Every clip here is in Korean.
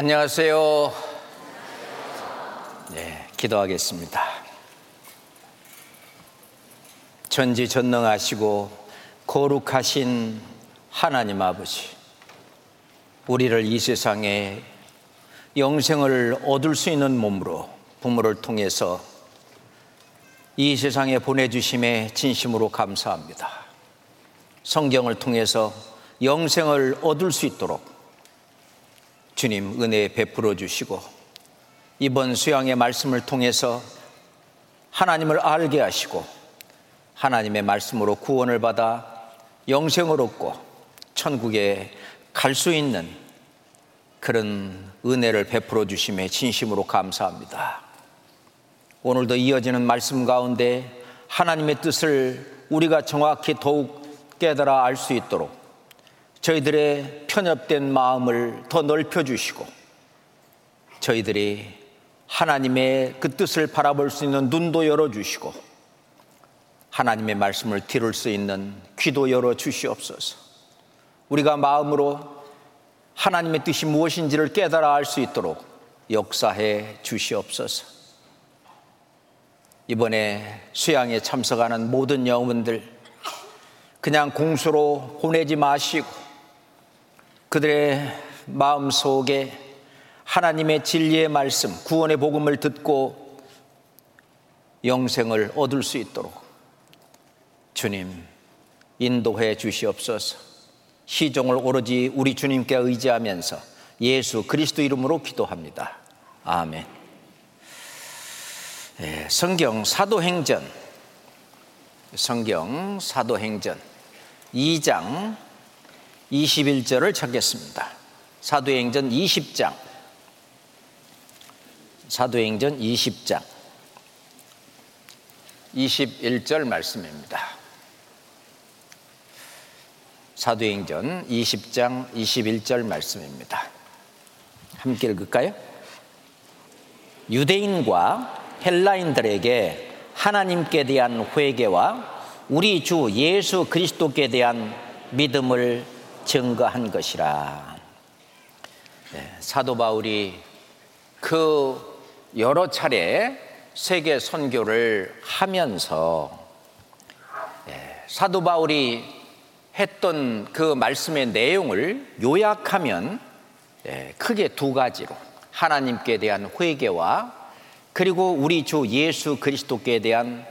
안녕하세요. 네, 기도하겠습니다. 전지전능하시고 거룩하신 하나님 아버지, 우리를 이 세상에 영생을 얻을 수 있는 몸으로 부모를 통해서 이 세상에 보내주심에 진심으로 감사합니다. 성경을 통해서 영생을 얻을 수 있도록 주님 은혜 베풀어 주시고 이번 수양의 말씀을 통해서 하나님을 알게 하시고 하나님의 말씀으로 구원을 받아 영생을 얻고 천국에 갈 수 있는 그런 은혜를 베풀어 주심에 진심으로 감사합니다. 오늘도 이어지는 말씀 가운데 하나님의 뜻을 우리가 정확히 더욱 깨달아 알 수 있도록 저희들의 편협된 마음을 더 넓혀주시고 저희들이 하나님의 그 뜻을 바라볼 수 있는 눈도 열어주시고 하나님의 말씀을 들을 수 있는 귀도 열어주시옵소서. 우리가 마음으로 하나님의 뜻이 무엇인지를 깨달아 알 수 있도록 역사해 주시옵소서. 이번에 수양에 참석하는 모든 영혼들 그냥 공수로 보내지 마시고 그들의 마음 속에 하나님의 진리의 말씀, 구원의 복음을 듣고 영생을 얻을 수 있도록 주님 인도해 주시옵소서. 시종을 오로지 우리 주님께 의지하면서 예수 그리스도 이름으로 기도합니다. 아멘. 네, 성경 사도행전 성경 사도행전 2장 21절을 찾겠습니다. 사도행전 20장. 사도행전 20장. 21절 말씀입니다. 사도행전 20장 21절 말씀입니다. 함께 읽을까요? 유대인과 헬라인들에게 하나님께 대한 회개와 우리 주 예수 그리스도께 대한 믿음을 증거한 것이라. 네, 사도 바울이 그 여러 차례 세계 선교를 하면서 네, 사도 바울이 했던 그 말씀의 내용을 요약하면 네, 크게 두 가지로 하나님께 대한 회개와 그리고 우리 주 예수 그리스도께 대한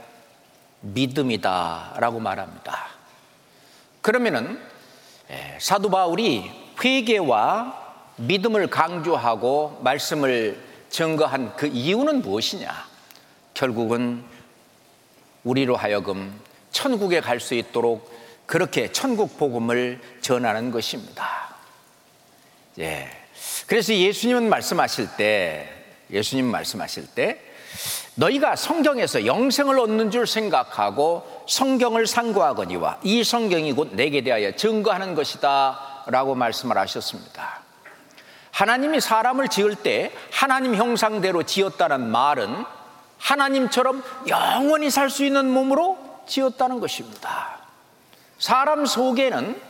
믿음이다라고 말합니다. 그러면은 예, 사도 바울이 회개와 믿음을 강조하고 말씀을 증거한 그 이유는 무엇이냐? 결국은 우리로 하여금 천국에 갈 수 있도록 그렇게 천국 복음을 전하는 것입니다. 예. 그래서 예수님은 말씀하실 때, 예수님 말씀하실 때, 너희가 성경에서 영생을 얻는 줄 생각하고 성경을 상고하거니와 이 성경이 곧 내게 대하여 증거하는 것이다 라고 말씀을 하셨습니다. 하나님이 사람을 지을 때 하나님 형상대로 지었다는 말은 하나님처럼 영원히 살 수 있는 몸으로 지었다는 것입니다. 사람 속에는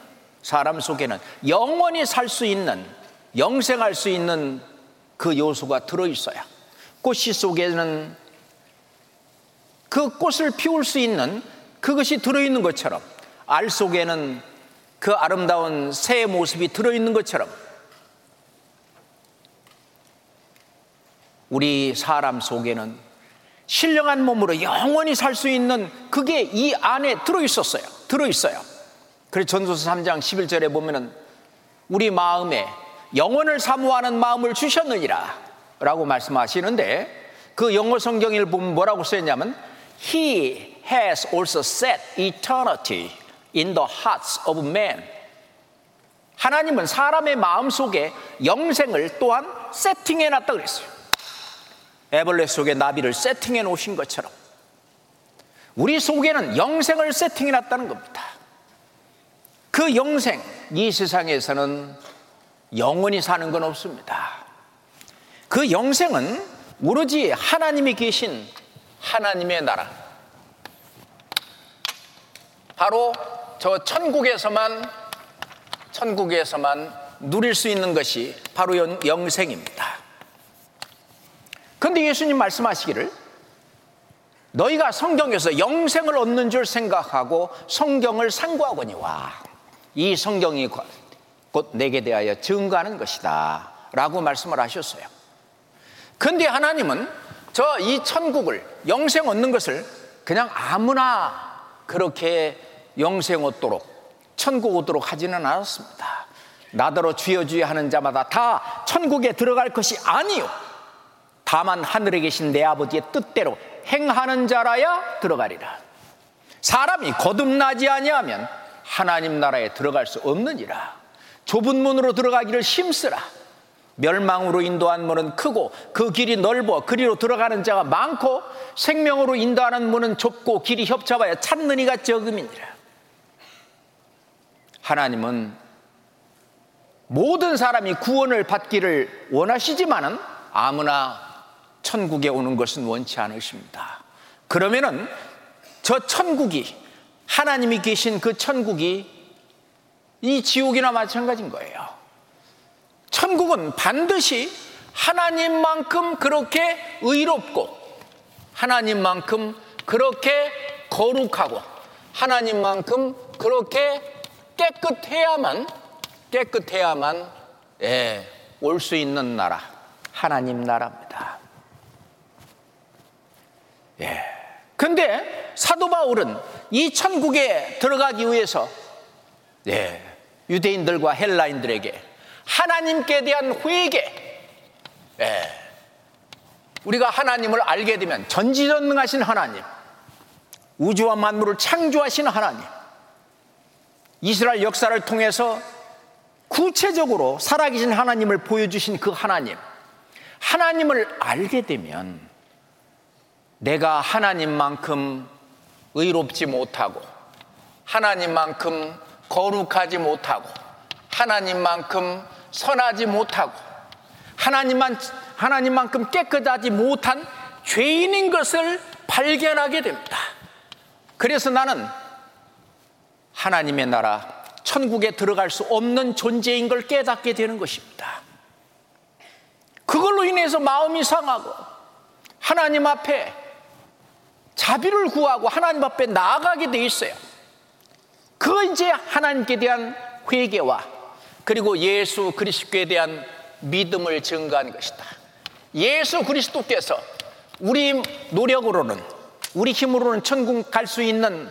사람 속에는 영원히 살 수 있는 영생할 수 있는 그 요소가 들어 있어야 꽃씨 속에는 그 꽃을 피울 수 있는 그것이 들어있는 것처럼 알 속에는 그 아름다운 새의 모습이 들어있는 것처럼 우리 사람 속에는 신령한 몸으로 영원히 살 수 있는 그게 이 안에 들어있었어요. 들어있어요. 그래서 전도서 3장 11절에 보면은 우리 마음에 영원을 사모하는 마음을 주셨느니라 라고 말씀하시는데 그 영어 성경을 보면 뭐라고 써있냐면 He has also set eternity in the hearts of men. 하나님은 사람의 마음 속에 영생을 또한 세팅해 놨다 그랬어요. 애벌레 속에 나비를 세팅해 놓으신 것처럼 우리 속에는 영생을 세팅해 놨다는 겁니다. 그 영생, 이 세상에서는 영원히 사는 건 없습니다. 그 영생은 오로지 하나님이 계신 하나님의 나라. 바로 저 천국에서만 천국에서만 누릴 수 있는 것이 바로 영생입니다. 그런데 예수님 말씀하시기를 너희가 성경에서 영생을 얻는 줄 생각하고 성경을 상고하거니와 이 성경이 곧 내게 대하여 증거하는 것이다 라고 말씀을 하셨어요. 근데 하나님은 저 이 천국을 영생 얻는 것을 그냥 아무나 그렇게 영생 얻도록 천국 오도록 하지는 않았습니다. 나더러 주여 주여 하는 자마다 다 천국에 들어갈 것이 아니요. 다만 하늘에 계신 내 아버지의 뜻대로 행하는 자라야 들어가리라. 사람이 거듭나지 아니하면 하나님 나라에 들어갈 수 없느니라. 좁은 문으로 들어가기를 힘쓰라. 멸망으로 인도한 문은 크고 그 길이 넓어 그리로 들어가는 자가 많고 생명으로 인도하는 문은 좁고 길이 협잡하여 찾는 이가 적음이니라. 하나님은 모든 사람이 구원을 받기를 원하시지만은 아무나 천국에 오는 것은 원치 않으십니다. 그러면은 저 천국이 하나님이 계신 그 천국이 이 지옥이나 마찬가지인 거예요. 천국은 반드시 하나님만큼 그렇게 의롭고 하나님만큼 그렇게 거룩하고 하나님만큼 그렇게 깨끗해야만 깨끗해야만 예, 올 수 있는 나라 하나님 나라입니다. 예. 근데 사도 바울은 이 천국에 들어가기 위해서 예, 유대인들과 헬라인들에게 하나님께 대한 회개. 예, 우리가 하나님을 알게 되면 전지전능하신 하나님 우주와 만물을 창조하신 하나님 이스라엘 역사를 통해서 구체적으로 살아계신 하나님을 보여주신 그 하나님 하나님을 알게 되면 내가 하나님만큼 의롭지 못하고 하나님만큼 거룩하지 못하고 하나님만큼 선하지 못하고 하나님만 하나님만큼 깨끗하지 못한 죄인인 것을 발견하게 됩니다. 그래서 나는 하나님의 나라 천국에 들어갈 수 없는 존재인 걸 깨닫게 되는 것입니다. 그걸로 인해서 마음이 상하고 하나님 앞에 자비를 구하고 하나님 앞에 나아가게 돼 있어요. 그거 이제 하나님께 대한 회개와 그리고 예수 그리스도에 대한 믿음을 증가한 것이다. 예수 그리스도께서 우리 노력으로는 우리 힘으로는 천국 갈 수 있는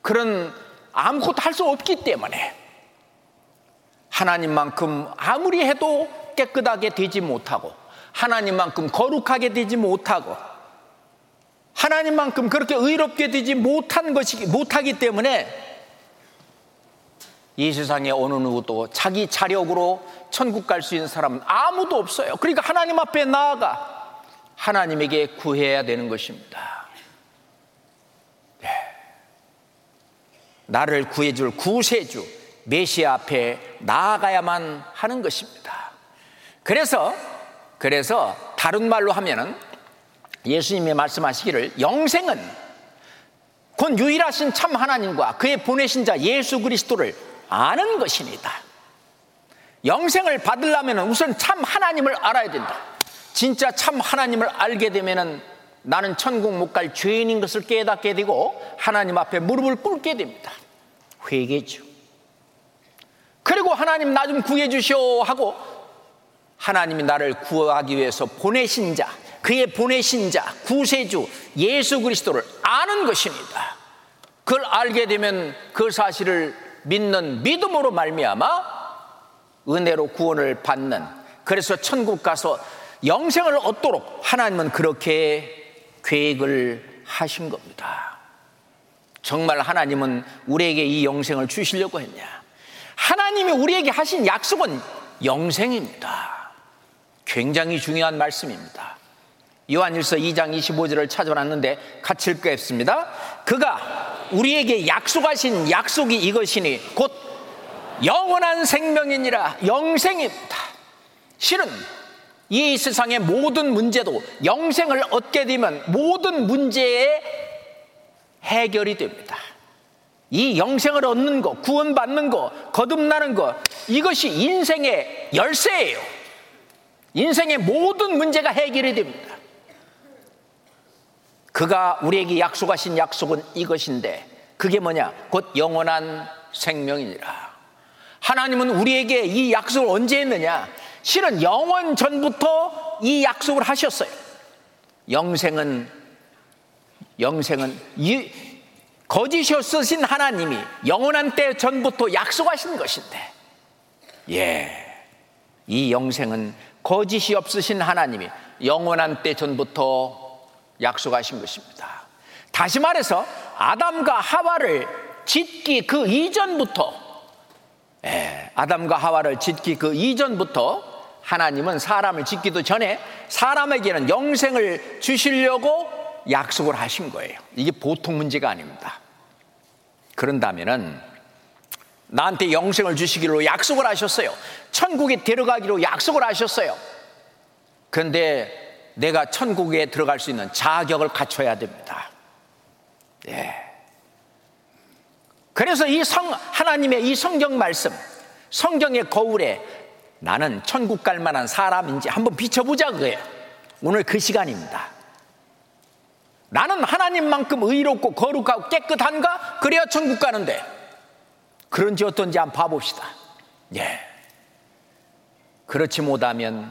그런 아무것도 할 수 없기 때문에 하나님만큼 아무리 해도 깨끗하게 되지 못하고 하나님만큼 거룩하게 되지 못하고 하나님만큼 그렇게 의롭게 되지 못한 것이 못하기 때문에 이 세상에 어느 누구도 자기 자력으로 천국 갈 수 있는 사람은 아무도 없어요. 그러니까 하나님 앞에 나아가 하나님에게 구해야 되는 것입니다. 네. 나를 구해줄 구세주 메시아 앞에 나아가야만 하는 것입니다. 그래서 그래서 다른 말로 하면은 예수님이 말씀하시기를 영생은 곧 유일하신 참 하나님과 그의 보내신 자 예수 그리스도를 아는 것입니다. 영생을 받으려면 우선 참 하나님을 알아야 된다. 진짜 참 하나님을 알게 되면 나는 천국 못 갈 죄인인 것을 깨닫게 되고 하나님 앞에 무릎을 꿇게 됩니다. 회개죠. 그리고 하나님 나 좀 구해 주시오 하고 하나님이 나를 구하기 위해서 보내신 자, 그의 보내신 자, 구세주 예수 그리스도를 아는 것입니다. 그걸 알게 되면 그 사실을 믿는 믿음으로 말미암아 은혜로 구원을 받는 그래서 천국 가서 영생을 얻도록 하나님은 그렇게 계획을 하신 겁니다. 정말 하나님은 우리에게 이 영생을 주시려고 했냐? 하나님이 우리에게 하신 약속은 영생입니다. 굉장히 중요한 말씀입니다. 요한일서 2장 25절을 찾아놨는데 같이 읽겠습니다. 그가 우리에게 약속하신 약속이 이것이니 곧 영원한 생명이니라 영생입니다. 실은 이 세상의 모든 문제도 영생을 얻게 되면 모든 문제의 해결이 됩니다. 이 영생을 얻는 거, 구원받는 거, 거듭나는 거, 이것이 인생의 열쇠예요. 인생의 모든 문제가 해결이 됩니다. 그가 우리에게 약속하신 약속은 이것인데 그게 뭐냐? 곧 영원한 생명이니라. 하나님은 우리에게 이 약속을 언제 했느냐? 실은 영원 전부터 이 약속을 하셨어요. 영생은 영생은 이 거짓이었으신 하나님이 영원한 때 전부터 약속하신 것인데, 예, 이 영생은 거짓이 없으신 하나님이 영원한 때 전부터 약속하신 것입니다. 다시 말해서 아담과 하와를 짓기 그 이전부터, 예, 아담과 하와를 짓기 그 이전부터 하나님은 사람을 짓기도 전에 사람에게는 영생을 주시려고 약속을 하신 거예요. 이게 보통 문제가 아닙니다. 그런다면은 나한테 영생을 주시기로 약속을 하셨어요. 천국에 들어가기로 약속을 하셨어요. 그런데 내가 천국에 들어갈 수 있는 자격을 갖춰야 됩니다. 예. 그래서 이 성, 하나님의 이 성경 말씀, 성경의 거울에 나는 천국 갈 만한 사람인지 한번 비춰보자 그거예요. 오늘 그 시간입니다. 나는 하나님만큼 의롭고 거룩하고 깨끗한가? 그래야 천국 가는데. 그런지 어떤지 한번 봐봅시다. 예. 그렇지 못하면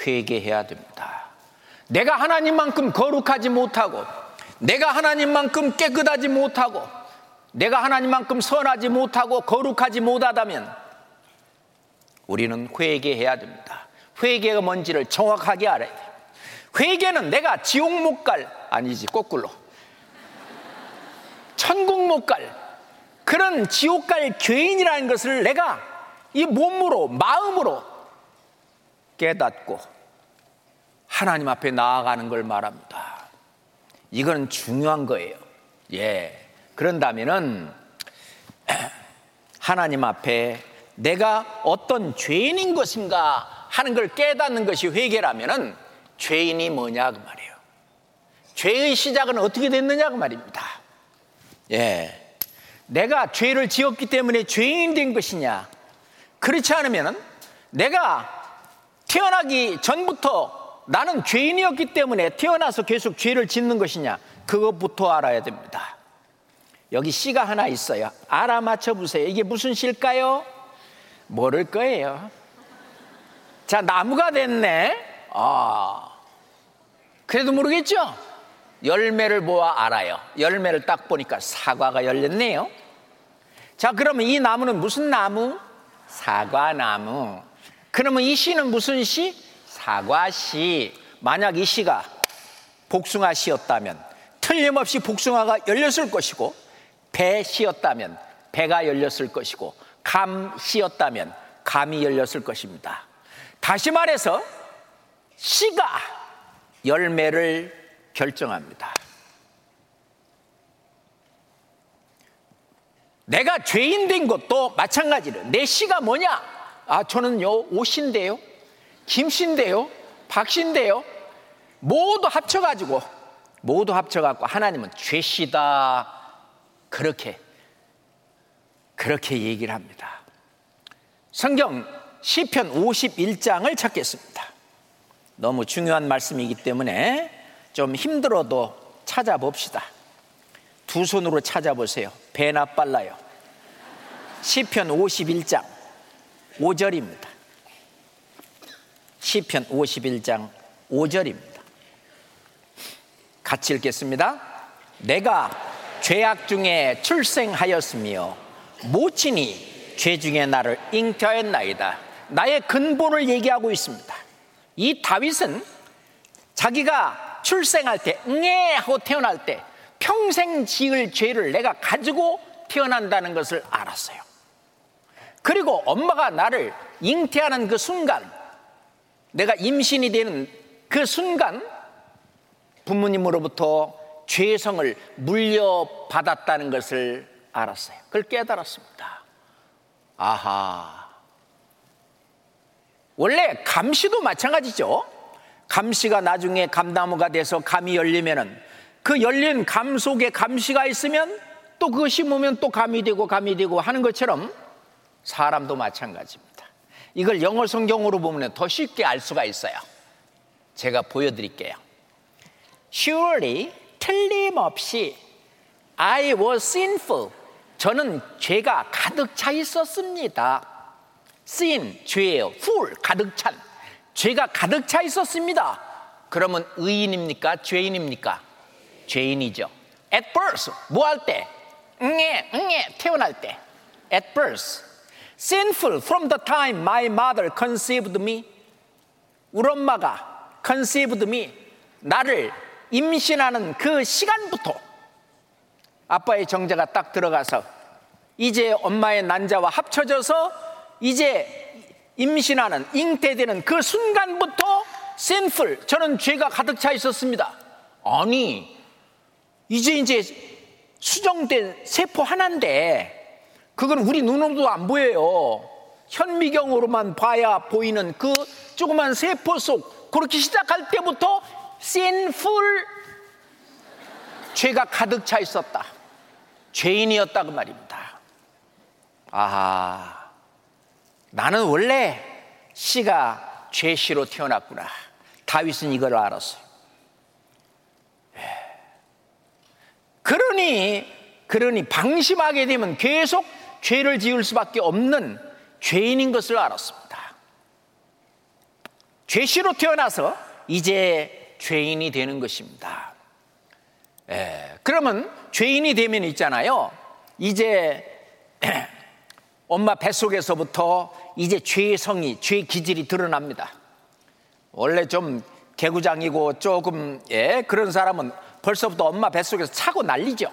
회개해야 됩니다. 내가 하나님만큼 거룩하지 못하고, 내가 하나님만큼 깨끗하지 못하고, 내가 하나님만큼 선하지 못하고, 거룩하지 못하다면, 우리는 회개해야 됩니다. 회개가 뭔지를 정확하게 알아야 돼요. 회개는 내가 지옥 못 갈, 아니지, 거꾸로. 천국 못 갈, 그런 지옥 갈 죄인이라는 것을 내가 이 몸으로, 마음으로 깨닫고 하나님 앞에 나아가는 걸 말합니다. 이건 중요한 거예요. 예. 그런다면은 하나님 앞에 내가 어떤 죄인인 것인가 하는 걸 깨닫는 것이 회개라면은 죄인이 뭐냐 그 말이에요. 죄의 시작은 어떻게 됐느냐 그 말입니다. 예. 내가 죄를 지었기 때문에 죄인 된 것이냐? 그렇지 않으면 내가 태어나기 전부터 나는 죄인이었기 때문에 태어나서 계속 죄를 짓는 것이냐? 그것부터 알아야 됩니다. 여기 시가 하나 있어요. 알아맞혀 보세요. 이게 무슨 시일까요? 모를 거예요. 자, 나무가 됐네. 아, 그래도 모르겠죠? 열매를 보아 알아요. 열매를 딱 보니까 사과가 열렸네요. 자, 그러면 이 나무는 무슨 나무? 사과나무. 그러면 이 시는 무슨 시? 사과시. 만약 이 시가 복숭아 시였다면 틀림없이 복숭아가 열렸을 것이고 배 시였다면 배가 열렸을 것이고 감 씨였다면 감이 열렸을 것입니다. 다시 말해서 씨가 열매를 결정합니다. 내가 죄인 된 것도 마찬가지로 내 씨가 뭐냐? 아, 저는요, 오신데요, 김신데요, 박신데요, 모두 합쳐가지고, 모두 합쳐갖고 하나님은 죄시다. 그렇게 그렇게 얘기를 합니다. 성경 시편 51장을 찾겠습니다. 너무 중요한 말씀이기 때문에 좀 힘들어도 찾아봅시다. 두 손으로 찾아보세요. 배나 빨라요. 시편 51장 5절입니다. 시편 51장 5절입니다. 같이 읽겠습니다. 내가 죄악 중에 출생하였으며 모친이 죄 중에 나를 잉태하였나이다. 나의 근본을 얘기하고 있습니다. 이 다윗은 자기가 출생할 때, 응애 하고 태어날 때 평생 지을 죄를 내가 가지고 태어난다는 것을 알았어요. 그리고 엄마가 나를 잉태하는 그 순간, 내가 임신이 되는 그 순간 부모님으로부터 죄성을 물려받았다는 것을 알았어요. 그걸 깨달았습니다. 아하. 원래 감시도 마찬가지죠. 감시가 나중에 감나무가 돼서 감이 열리면은 그 열린 감 속에 감시가 있으면 또 그거 심으면 또 감이 되고 감이 되고 하는 것처럼 사람도 마찬가지입니다. 이걸 영어 성경으로 보면 더 쉽게 알 수가 있어요. 제가 보여드릴게요. Surely 틀림없이 I was sinful. 저는 죄가 가득 차 있었습니다. sin 죄예요. full 가득 찬 죄가 가득 차 있었습니다. 그러면 의인입니까? 죄인입니까? 죄인이죠. At birth 뭐 할 때? 응애 응애 태어날 때. At birth sinful from the time my mother conceived me. 우리 엄마가 conceived me 나를 임신하는 그 시간부터 아빠의 정자가 딱 들어가서 이제 엄마의 난자와 합쳐져서 이제 임신하는 잉태되는 그 순간부터 sinful 저는 죄가 가득 차 있었습니다. 아니 이제 이제 수정된 세포 하나인데 그건 우리 눈으로도 안 보여요. 현미경으로만 봐야 보이는 그 조그만 세포 속 그렇게 시작할 때부터 sinful 죄가 가득 차 있었다. 죄인이었다 그 말입니다. 아, 나는 원래 씨가 죄씨로 태어났구나. 다윗은 이걸 알았어요. 예. 그러니, 그러니 방심하게 되면 계속 죄를 지을 수밖에 없는 죄인인 것을 알았습니다. 죄씨로 태어나서 이제 죄인이 되는 것입니다. 예, 그러면 죄인이 되면 있잖아요. 이제 엄마 뱃속에서부터 이제 죄의 성이, 죄의 기질이 드러납니다. 원래 좀 개구장이고 조금, 예, 그런 사람은 벌써부터 엄마 뱃속에서 차고 난리죠.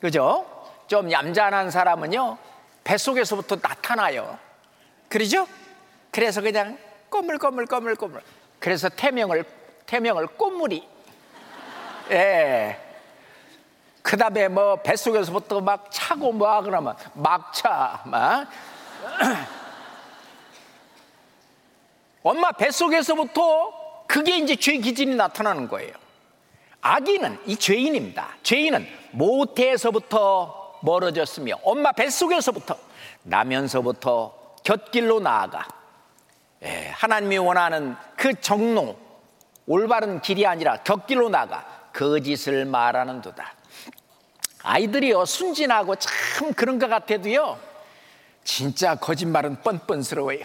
그죠? 좀 얌전한 사람은요, 뱃속에서부터 나타나요. 그러죠? 그래서 그냥 꼬물꼬물꼬물꼬물. 그래서 태명을, 태명을 꼬물이. 예. 그 다음에 뭐 뱃속에서부터 막 차고 뭐 그러면 막차, 막. 엄마 뱃속에서부터 그게 이제 죄 기질이 나타나는 거예요. 아기는 이 죄인입니다. 죄인은 모태에서부터 멀어졌으며 엄마 뱃속에서부터 나면서부터 곁길로 나아가 예, 하나님이 원하는 그 정로 올바른 길이 아니라 곁길로 나가 거짓을 말하는 도다. 아이들이요 순진하고 참 그런 것 같아도요 진짜 거짓말은 뻔뻔스러워요.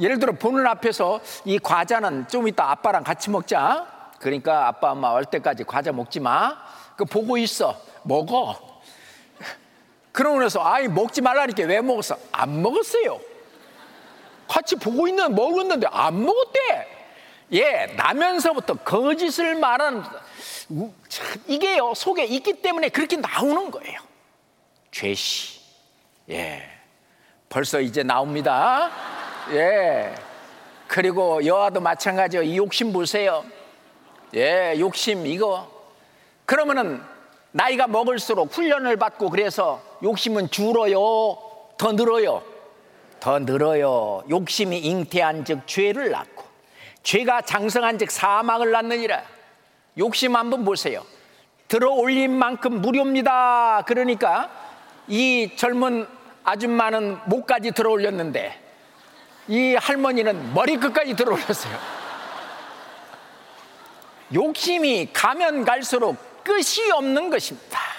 예를 들어 보는 앞에서 이 과자는 좀 이따 아빠랑 같이 먹자. 그러니까 아빠 엄마 올 때까지 과자 먹지 마. 그 보고 있어. 먹어. 그러고 나서 아이 먹지 말라니까 왜 먹었어? 안 먹었어요. 같이 보고 있는 먹었는데 안 먹었대. 예, 나면서부터 거짓을 말하는 이게요 속에 있기 때문에 그렇게 나오는 거예요. 죄시. 예, 벌써 이제 나옵니다. 예. 그리고 여아도 마찬가지요. 이 욕심 보세요. 예, 욕심 이거. 그러면은 나이가 먹을수록 훈련을 받고 그래서 욕심은 줄어요. 더 늘어요. 더 늘어요. 욕심이 잉태한 즉 죄를 낳고 죄가 장성한 즉 사망을 낳느니라. 욕심 한번 보세요. 들어 올린 만큼 무료입니다. 그러니까 이 젊은 아줌마는 목까지 들어 올렸는데 이 할머니는 머리 끝까지 들어 올렸어요. 욕심이 가면 갈수록 끝이 없는 것입니다.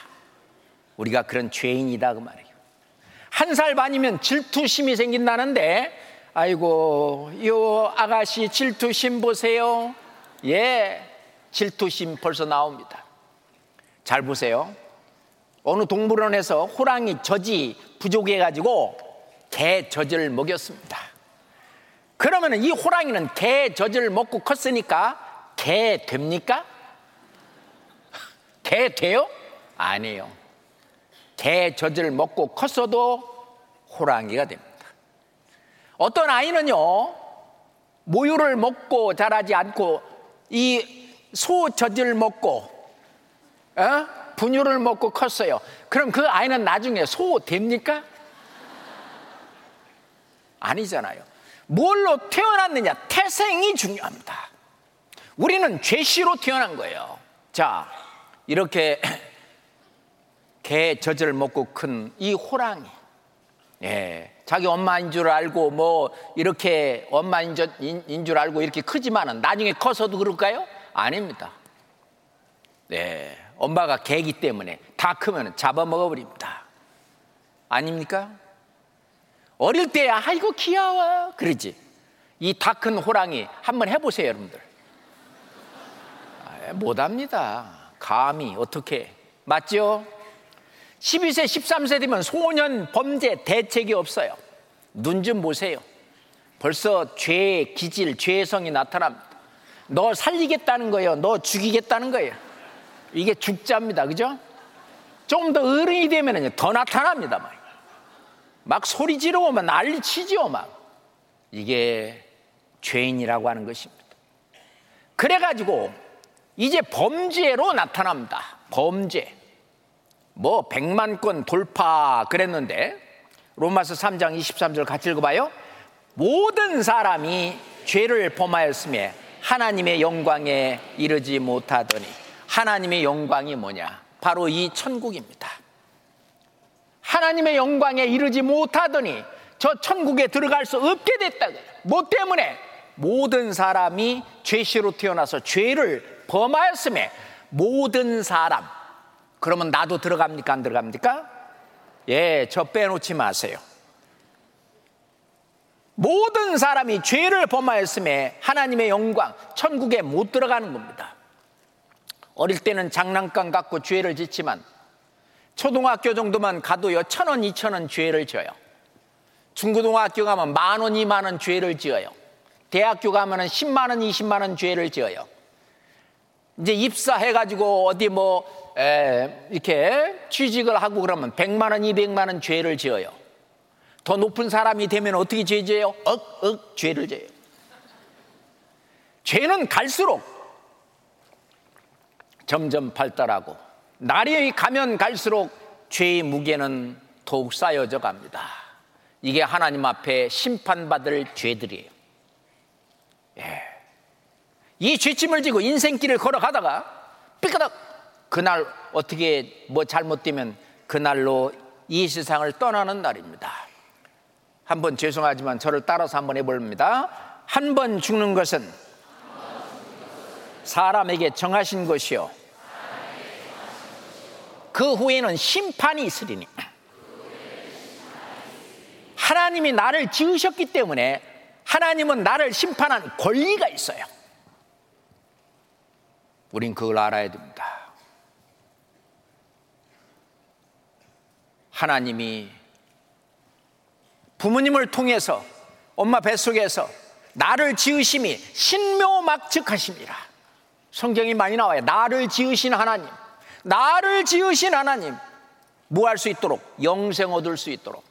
우리가 그런 죄인이다 그 말이에요. 한 살 반이면 질투심이 생긴다는데 아이고 요 아가씨 질투심 보세요. 예, 질투심 벌써 나옵니다. 잘 보세요. 어느 동물원에서 호랑이 젖이 부족해 가지고 개 젖을 먹였습니다. 그러면 이 호랑이는 개 젖을 먹고 컸으니까 개 됩니까? 개 돼요? 아니에요. 개 젖을 먹고 컸어도 호랑이가 됩니다. 어떤 아이는요, 모유를 먹고 자라지 않고 이 소 젖을 먹고 어? 분유를 먹고 컸어요. 그럼 그 아이는 나중에 소 됩니까? 아니잖아요. 뭘로 태어났느냐? 태생이 중요합니다. 우리는 죄시로 태어난 거예요. 자, 이렇게 개 젖을 먹고 큰 이 호랑이. 예, 자기 엄마인 줄 알고 뭐 이렇게 엄마인 줄, 알고 이렇게 크지만은 나중에 커서도 그럴까요? 아닙니다. 네, 엄마가 개기 때문에 다 크면 잡아먹어 버립니다. 아닙니까? 어릴 때야 아이고 귀여워 그러지. 이 다 큰 호랑이 한번 해보세요 여러분들. 아, 못합니다. 감히 어떻게 맞죠? 12세 13세 되면 소년 범죄 대책이 없어요. 눈 좀 보세요. 벌써 죄의 기질, 죄성이 나타납니다. 너 살리겠다는 거예요. 너 죽이겠다는 거예요. 이게 죽자입니다. 그죠? 좀 더 어른이 되면 더 나타납니다. 막. 막 소리 지르고 막 난리 치지요. 막. 이게 죄인이라고 하는 것입니다. 그래가지고 이제 범죄로 나타납니다. 범죄. 뭐 100만 건 돌파 그랬는데 로마서 3장 23절 같이 읽어봐요. 모든 사람이 죄를 범하였음에 하나님의 영광에 이르지 못하더니 하나님의 영광이 뭐냐? 바로 이 천국입니다. 하나님의 영광에 이르지 못하더니 저 천국에 들어갈 수 없게 됐다. 뭐 때문에? 모든 사람이 죄시로 태어나서 죄를 범하였음에 모든 사람. 그러면 나도 들어갑니까? 안 들어갑니까? 예, 저 빼놓지 마세요. 모든 사람이 죄를 범하였음에 하나님의 영광, 천국에 못 들어가는 겁니다. 어릴 때는 장난감 갖고 죄를 짓지만 초등학교 정도만 가도요, 천 원, 이천 원 죄를 져요. 중고등학교 가면 만 원, 이만 원 죄를 지어요. 대학교 가면은 10만 원, 20만 원 죄를 지어요. 이제 입사해가지고 어디 뭐, 에, 이렇게 취직을 하고 그러면 100만 원, 200만 원 죄를 지어요. 더 높은 사람이 되면 어떻게 죄 지어요? 억, 억, 죄를 지어요. 죄는 갈수록 점점 발달하고 날이 가면 갈수록 죄의 무게는 더욱 쌓여져 갑니다. 이게 하나님 앞에 심판받을 죄들이에요. 예. 이 죄짐을 지고 인생길을 걸어가다가 삐까닥 그날 어떻게 뭐 잘못되면 그날로 이 세상을 떠나는 날입니다. 한번 죄송하지만 저를 따라서 한번 해봅니다. 한 번 죽는 것은 사람에게 정하신 것이요. 그 후에는 심판이 있으리니. 하나님이 나를 지으셨기 때문에 하나님은 나를 심판한 권리가 있어요. 우린 그걸 알아야 됩니다. 하나님이 부모님을 통해서 엄마 뱃속에서 나를 지으심이 신묘막측하십니다. 성경이 많이 나와요. 나를 지으신 하나님, 나를 지으신 하나님, 뭐 할 수 있도록 영생 얻을 수 있도록.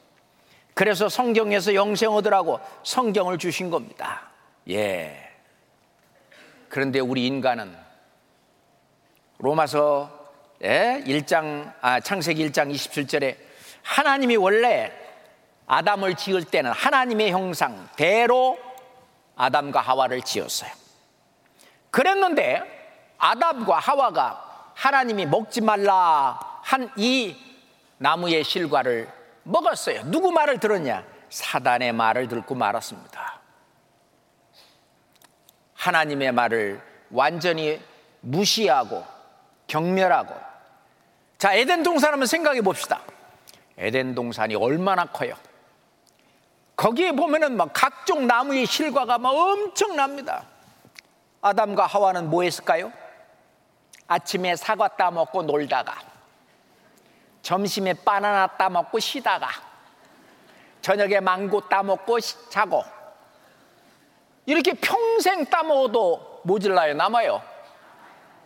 그래서 성경에서 영생 얻으라고 성경을 주신 겁니다. 예. 그런데 우리 인간은 로마서 1장, 아, 창세기 1장 27절에 하나님이 원래 아담을 지을 때는 하나님의 형상, 대로 아담과 하와를 지었어요. 그랬는데 아담과 하와가 하나님이 먹지 말라 한 이 나무의 실과를 먹었어요. 누구 말을 들었냐? 사단의 말을 듣고 말았습니다. 하나님의 말을 완전히 무시하고 경멸하고 자 에덴 동산 한번 생각해 봅시다. 에덴 동산이 얼마나 커요? 거기에 보면은 막 각종 나무의 실과가 막 엄청납니다. 아담과 하와는 뭐 했을까요? 아침에 사과 따먹고 놀다가 점심에 바나나 따먹고 쉬다가 저녁에 망고 따먹고 자고 이렇게 평생 따먹어도 모질라요 남아요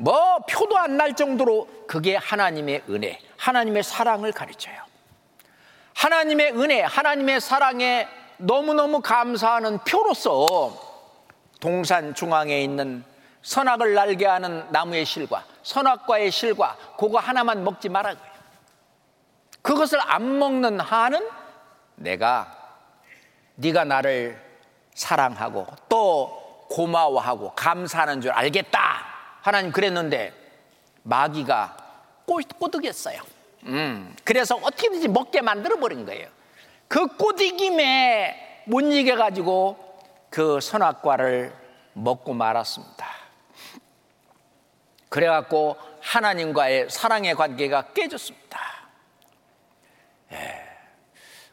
뭐 표도 안 날 정도로 그게 하나님의 은혜 하나님의 사랑을 가르쳐요 하나님의 은혜 하나님의 사랑에 너무너무 감사하는 표로서 동산 중앙에 있는 선악을 날게 하는 나무의 실과 선악과의 실과 그거 하나만 먹지 말아 그것을 안 먹는 한은 내가 네가 나를 사랑하고 또 고마워하고 감사하는 줄 알겠다. 하나님 그랬는데 마귀가 꼬드겠어요. 음, 그래서 어떻게든지 먹게 만들어 버린 거예요. 그 꼬디김에 못 이겨 가지고 그 선악과를 먹고 말았습니다. 그래 갖고 하나님과의 사랑의 관계가 깨졌습니다. 예.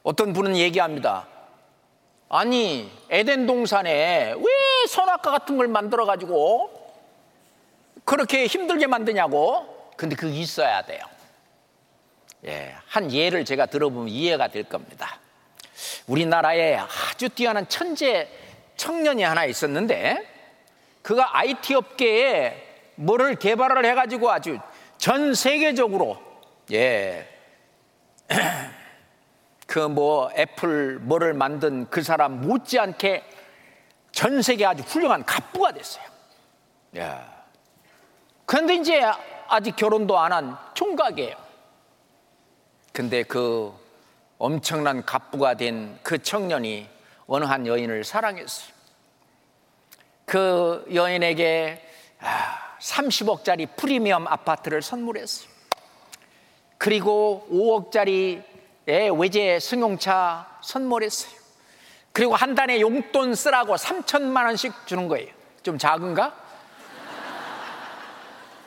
어떤 분은 얘기합니다. 아니, 에덴 동산에 왜 선악과 같은 걸 만들어 가지고 그렇게 힘들게 만드냐고? 근데 그게 있어야 돼요. 예, 한 예를 제가 들어보면 이해가 될 겁니다. 우리나라에 아주 뛰어난 천재 청년이 하나 있었는데 그가 IT 업계에 뭐를 개발을 해가지고 아주 전 세계적으로 예. 그 뭐 애플 뭐를 만든 그 사람 못지않게 전 세계 아주 훌륭한 갑부가 됐어요. 예. 그런데 이제 아직 결혼도 안 한 총각이에요. 근데 그 엄청난 갑부가 된 그 청년이 어느 한 여인을 사랑했어요. 그 여인에게 30억짜리 아, 프리미엄 아파트를 선물했어요. 그리고 5억짜리 외제 승용차 선물했어요. 그리고 한 달에 용돈 쓰라고 3천만 원씩 주는 거예요. 좀 작은가?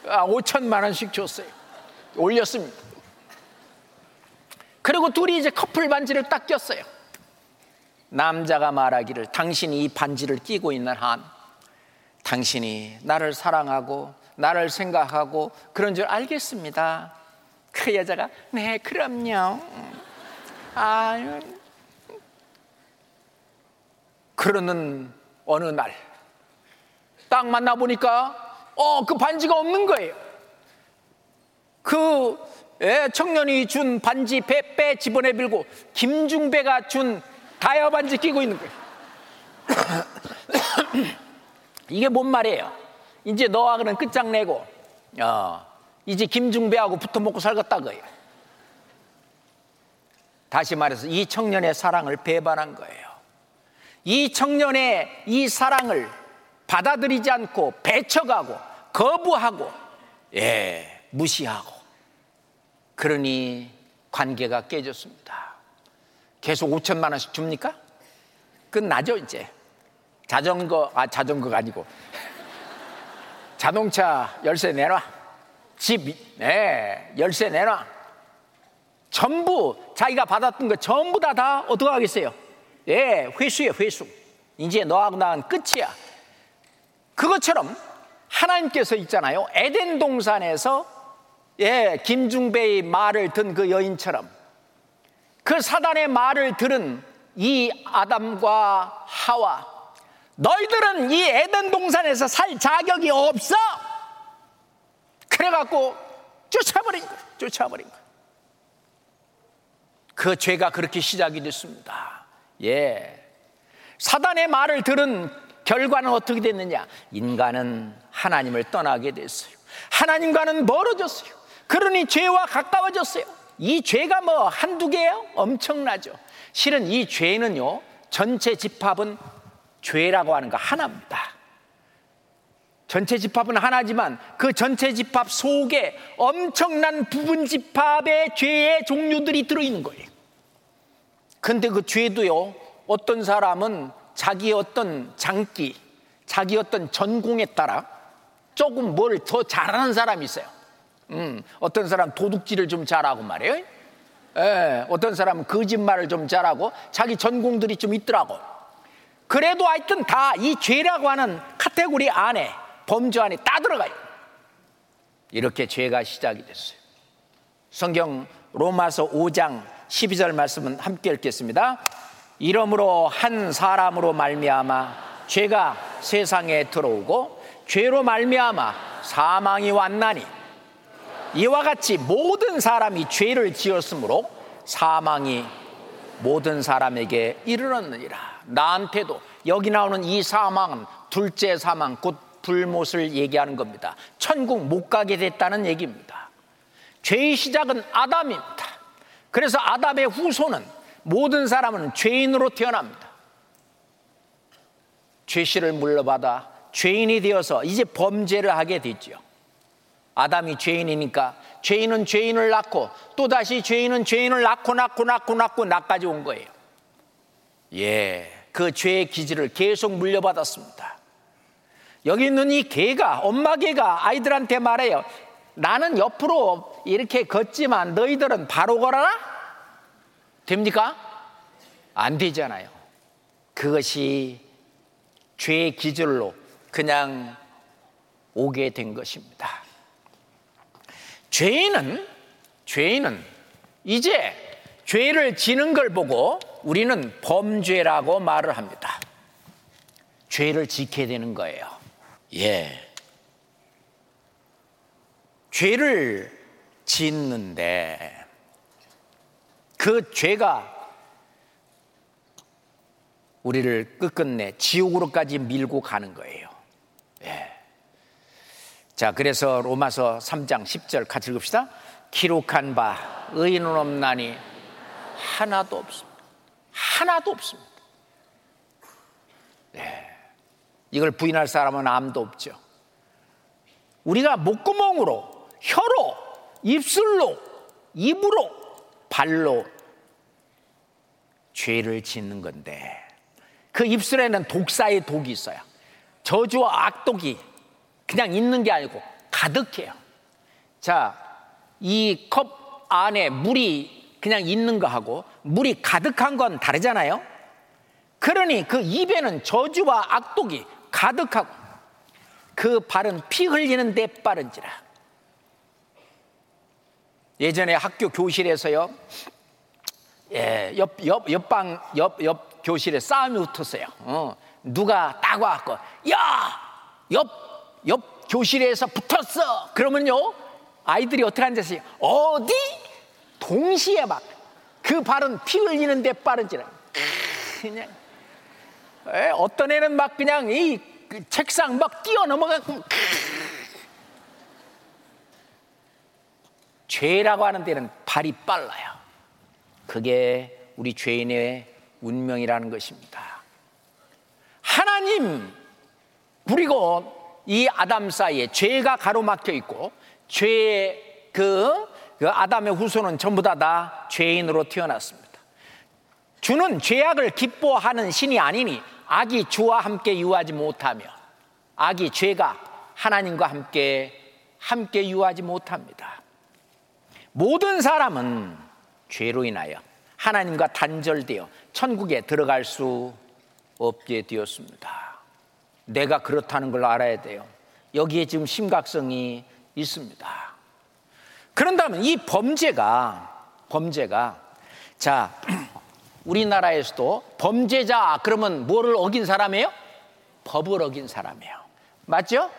아, 5천만 원씩 줬어요. 올렸습니다. 그리고 둘이 이제 커플 반지를 딱 꼈어요. 남자가 말하기를 당신이 이 반지를 끼고 있는 한 당신이 나를 사랑하고 나를 생각하고 그런 줄 알겠습니다. 그 여자가 네 그럼요. 아유 그러는 어느 날 딱 만나 보니까 어 그 반지가 없는 거예요. 그 예, 청년이 준 반지 배, 빼 집어내 빌고 김중배가 준 다이아 반지 끼고 있는 거예요. 이게 뭔 말이에요? 이제 너하고는 끝장내고 어, 이제 김중배하고 붙어 먹고 살겠다 거예요. 다시 말해서 이 청년의 사랑을 배반한 거예요. 이 청년의 이 사랑을 받아들이지 않고 배척하고 거부하고 예, 무시하고 그러니 관계가 깨졌습니다. 계속 5천만 원씩 줍니까? 끝나죠 이제. 자전거 아 자전거가 아니고 자동차 열쇠 내놔. 집 네, 열쇠 내놔. 전부 자기가 받았던 거 전부 다 다 어떻게 하겠어요? 예, 회수예 회수. 이제 너하고 나는 끝이야. 그것처럼 하나님께서 있잖아요. 에덴 동산에서 예, 김중배의 말을 든 그 여인처럼 그 사단의 말을 들은 이 아담과 하와 너희들은 이 에덴 동산에서 살 자격이 없어. 그래갖고 쫓아버린 거예요. 쫓아버린 거예요. 그 죄가 그렇게 시작이 됐습니다. 예. 사단의 말을 들은 결과는 어떻게 됐느냐? 인간은 하나님을 떠나게 됐어요. 하나님과는 멀어졌어요. 그러니 죄와 가까워졌어요. 이 죄가 뭐 한두 개예요? 엄청나죠. 실은 이 죄는요, 전체 집합은 죄라고 하는 거 하나입니다. 전체 집합은 하나지만 그 전체 집합 속에 엄청난 부분 집합의 죄의 종류들이 들어있는 거예요. 근데 그 죄도요, 어떤 사람은 자기 어떤 장기, 자기 어떤 전공에 따라 조금 뭘 더 잘하는 사람이 있어요. 음, 어떤 사람 도둑질을 좀 잘하고 말이에요. 예, 어떤 사람은 거짓말을 좀 잘하고 자기 전공들이 좀 있더라고. 그래도 하여튼 다 이 죄라고 하는 카테고리 안에 범죄 안에 다 들어가요. 이렇게 죄가 시작이 됐어요. 성경 로마서 5장 12절 말씀은 함께 읽겠습니다. 이러므로 한 사람으로 말미암아 죄가 세상에 들어오고 죄로 말미암아 사망이 왔나니 이와 같이 모든 사람이 죄를 지었으므로 사망이 모든 사람에게 이르렀느니라. 나한테도 여기 나오는 이 사망은 둘째 사망 곧 불못을 얘기하는 겁니다. 천국 못 가게 됐다는 얘기입니다. 죄의 시작은 아담입니다. 그래서 아담의 후손은 모든 사람은 죄인으로 태어납니다. 죄씨를 물러받아 죄인이 되어서 이제 범죄를 하게 되죠. 아담이 죄인이니까 죄인은 죄인을 낳고 또다시 죄인은 죄인을 낳고 낳고 낳고 낳고 낳까지 온 거예요. 예, 그 죄의 기질을 계속 물려받았습니다. 여기 있는 이 개가, 엄마 개가 아이들한테 말해요. 나는 옆으로 이렇게 걷지만 너희들은 바로 걸어라? 됩니까? 안 되잖아요. 그것이 죄의 기질로 그냥 오게 된 것입니다. 죄인은, 죄인은 이제 죄를 지는 걸 보고 우리는 범죄라고 말을 합니다. 죄를 지켜야 되는 거예요. 예. 죄를 짓는데 그 죄가 우리를 끝끝내 지옥으로까지 밀고 가는 거예요. 예. 자, 그래서 로마서 3장 10절 같이 읽읍시다. 기록한 바 의인은 없나니 하나도 없습니다. 하나도 없습니다. 네. 이걸 부인할 사람은 아무도 없죠. 우리가 목구멍으로, 혀로, 입술로, 입으로, 발로 죄를 짓는 건데 그 입술에는 독사의 독이 있어요. 저주와 악독이 그냥 있는 게 아니고 가득해요. 자, 이 컵 안에 물이 그냥 있는 거하고 물이 가득한 건 다르잖아요. 그러니 그 입에는 저주와 악독이 가득하고 그 발은 피 흘리는 데 빠른지라. 예전에 학교 교실에서요. 예, 옆, 옆, 옆방, 옆, 옆 교실에 싸움이 붙었어요. 어, 누가 딱 와갖고, 야! 옆, 옆 교실에서 붙었어! 그러면요, 아이들이 어떻게 앉았어요? 어디? 동시에 막, 그 발은 피 흘리는데 빠른지라. 그냥, 에, 어떤 애는 막 그냥 이 그 책상 막 뛰어 넘어가고, 죄라고 하는 데는 발이 빨라요. 그게 우리 죄인의 운명이라는 것입니다. 하나님 그리고 이 아담 사이에 죄가 가로막혀 있고 죄의 그, 그 아담의 후손은 전부 다, 다 죄인으로 태어났습니다. 주는 죄악을 기뻐하는 신이 아니니 악이 주와 함께 유하지 못하며 악이 죄가 하나님과 함께 함께 유하지 못합니다. 모든 사람은 죄로 인하여 하나님과 단절되어 천국에 들어갈 수 없게 되었습니다. 내가 그렇다는 걸 알아야 돼요. 여기에 지금 심각성이 있습니다. 그런다면 이 범죄가 범죄가 자 우리나라에서도 범죄자 그러면 뭐를 어긴 사람이에요? 법을 어긴 사람이에요. 맞죠?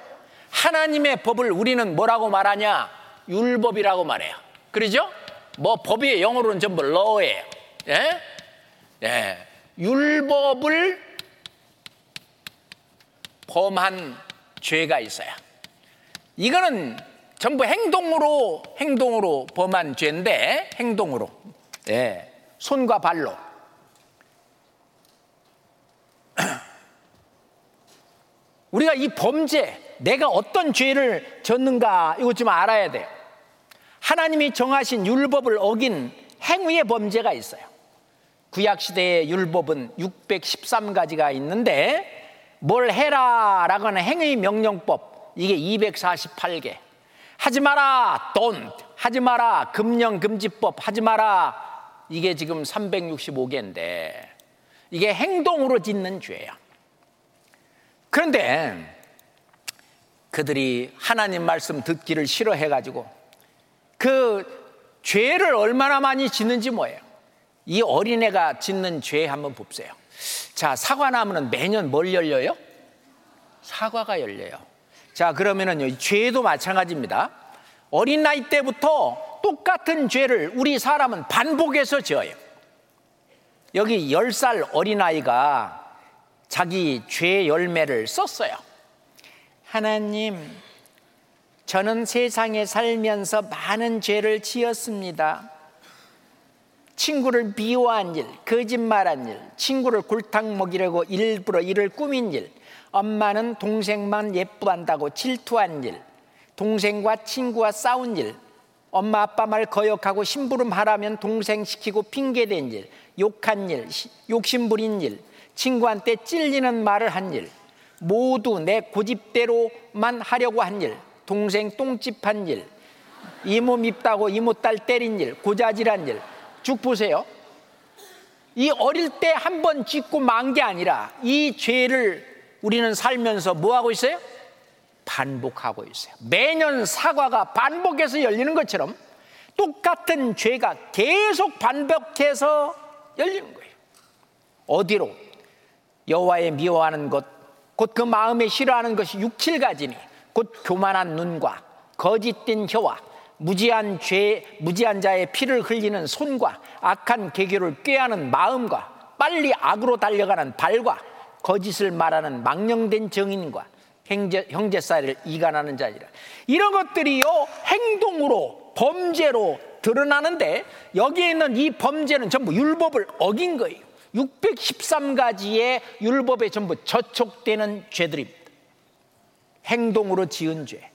하나님의 법을 우리는 뭐라고 말하냐? 율법이라고 말해요. 그러죠? 뭐 법이 영어로는 전부 law예요. 예? 예. 율법을 범한 죄가 있어요. 이거는 전부 행동으로 행동으로 범한 죄인데 행동으로 예. 손과 발로 우리가 이 범죄 내가 어떤 죄를 졌는가 이것 좀 알아야 돼요. 하나님이 정하신 율법을 어긴 행위의 범죄가 있어요. 구약 시대의 율법은 613가지가 있는데 뭘 해라 라고 하는 행위 명령법 이게 248개. 하지 마라 don't 하지 마라 금령 금지법 하지 마라 이게 지금 365개인데 이게 행동으로 짓는 죄예요. 그런데 그들이 하나님 말씀 듣기를 싫어해 가지고 그 죄를 얼마나 많이 짓는지 뭐예요? 이 어린애가 짓는 죄 한번 봅세요. 자, 사과나무는 매년 뭘 열려요? 사과가 열려요. 자, 그러면은 죄도 마찬가지입니다. 어린 나이 때부터 똑같은 죄를 우리 사람은 반복해서 지어요. 여기 10살 어린아이가 자기 죄 열매를 썼어요. 하나님, 저는 세상에 살면서 많은 죄를 지었습니다. 친구를 비호한 일, 거짓말한 일, 친구를 골탕 먹이려고 일부러 일을 꾸민 일, 엄마는 동생만 예쁘한다고 질투한 일, 동생과 친구와 싸운 일, 엄마 아빠 말 거역하고 심부름하라면 동생 시키고 핑계댄 일, 욕한 일, 욕심부린 일, 친구한테 찔리는 말을 한 일, 모두 내 고집대로만 하려고 한 일, 동생 똥집한 일, 이모 밉다고 이모 딸 때린 일, 고자질한 일. 쭉 보세요. 이 어릴 때 한 번 짓고 만 게 아니라 이 죄를 우리는 살면서 뭐 하고 있어요? 반복하고 있어요. 매년 사과가 반복해서 열리는 것처럼 똑같은 죄가 계속 반복해서 열리는 거예요. 어디로? 여호와의 미워하는 것, 곧 그 마음에 싫어하는 것이 육칠 가지니, 곧 교만한 눈과 거짓된 혀와 무지한 죄, 무지한 자의 피를 흘리는 손과 악한 계교를 꾀하는 마음과 빨리 악으로 달려가는 발과 거짓을 말하는 망령된 정인과 형제, 형제 사이를 이간하는 자니라. 이런 것들이요 행동으로 범죄로 드러나는데 여기에 있는 이 범죄는 전부 율법을 어긴 거예요. 613가지의 율법에 전부 저촉되는 죄들입니다. 행동으로 지은 죄.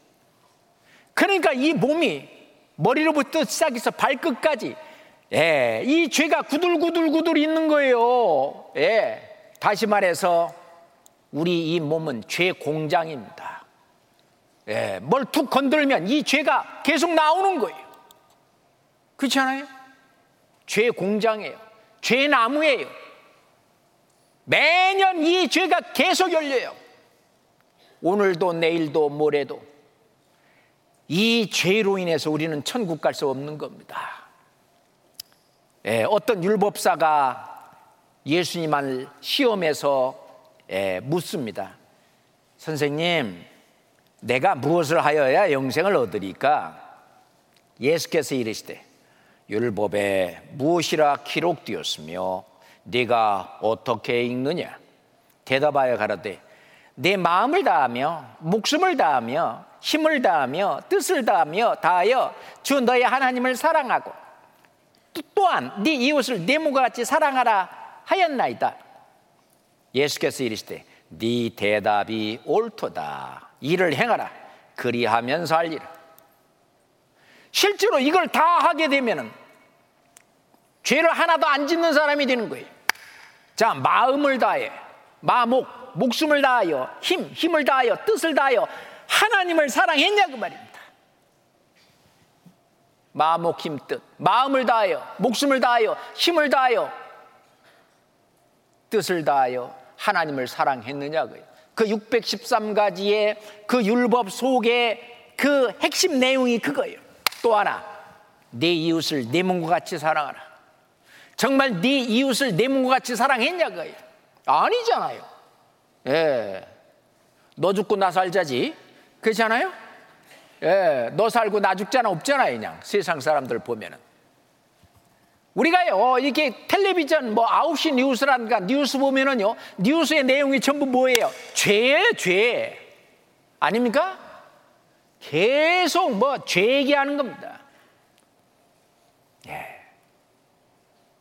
그러니까 이 몸이 머리로부터 시작해서 발끝까지 예, 이 죄가 구들구들구들 있는 거예요. 예, 다시 말해서 우리 이 몸은 죄 공장입니다. 예, 뭘 툭 건들면 이 죄가 계속 나오는 거예요. 그렇지 않아요? 죄 공장이에요. 죄 나무예요. 매년 이 죄가 계속 열려요. 오늘도 내일도 모레도 이 죄로 인해서 우리는 천국 갈 수 없는 겁니다. 예, 어떤 율법사가 예수님을 시험해서 예, 묻습니다. 선생님, 내가 무엇을 하여야 영생을 얻으리까? 예수께서 이르시되 율법에 무엇이라 기록되었으며 네가 어떻게 읽느냐? 대답하여 가라되 내 마음을 다하며 목숨을 다하며 힘을 다하며 뜻을 다하며 다하여 주 너의 하나님을 사랑하고 또한 네 이웃을 내 몸과 같이 사랑하라 하였나이다. 예수께서 이르시되 네 대답이 옳도다. 이를 행하라. 그리하면 살리라. 실제로 이걸 다 하게 되면은 죄를 하나도 안 짓는 사람이 되는 거예요. 자, 마음을 다해. 마목, 목숨을 다하여, 힘, 힘을 다하여, 뜻을 다하여 하나님을 사랑했냐 그 말입니다. 마목, 힘, 뜻. 마음을 다하여, 목숨을 다하여, 힘을 다하여, 뜻을 다하여 하나님을 사랑했느냐 그예요. 그 613가지의 그 율법 속에 그 핵심 내용이 그거예요. 또 하나, 내 이웃을 내 몸과 같이 사랑하라. 정말 네 이웃을 내 몸과 같이 사랑했냐 그예요. 아니잖아요. 예. 너 죽고 나 살자지. 그렇지 않아요? 예. 너 살고 나 죽잖아. 없잖아요. 그냥 세상 사람들 보면은. 우리가요, 이렇게 텔레비전 뭐 9시 뉴스란가 뉴스 보면은요, 뉴스의 내용이 전부 뭐예요? 죄예요, 죄. 아닙니까? 계속 뭐 죄 얘기하는 겁니다. 예.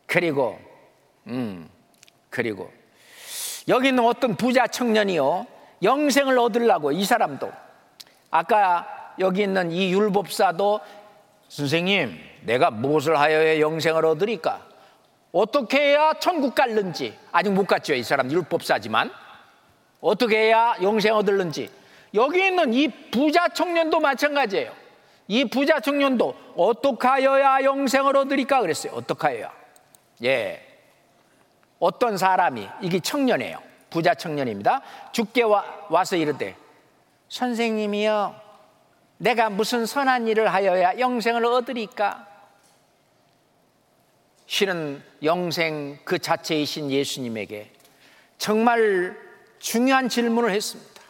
그리고, 음, 그리고 여기 있는 어떤 부자 청년이요. 영생을 얻으려고 이 사람도. 아까 여기 있는 이 율법사도 선생님 내가 무엇을 하여야 영생을 얻으리까? 어떻게 해야 천국 갈는지? 아직 못 갔죠 이 사람 율법사지만. 어떻게 해야 영생 얻을는지? 여기 있는 이 부자 청년도 마찬가지예요. 이 부자 청년도 어떻게 하여야 영생을 얻으리까 그랬어요. 어떻게 하여야? 예 어떤 사람이 이게 청년이에요. 부자 청년입니다. 죽게 와, 와서 이르되 선생님이여 내가 무슨 선한 일을 하여야 영생을 얻으리까? 실은 영생 그 자체이신 예수님에게 정말 중요한 질문을 했습니다.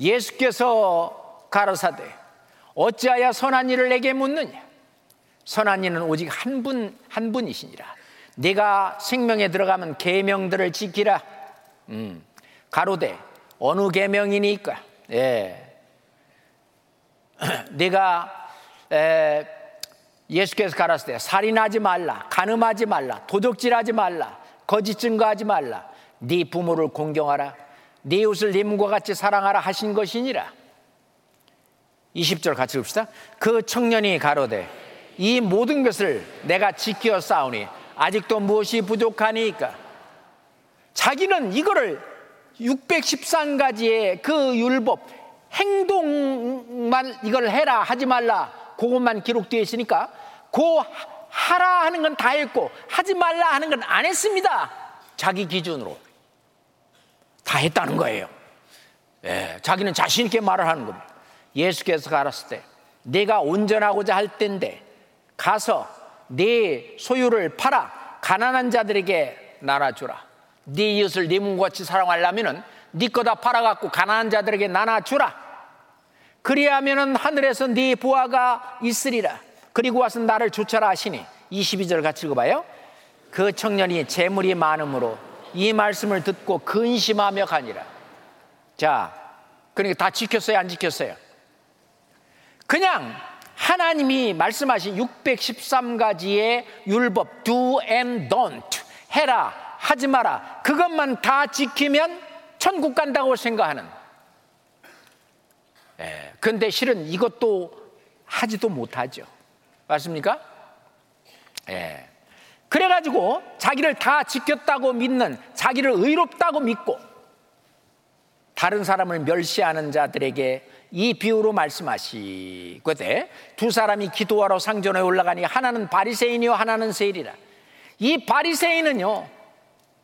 예수께서 가로사대 어찌하여 선한 일을 내게 묻느냐? 선한 이는 오직 한 분, 한 분이시니라. 네가 생명에 들어가면 계명들을 지키라. 음, 가로되 어느 계명이니까? 예. 네가 에, 예수께서 가라사대 살인하지 말라, 간음하지 말라, 도둑질하지 말라, 거짓 증거하지 말라. 네 부모를 공경하라. 네 이웃을 네 몸과 같이 사랑하라 하신 것이니라. 20절 같이 봅시다. 그 청년이 가로되 이 모든 것을 내가 지켜 싸우니 아직도 무엇이 부족하니까 자기는 이거를 613가지의 그 율법 행동만 이걸 해라 하지 말라 그것만 기록되어 있으니까 그 하라 하는 건 다 했고 하지 말라 하는 건 안 했습니다. 자기 기준으로 다 했다는 거예요. 예, 자기는 자신 있게 말을 하는 겁니다. 예수께서 가랐을 때 내가 온전하고자 할 때인데 가서 네 소유를 팔아 가난한 자들에게 나눠주라. 네 이웃을 네 몸같이 사랑하려면은 네 거다 팔아갖고 가난한 자들에게 나눠주라. 그리하면은 하늘에서 네 부하가 있으리라. 그리고 와서 나를 쫓아라 하시니 22절 같이 읽어봐요. 그 청년이 재물이 많으므로 이 말씀을 듣고 근심하며 가니라. 자, 그러니까 다 지켰어요, 안 지켰어요? 그냥 하나님이 말씀하신 613가지의 율법, do and don't, 해라, 하지 마라, 그것만 다 지키면 천국 간다고 생각하는. 예, 근데 실은 이것도 하지도 못하죠. 맞습니까? 예. 그래가지고 자기를 다 지켰다고 믿는 자기를 의롭다고 믿고 다른 사람을 멸시하는 자들에게 이 비유로 말씀하시거든 두 사람이 기도하러 상전에 올라가니 하나는 바리새인이요 하나는 세일이라 이 바리새인은요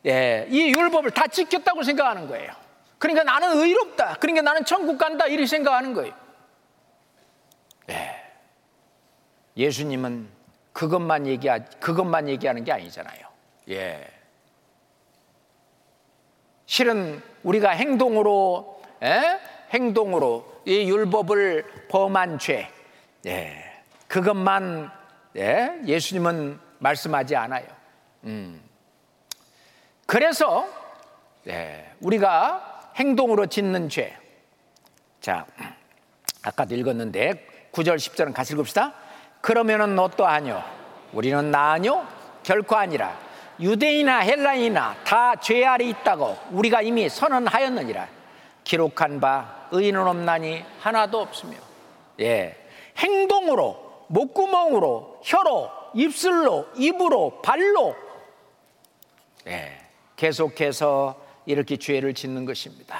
예, 이 율법을 다 지켰다고 생각하는 거예요 그러니까 나는 의롭다 그러니까 나는 천국 간다 이렇게 생각하는 거예요 예. 예수님은 그것만 얘기하 그것만 얘기하는 게 아니잖아요. 예. 실은 우리가 행동으로 예? 행동으로 이 율법을 범한 죄, 예. 그것만 예? 예수님은 말씀하지 않아요. 음. 그래서 예. 우리가 행동으로 짓는 죄. 자, 아까도 읽었는데 9절 10절은 같이 읽읍시다. 그러면은 너또 아뇨? 우리는 나 아뇨? 결코 아니라 유대인이나 헬라인이나 다 죄 아래 있다고 우리가 이미 선언하였느니라 기록한 바 의인은 없나니 하나도 없으며 예 행동으로 목구멍으로 혀로 입술로 입으로 발로 예 계속해서 이렇게 죄를 짓는 것입니다.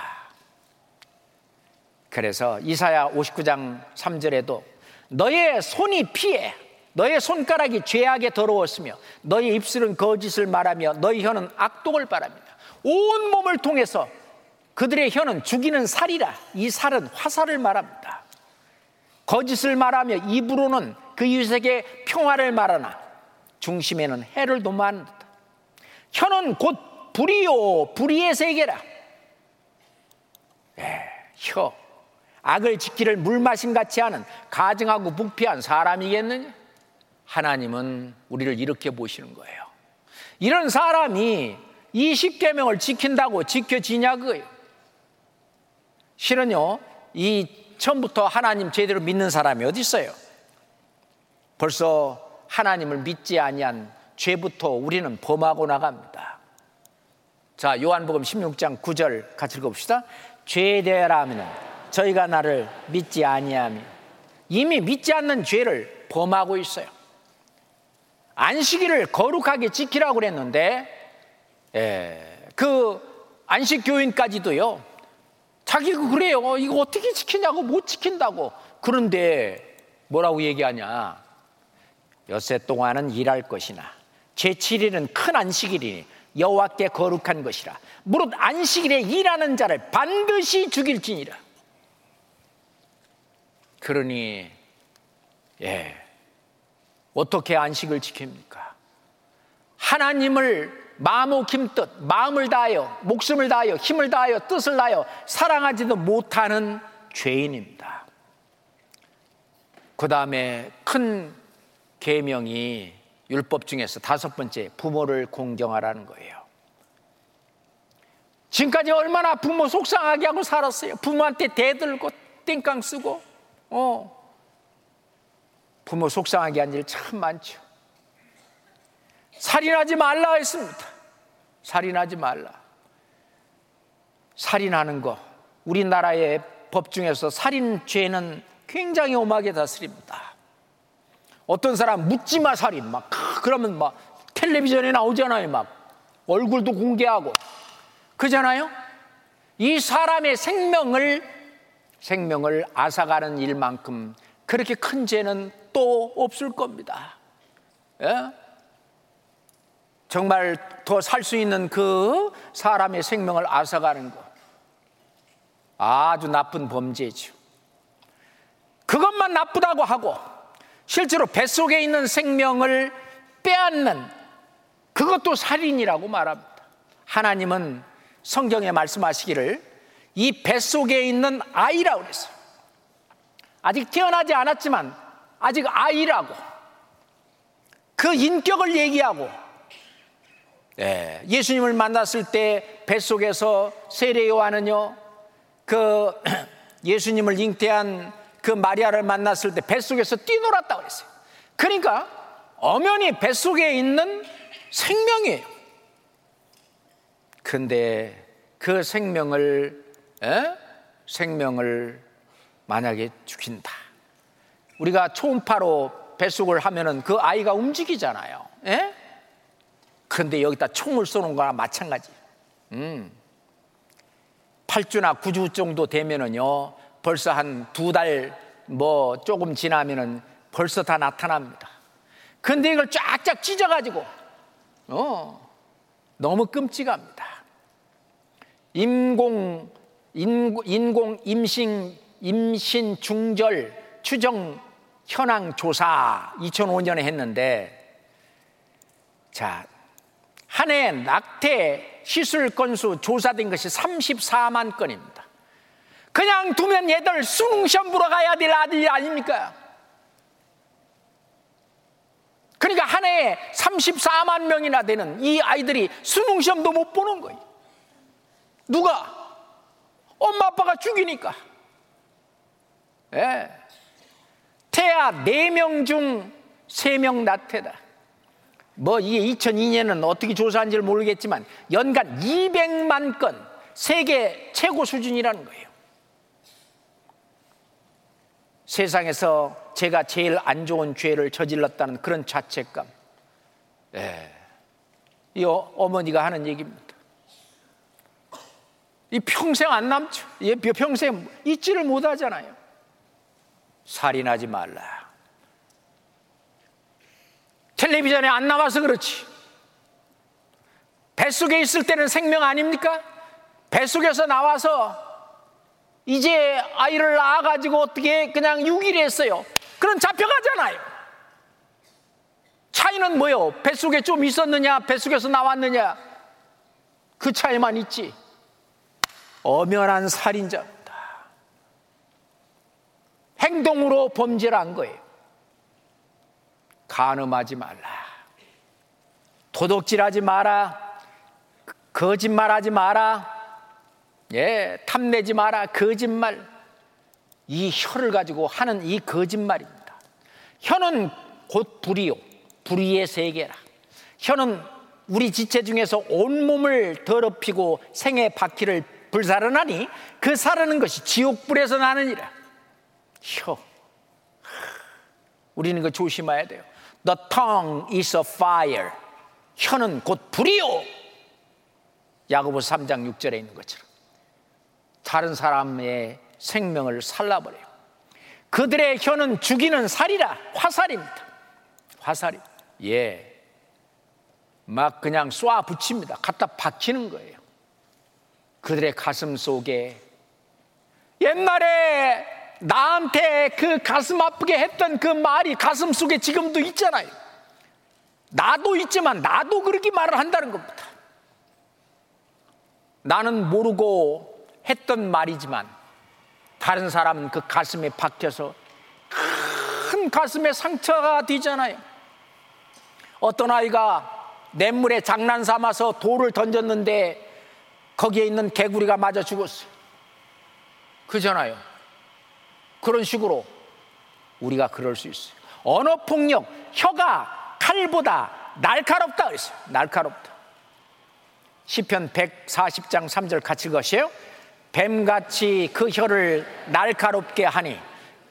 그래서 이사야 59장 3절에도 너의 손이 피해 너의 손가락이 죄악에 더러웠으며 너의 입술은 거짓을 말하며 너의 혀는 악독을 바랍니다. 온 몸을 통해서 그들의 혀는 죽이는 살이라 이 살은 화살을 말합니다. 거짓을 말하며 입으로는 그 이웃에게 평화를 말하나 중심에는 해를 도모한다. 혀는 곧 불이요 불의의 세계라. 예, 혀 악을 지키를 물 마신 같이 하는 가증하고 부패한 사람이겠느냐? 하나님은 우리를 이렇게 보시는 거예요. 이런 사람이 이 십계명을 지킨다고 지켜지냐고요. 실은요, 이 처음부터 하나님 제대로 믿는 사람이 어디 있어요? 벌써 하나님을 믿지 아니한 죄부터 우리는 범하고 나갑니다. 자, 요한복음 16장 9절 같이 읽어봅시다. 죄에 대하라면 저희가 나를 믿지 아니하며 이미 믿지 않는 죄를 범하고 있어요. 안식일을 거룩하게 지키라고 그랬는데 예, 그 안식 교인까지도요. 자기가 그래요. 이거 어떻게 지키냐고 못 지킨다고. 그런데 뭐라고 얘기하냐? 엿새 동안은 일할 것이나 제7일은 큰 안식일이니 여호와께 거룩한 것이라. 무릇 안식일에 일하는 자를 반드시 죽일지니라. 그러니 예. 어떻게 안식을 지킵니까? 하나님을 마음 김뜻 마음을 다하여 목숨을 다하여 힘을 다하여 뜻을 다하여 사랑하지도 못하는 죄인입니다. 그 다음에 큰 계명이 율법 중에서 다섯 번째 부모를 공경하라는 거예요. 지금까지 얼마나 부모 속상하게 하고 살았어요. 부모한테 대들고 땡깡 쓰고 어. 부모 속상하게 한 일 참 많죠. 살인하지 말라 했습니다. 살인하지 말라. 살인하는 거. 우리나라의 법 중에서 살인죄는 굉장히 엄하게 다스립니다. 어떤 사람 묻지마 살인 막 그러면 막 텔레비전에 나오잖아요. 막 얼굴도 공개하고 그잖아요. 이 사람의 생명을 생명을 앗아가는 일만큼 그렇게 큰 죄는 또 없을 겁니다. 예? 정말 더 살 수 있는 그 사람의 생명을 앗아가는 것 아주 나쁜 범죄죠. 그것만 나쁘다고 하고 실제로 뱃속에 있는 생명을 빼앗는 그것도 살인이라고 말합니다. 하나님은 성경에 말씀하시기를 이 뱃속에 있는 아이라고 그랬어요. 아직 태어나지 않았지만 아직 아이라고 그 인격을 얘기하고 예, 예수님을 만났을 때 뱃속에서 세례 요한은요 그 예수님을 잉태한 그 마리아를 만났을 때 뱃속에서 뛰놀았다고 그랬어요. 그러니까 엄연히 뱃속에 있는 생명이에요. 근데 그 생명을 에? 생명을 만약에 죽인다. 우리가 초음파로 뱃속을 하면은 그 아이가 움직이잖아요. 에? 근데 여기다 총을 쏘는 거랑 마찬가지. 음. 8주나 9주 정도 되면은요, 벌써 한 두 달 뭐 조금 지나면은 벌써 다 나타납니다. 근데 이걸 쫙쫙 찢어가지고, 어, 너무 끔찍합니다. 인공, 인공, 인공 임신, 임신 중절 추정 현황 조사 2005년에 했는데, 자, 한 해 낙태 시술 건수 조사된 것이 34만 건입니다. 그냥 두면 얘들 수능 시험 보러 가야 될 아들이 아닙니까? 그러니까 한 해에 34만 명이나 되는 이 아이들이 수능 시험도 못 보는 거예요. 누가? 엄마 아빠가 죽이니까. 예. 태아 4명 중 3명 낙태다. 뭐 이게 2002년은 어떻게 조사한지를 모르겠지만 연간 200만 건 세계 최고 수준이라는 거예요. 세상에서 제가 제일 안 좋은 죄를 저질렀다는 그런 자책감. 예. 이 어, 어머니가 하는 얘기입니다. 이 평생 안 남죠. 이 평생 잊지를 못하잖아요. 살인하지 말라. 텔레비전에 안 나와서 그렇지. 뱃속에 있을 때는 생명 아닙니까? 뱃속에서 나와서 이제 아이를 낳아가지고 어떻게 그냥 6일 했어요. 그럼 잡혀가잖아요. 차이는 뭐요? 뱃속에 좀 있었느냐, 뱃속에서 나왔느냐. 그 차이만 있지. 엄연한 살인자입니다. 행동으로 범죄를 한 거예요. 간음하지 말라. 도둑질하지 마라. 거짓말하지 마라. 예, 탐내지 마라. 거짓말. 이 혀를 가지고 하는 이 거짓말입니다. 혀는 곧 불이요. 불의의 세계라. 혀는 우리 지체 중에서 온몸을 더럽히고 생의 바퀴를 불사르나니 그 사르는 것이 지옥불에서 나느니라. 혀. 우리는 그 조심해야 돼요. The tongue is a fire. 혀는 곧 불이요. 야고보 3장 6절에 있는 것처럼. 다른 사람의 생명을 살라버려요. 그들의 혀는 죽이는 살이라 화살입니다. 화살이. 예. 막 그냥 쏴 붙입니다. 갖다 박히는 거예요. 그들의 가슴 속에 옛날에 나한테 그 가슴 아프게 했던 그 말이 가슴 속에 지금도 있잖아요. 나도 있지만 나도 그렇게 말을 한다는 겁니다. 나는 모르고 했던 말이지만 다른 사람은 그 가슴에 박혀서 큰 가슴에 상처가 되잖아요. 어떤 아이가 냇물에 장난 삼아서 돌을 던졌는데 거기에 있는 개구리가 맞아 죽었어요. 그잖아요. 그런 식으로 우리가 그럴 수 있어요. 언어 폭력, 혀가 칼보다 날카롭다 그랬어요. 날카롭다. 시편 140장 3절 같이 것이에요. 뱀같이 그 혀를 날카롭게 하니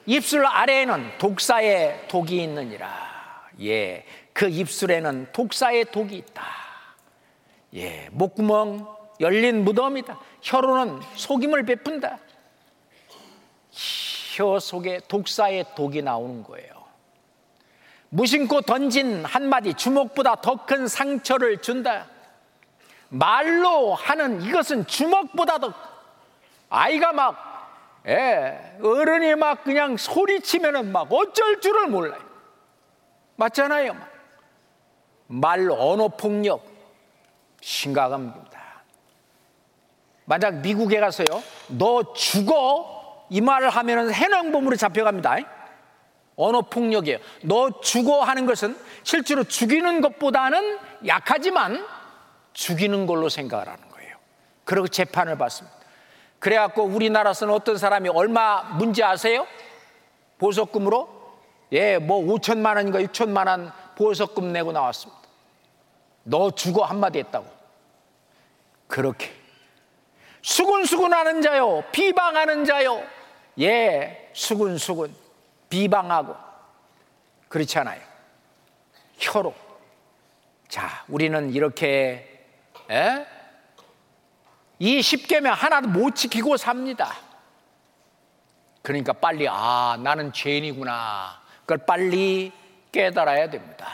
입술 아래에는 독사의 독이 있느니라. 예, 그 입술에는 독사의 독이 있다. 예, 목구멍 열린 무덤이다. 혀로는 속임을 베푼다. 혀 속에 독사의 독이 나오는 거예요. 무심코 던진 한마디 주먹보다 더 큰 상처를 준다. 말로 하는 이것은 주먹보다 더 아이가 막 예, 어른이 막 그냥 소리치면은 막 어쩔 줄을 몰라요. 맞잖아요. 말 언어 폭력 심각합니다. 만약 미국에 가서요, 너 죽어 이 말을 하면은 해명범으로 잡혀갑니다. 언어 폭력이에요. 너 죽어 하는 것은 실제로 죽이는 것보다는 약하지만 죽이는 걸로 생각을 하는 거예요. 그리고 재판을 받습니다. 그래갖고 우리나라에서는 어떤 사람이 얼마 문제 아세요? 보석금으로? 예, 뭐 5천만 원인가 6천만 원 보석금 내고 나왔습니다. 너 죽어 한마디 했다고. 그렇게. 수군수군 하는 자요, 비방하는 자요. 예, 수군수군. 비방하고. 그렇지 않아요. 혀로. 자, 우리는 이렇게 에? 이 십계명 하나도 못 지키고 삽니다. 그러니까 빨리 아 나는 죄인이구나. 그걸 빨리 깨달아야 됩니다.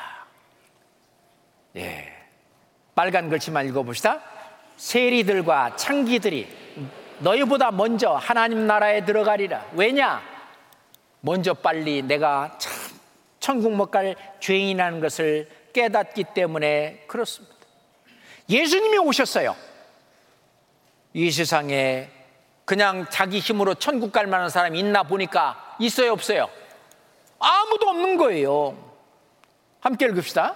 예, 빨간 글씨만 읽어봅시다. 세리들과 창기들이 너희보다 먼저 하나님 나라에 들어가리라. 왜냐? 먼저 빨리 내가 참 천국 못 갈 죄인이라는 것을 깨닫기 때문에 그렇습니다. 예수님이 오셨어요. 이 세상에 그냥 자기 힘으로 천국 갈 만한 사람이 있나 보니까 있어요, 없어요? 아무도 없는 거예요. 함께 읽읍시다.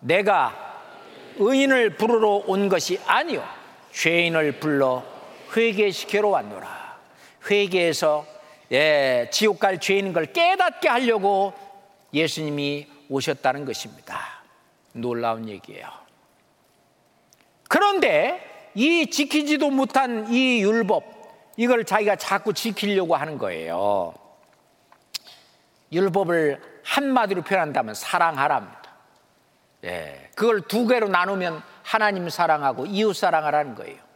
내가 의인을 부르러 온 것이 아니요. 죄인을 불러 회개시키러 왔노라. 회개해서 예, 지옥 갈 죄인인 걸 깨닫게 하려고 예수님이 오셨다는 것입니다. 놀라운 얘기예요. 그런데 이 지키지도 못한 이 율법, 이걸 자기가 자꾸 지키려고 하는 거예요. 율법을 한마디로 표현한다면 사랑하랍니다. 예, 그걸 두 개로 나누면 하나님 사랑하고 이웃 사랑하라는 거예요.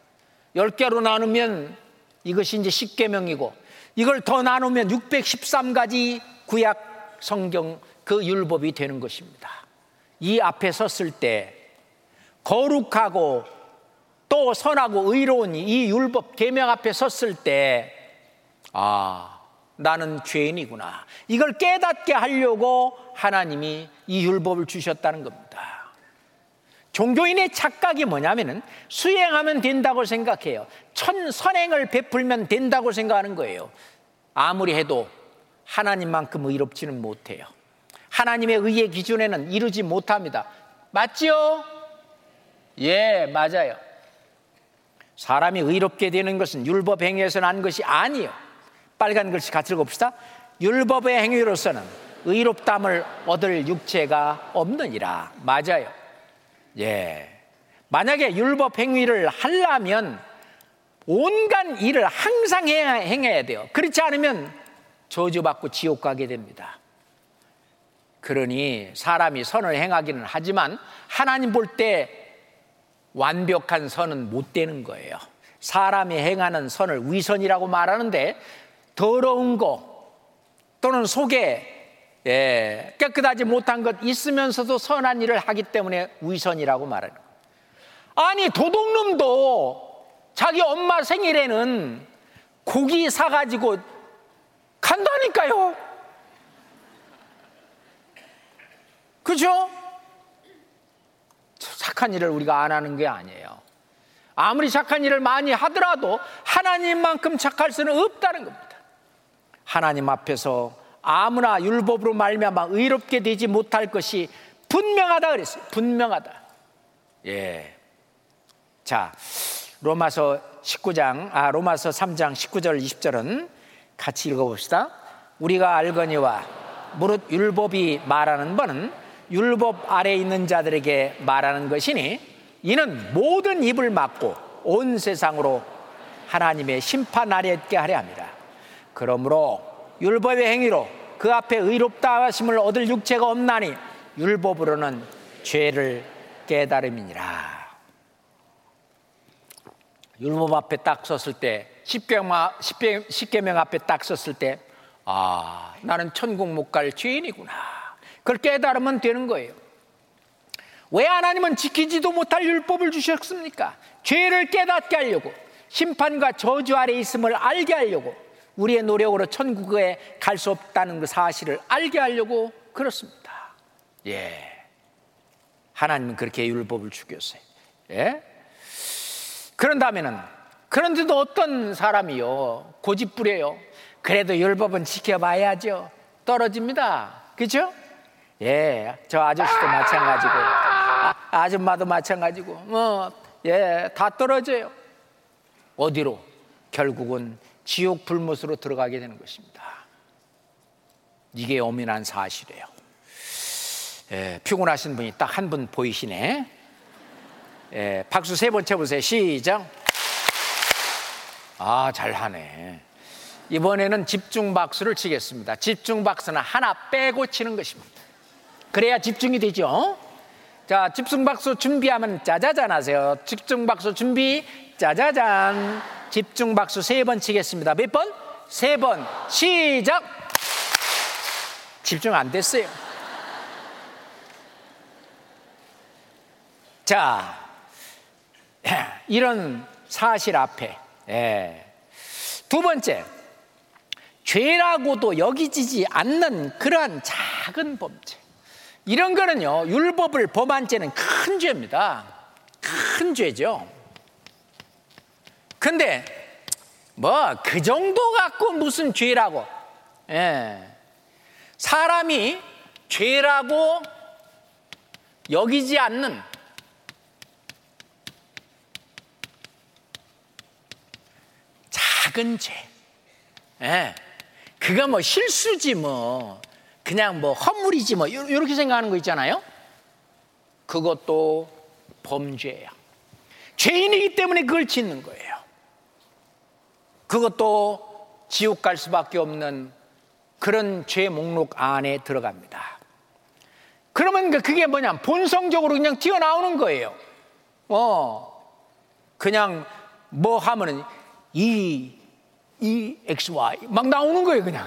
열 개로 나누면 이것이 이제 십계명이고 이걸 더 나누면 613가지 구약 성경 그 율법이 되는 것입니다. 이 앞에 섰을 때 거룩하고 또 선하고 의로운 이 율법 계명 앞에 섰을 때 아, 나는 죄인이구나. 이걸 깨닫게 하려고 하나님이 이 율법을 주셨다는 겁니다. 종교인의 착각이 뭐냐면은 수행하면 된다고 생각해요. 천 선행을 베풀면 된다고 생각하는 거예요. 아무리 해도 하나님만큼 의롭지는 못해요. 하나님의 의의 기준에는 이루지 못합니다. 맞지요? 예, 맞아요. 사람이 의롭게 되는 것은 율법 행위에서 난 것이 아니요. 빨간 글씨 같이 읽어봅시다. 율법의 행위로서는 의롭담을 얻을 육체가 없느니라. 맞아요. 예. 만약에 율법 행위를 하려면 온갖 일을 항상 행해야 돼요. 그렇지 않으면 저주받고 지옥 가게 됩니다. 그러니 사람이 선을 행하기는 하지만 하나님 볼 때 완벽한 선은 못 되는 거예요. 사람이 행하는 선을 위선이라고 말하는데 더러운 거 또는 속에 예, 깨끗하지 못한 것 있으면서도 선한 일을 하기 때문에 위선이라고 말하는 거예요. 아니 도둑놈도 자기 엄마 생일에는 고기 사가지고 간다니까요. 그죠? 착한 일을 우리가 안 하는 게 아니에요. 아무리 착한 일을 많이 하더라도 하나님만큼 착할 수는 없다는 겁니다. 하나님 앞에서 아무나 율법으로 말미암아 의롭게 되지 못할 것이 분명하다 그랬어요. 분명하다. 예. 자, 로마서 19장, 아, 로마서 3장 19절 20절은 같이 읽어봅시다. 우리가 알거니와 무릇 율법이 말하는 바는 율법 아래 있는 자들에게 말하는 것이니 이는 모든 입을 막고 온 세상으로 하나님의 심판 아래 있게 하려 합니다. 그러므로 율법의 행위로 그 앞에 의롭다 하심을 얻을 육체가 없나니 율법으로는 죄를 깨달음이니라. 율법 앞에 딱 섰을 때, 십계명 앞에 딱 섰을 때, 아, 나는 천국 못 갈 죄인이구나. 그걸 깨달으면 되는 거예요. 왜 하나님은 지키지도 못할 율법을 주셨습니까? 죄를 깨닫게 하려고, 심판과 저주 아래 있음을 알게 하려고, 우리의 노력으로 천국에 갈 수 없다는 그 사실을 알게 하려고 그렇습니다. 예. 하나님은 그렇게 율법을 주셨어요. 예? 그런다면은 그런데도 어떤 사람이요 고집부려요. 그래도 율법은 지켜봐야죠. 떨어집니다. 그죠? 예, 저 아저씨도 마찬가지고 아, 줌마도 마찬가지고 뭐 예, 다 떨어져요. 어디로? 결국은 지옥 불못으로 들어가게 되는 것입니다. 이게 엄연한 사실이에요. 예, 피곤하신 분이 딱 한 분 보이시네. 예, 박수 세 번 쳐보세요. 시작. 아, 잘하네. 이번에는 집중 박수를 치겠습니다. 집중 박수는 하나 빼고 치는 것입니다. 그래야 집중이 되죠. 자, 집중 박수 준비하면 짜자잔 하세요. 집중 박수 준비, 짜자잔. 집중 박수 세 번 치겠습니다. 몇 번? 세 번. 시작. 집중 안 됐어요. 자, 이런 사실 앞에 예. 두 번째 죄라고도 여기지지 않는 그러한 작은 범죄 이런 거는요 율법을 범한 죄는 큰 죄입니다 큰 죄죠 근데 뭐 그 정도 갖고 무슨 죄라고 예. 사람이 죄라고 여기지 않는 작은 죄. 예. 그가 뭐 실수지 뭐 그냥 뭐 허물이지 뭐 이렇게 생각하는 거 있잖아요. 그것도 범죄야. 죄인이기 때문에 그걸 짓는 거예요. 그것도 지옥 갈 수밖에 없는 그런 죄 목록 안에 들어갑니다. 그러면 그 그게 뭐냐? 본성적으로 그냥 튀어나오는 거예요. 어, 그냥 뭐 하면은 이 E, X, Y 막 나오는 거예요 그냥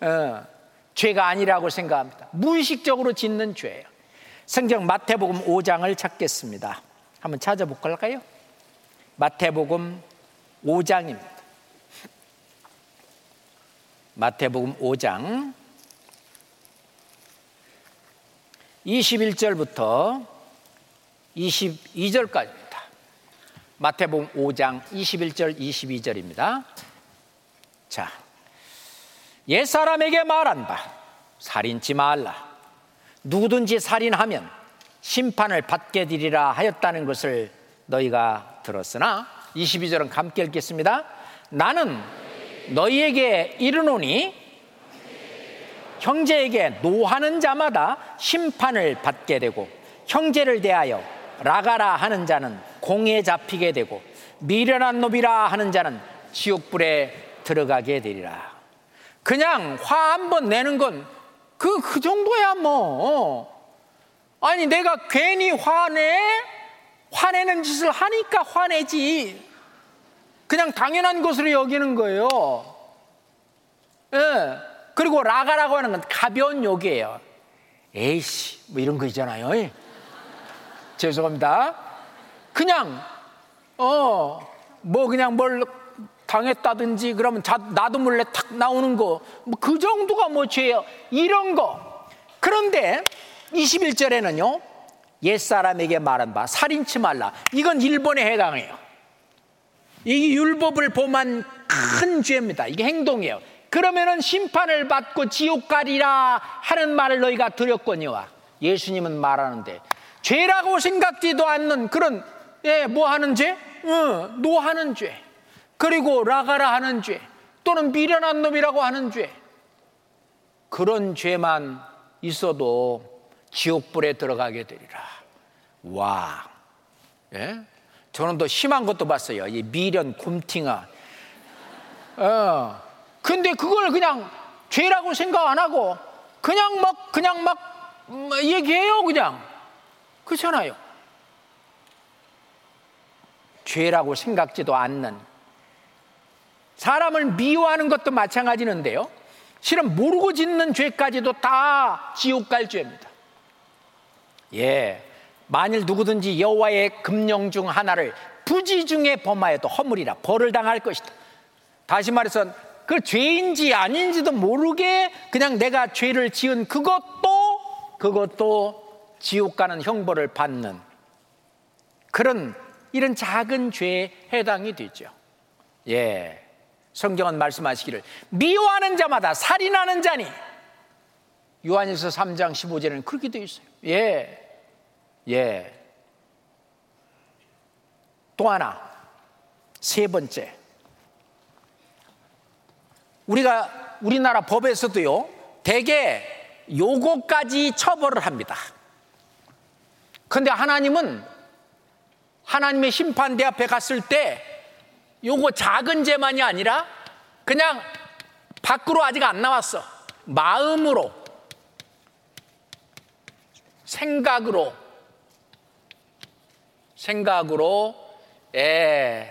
어, 죄가 아니라고 생각합니다 무의식적으로 짓는 죄예요 성경 마태복음 5장을 찾겠습니다 한번 찾아볼까요? 마태복음 5장입니다 마태복음 5장 21절부터 22절까지 마태복음 5장 21절 22절입니다. 자, 옛사람에게 말한다. 살인치 말라. 누구든지 살인하면 심판을 받게 되리라 하였다는 것을 너희가 들었으나 22절은 함께 읽겠습니다. 나는 너희에게 이르노니 형제에게 노하는 자마다 심판을 받게 되고 형제를 대하여 라가라 하는 자는 공에 잡히게 되고 미련한 놈이라 하는 자는 지옥불에 들어가게 되리라. 그냥 화 한 번 내는 건 그, 그 정도야 뭐. 아니, 내가 괜히 화내? 화내는 짓을 하니까 화내지. 그냥 당연한 것으로 여기는 거예요. 예. 그리고 라가라고 하는 건 가벼운 욕이에요. 에이씨, 뭐 이런 거 있잖아요. 죄송합니다. 그냥 어 뭐 그냥 뭘 당했다든지 그러면 자, 나도 몰래 탁 나오는 거 뭐 그 정도가 뭐 죄예요. 이런 거. 그런데 21절에는요. 옛사람에게 말한 바 살인치 말라. 이건 일본에 해당해요. 이 율법을 범한 큰 죄입니다. 이게 행동이에요. 그러면은 심판을 받고 지옥 가리라 하는 말을 너희가 들었거니와 예수님은 말하는데 죄라고 생각지도 않는 그런 예, 뭐 하는 죄? 어, 노하는 죄. 그리고 라가라 하는 죄. 또는 미련한 놈이라고 하는 죄. 그런 죄만 있어도 지옥불에 들어가게 되리라. 와. 예? 저는 더 심한 것도 봤어요. 이 미련 곰팅아. 어, 근데 그걸 그냥 죄라고 생각 안 하고 그냥 막 그냥 막 음, 얘기해요 그냥 그렇잖아요 죄라고 생각지도 않는 사람을 미워하는 것도 마찬가지인데요 실은 모르고 짓는 죄까지도 다 지옥 갈 죄입니다 예 만일 누구든지 여호와의 금령 중 하나를 부지 중에 범하여도 허물이라 벌을 당할 것이다 다시 말해서 그 죄인지 아닌지도 모르게 그냥 내가 죄를 지은 그것도 그것도 지옥 가는 형벌을 받는 그런 이런 작은 죄에 해당이 되죠. 예. 성경은 말씀하시기를 미워하는 자마다 살인하는 자니 요한일서 3장 15절에는 그렇게 되어 있어요. 예. 예. 또 하나 세 번째 우리가 우리나라 법에서도요, 대개 요거까지 처벌을 합니다. 근데 하나님은 하나님의 심판대 앞에 갔을 때 요거 작은 죄만이 아니라 그냥 밖으로 아직 안 나왔어. 마음으로, 생각으로, 생각으로, 예,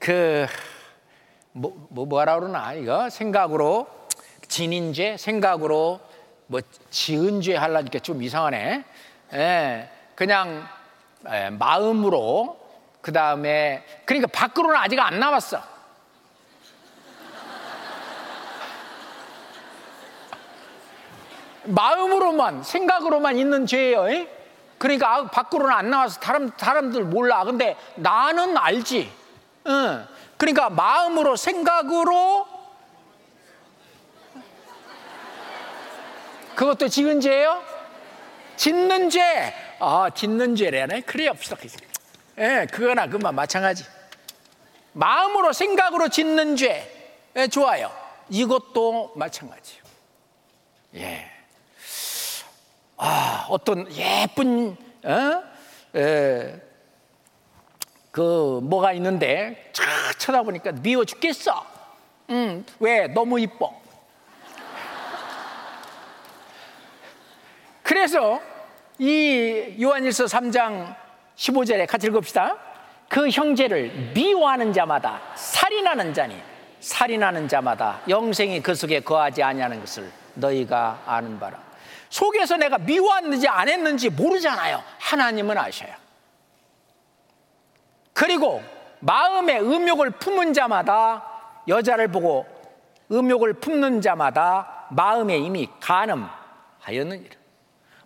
그, 뭐, 뭐 뭐라 그러나 이거 생각으로 진인죄 생각으로 뭐 지은죄 하려니까 좀 이상하네. 예, 그냥 예, 마음으로 그 다음에 그러니까 밖으로는 아직 안 나왔어. 마음으로만 생각으로만 있는 죄예요. 예? 그러니까 아, 밖으로는 안 나와서 사람 사람들 몰라. 근데 나는 알지. 응. 그러니까 마음으로 생각으로 그것도 지은 죄예요? 짓는 죄. 아, 짓는 죄래네. 그래 없어. 예, 그거나 그만 마찬가지. 마음으로 생각으로 짓는 죄. 예, 좋아요. 이것도 마찬가지요. 예. 아, 어떤 예쁜 어? 예, 그 뭐가 있는데 쫙 쳐다보니까 미워 죽겠어. 음, 왜? 너무 이뻐. 그래서 이 요한일서 3장 15절에 같이 읽읍시다. 그 형제를 미워하는 자마다 살인하는 자니 살인하는 자마다 영생이 그 속에 거하지 아니하는 것을 너희가 아는 바라. 속에서 내가 미워했는지 안 했는지 모르잖아요. 하나님은 아셔요. 그리고 마음에 음욕을 품은 자마다 여자를 보고 음욕을 품는 자마다 마음에 이미 간음하였느니라.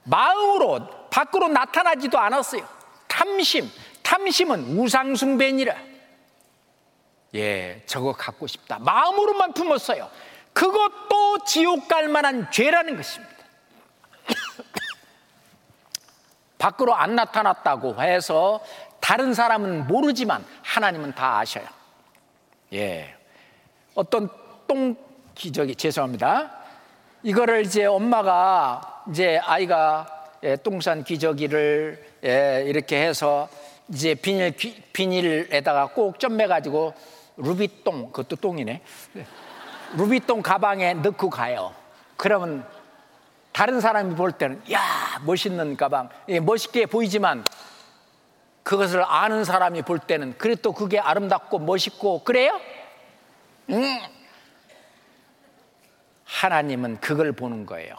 마음으로 밖으로 나타나지도 않았어요. 탐심, 탐심은 우상숭배니라. 예, 저거 갖고 싶다. 마음으로만 품었어요. 그것도 지옥 갈 만한 죄라는 것입니다. 밖으로 안 나타났다고 해서 다른 사람은 모르지만 하나님은 다 아셔요. 예. 어떤 똥 기저귀, 죄송합니다. 이거를 이제 엄마가 이제 아이가 예, 똥싼 기저귀를 예, 이렇게 해서 이제 비닐, 비닐에다가 꼭 점매 가지고 루비똥, 그것도 똥이네. 루비똥 가방에 넣고 가요. 그러면 다른 사람이 볼 때는, 야, 멋있는 가방. 예, 멋있게 보이지만 그것을 아는 사람이 볼 때는 그래도 그게 아름답고 멋있고 그래요? 음. 하나님은 그걸 보는 거예요.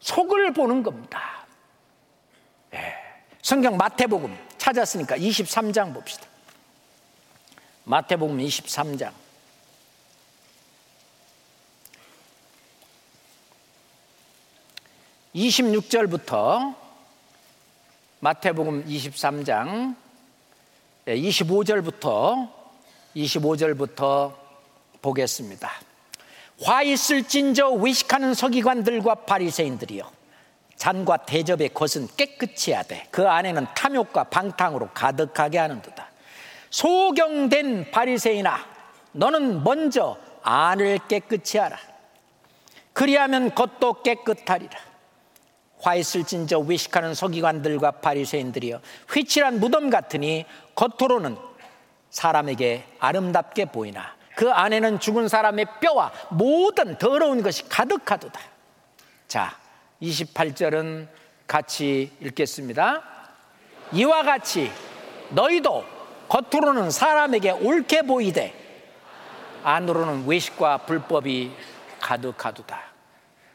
속을 보는 겁니다. 네. 성경 마태복음 찾았으니까 23장 봅시다. 마태복음 23장. 26절부터 마태복음 23장 25절부터 25절부터 보겠습니다. 화 있을진저 외식하는 서기관들과 바리새인들이여 잔과 대접의 것은 깨끗이 하되 그 안에는 탐욕과 방탕으로 가득하게 하는도다. 소경된 바리새인아 너는 먼저 안을 깨끗이 하라. 그리하면 겉도 깨끗하리라. 화 있을진저 외식하는 서기관들과 바리새인들이여 휘칠한 무덤 같으니 겉으로는 사람에게 아름답게 보이나 그 안에는 죽은 사람의 뼈와 모든 더러운 것이 가득하도다. 자, 28절은 같이 읽겠습니다. 이와 같이 너희도 겉으로는 사람에게 옳게 보이되 안으로는 외식과 불법이 가득하도다.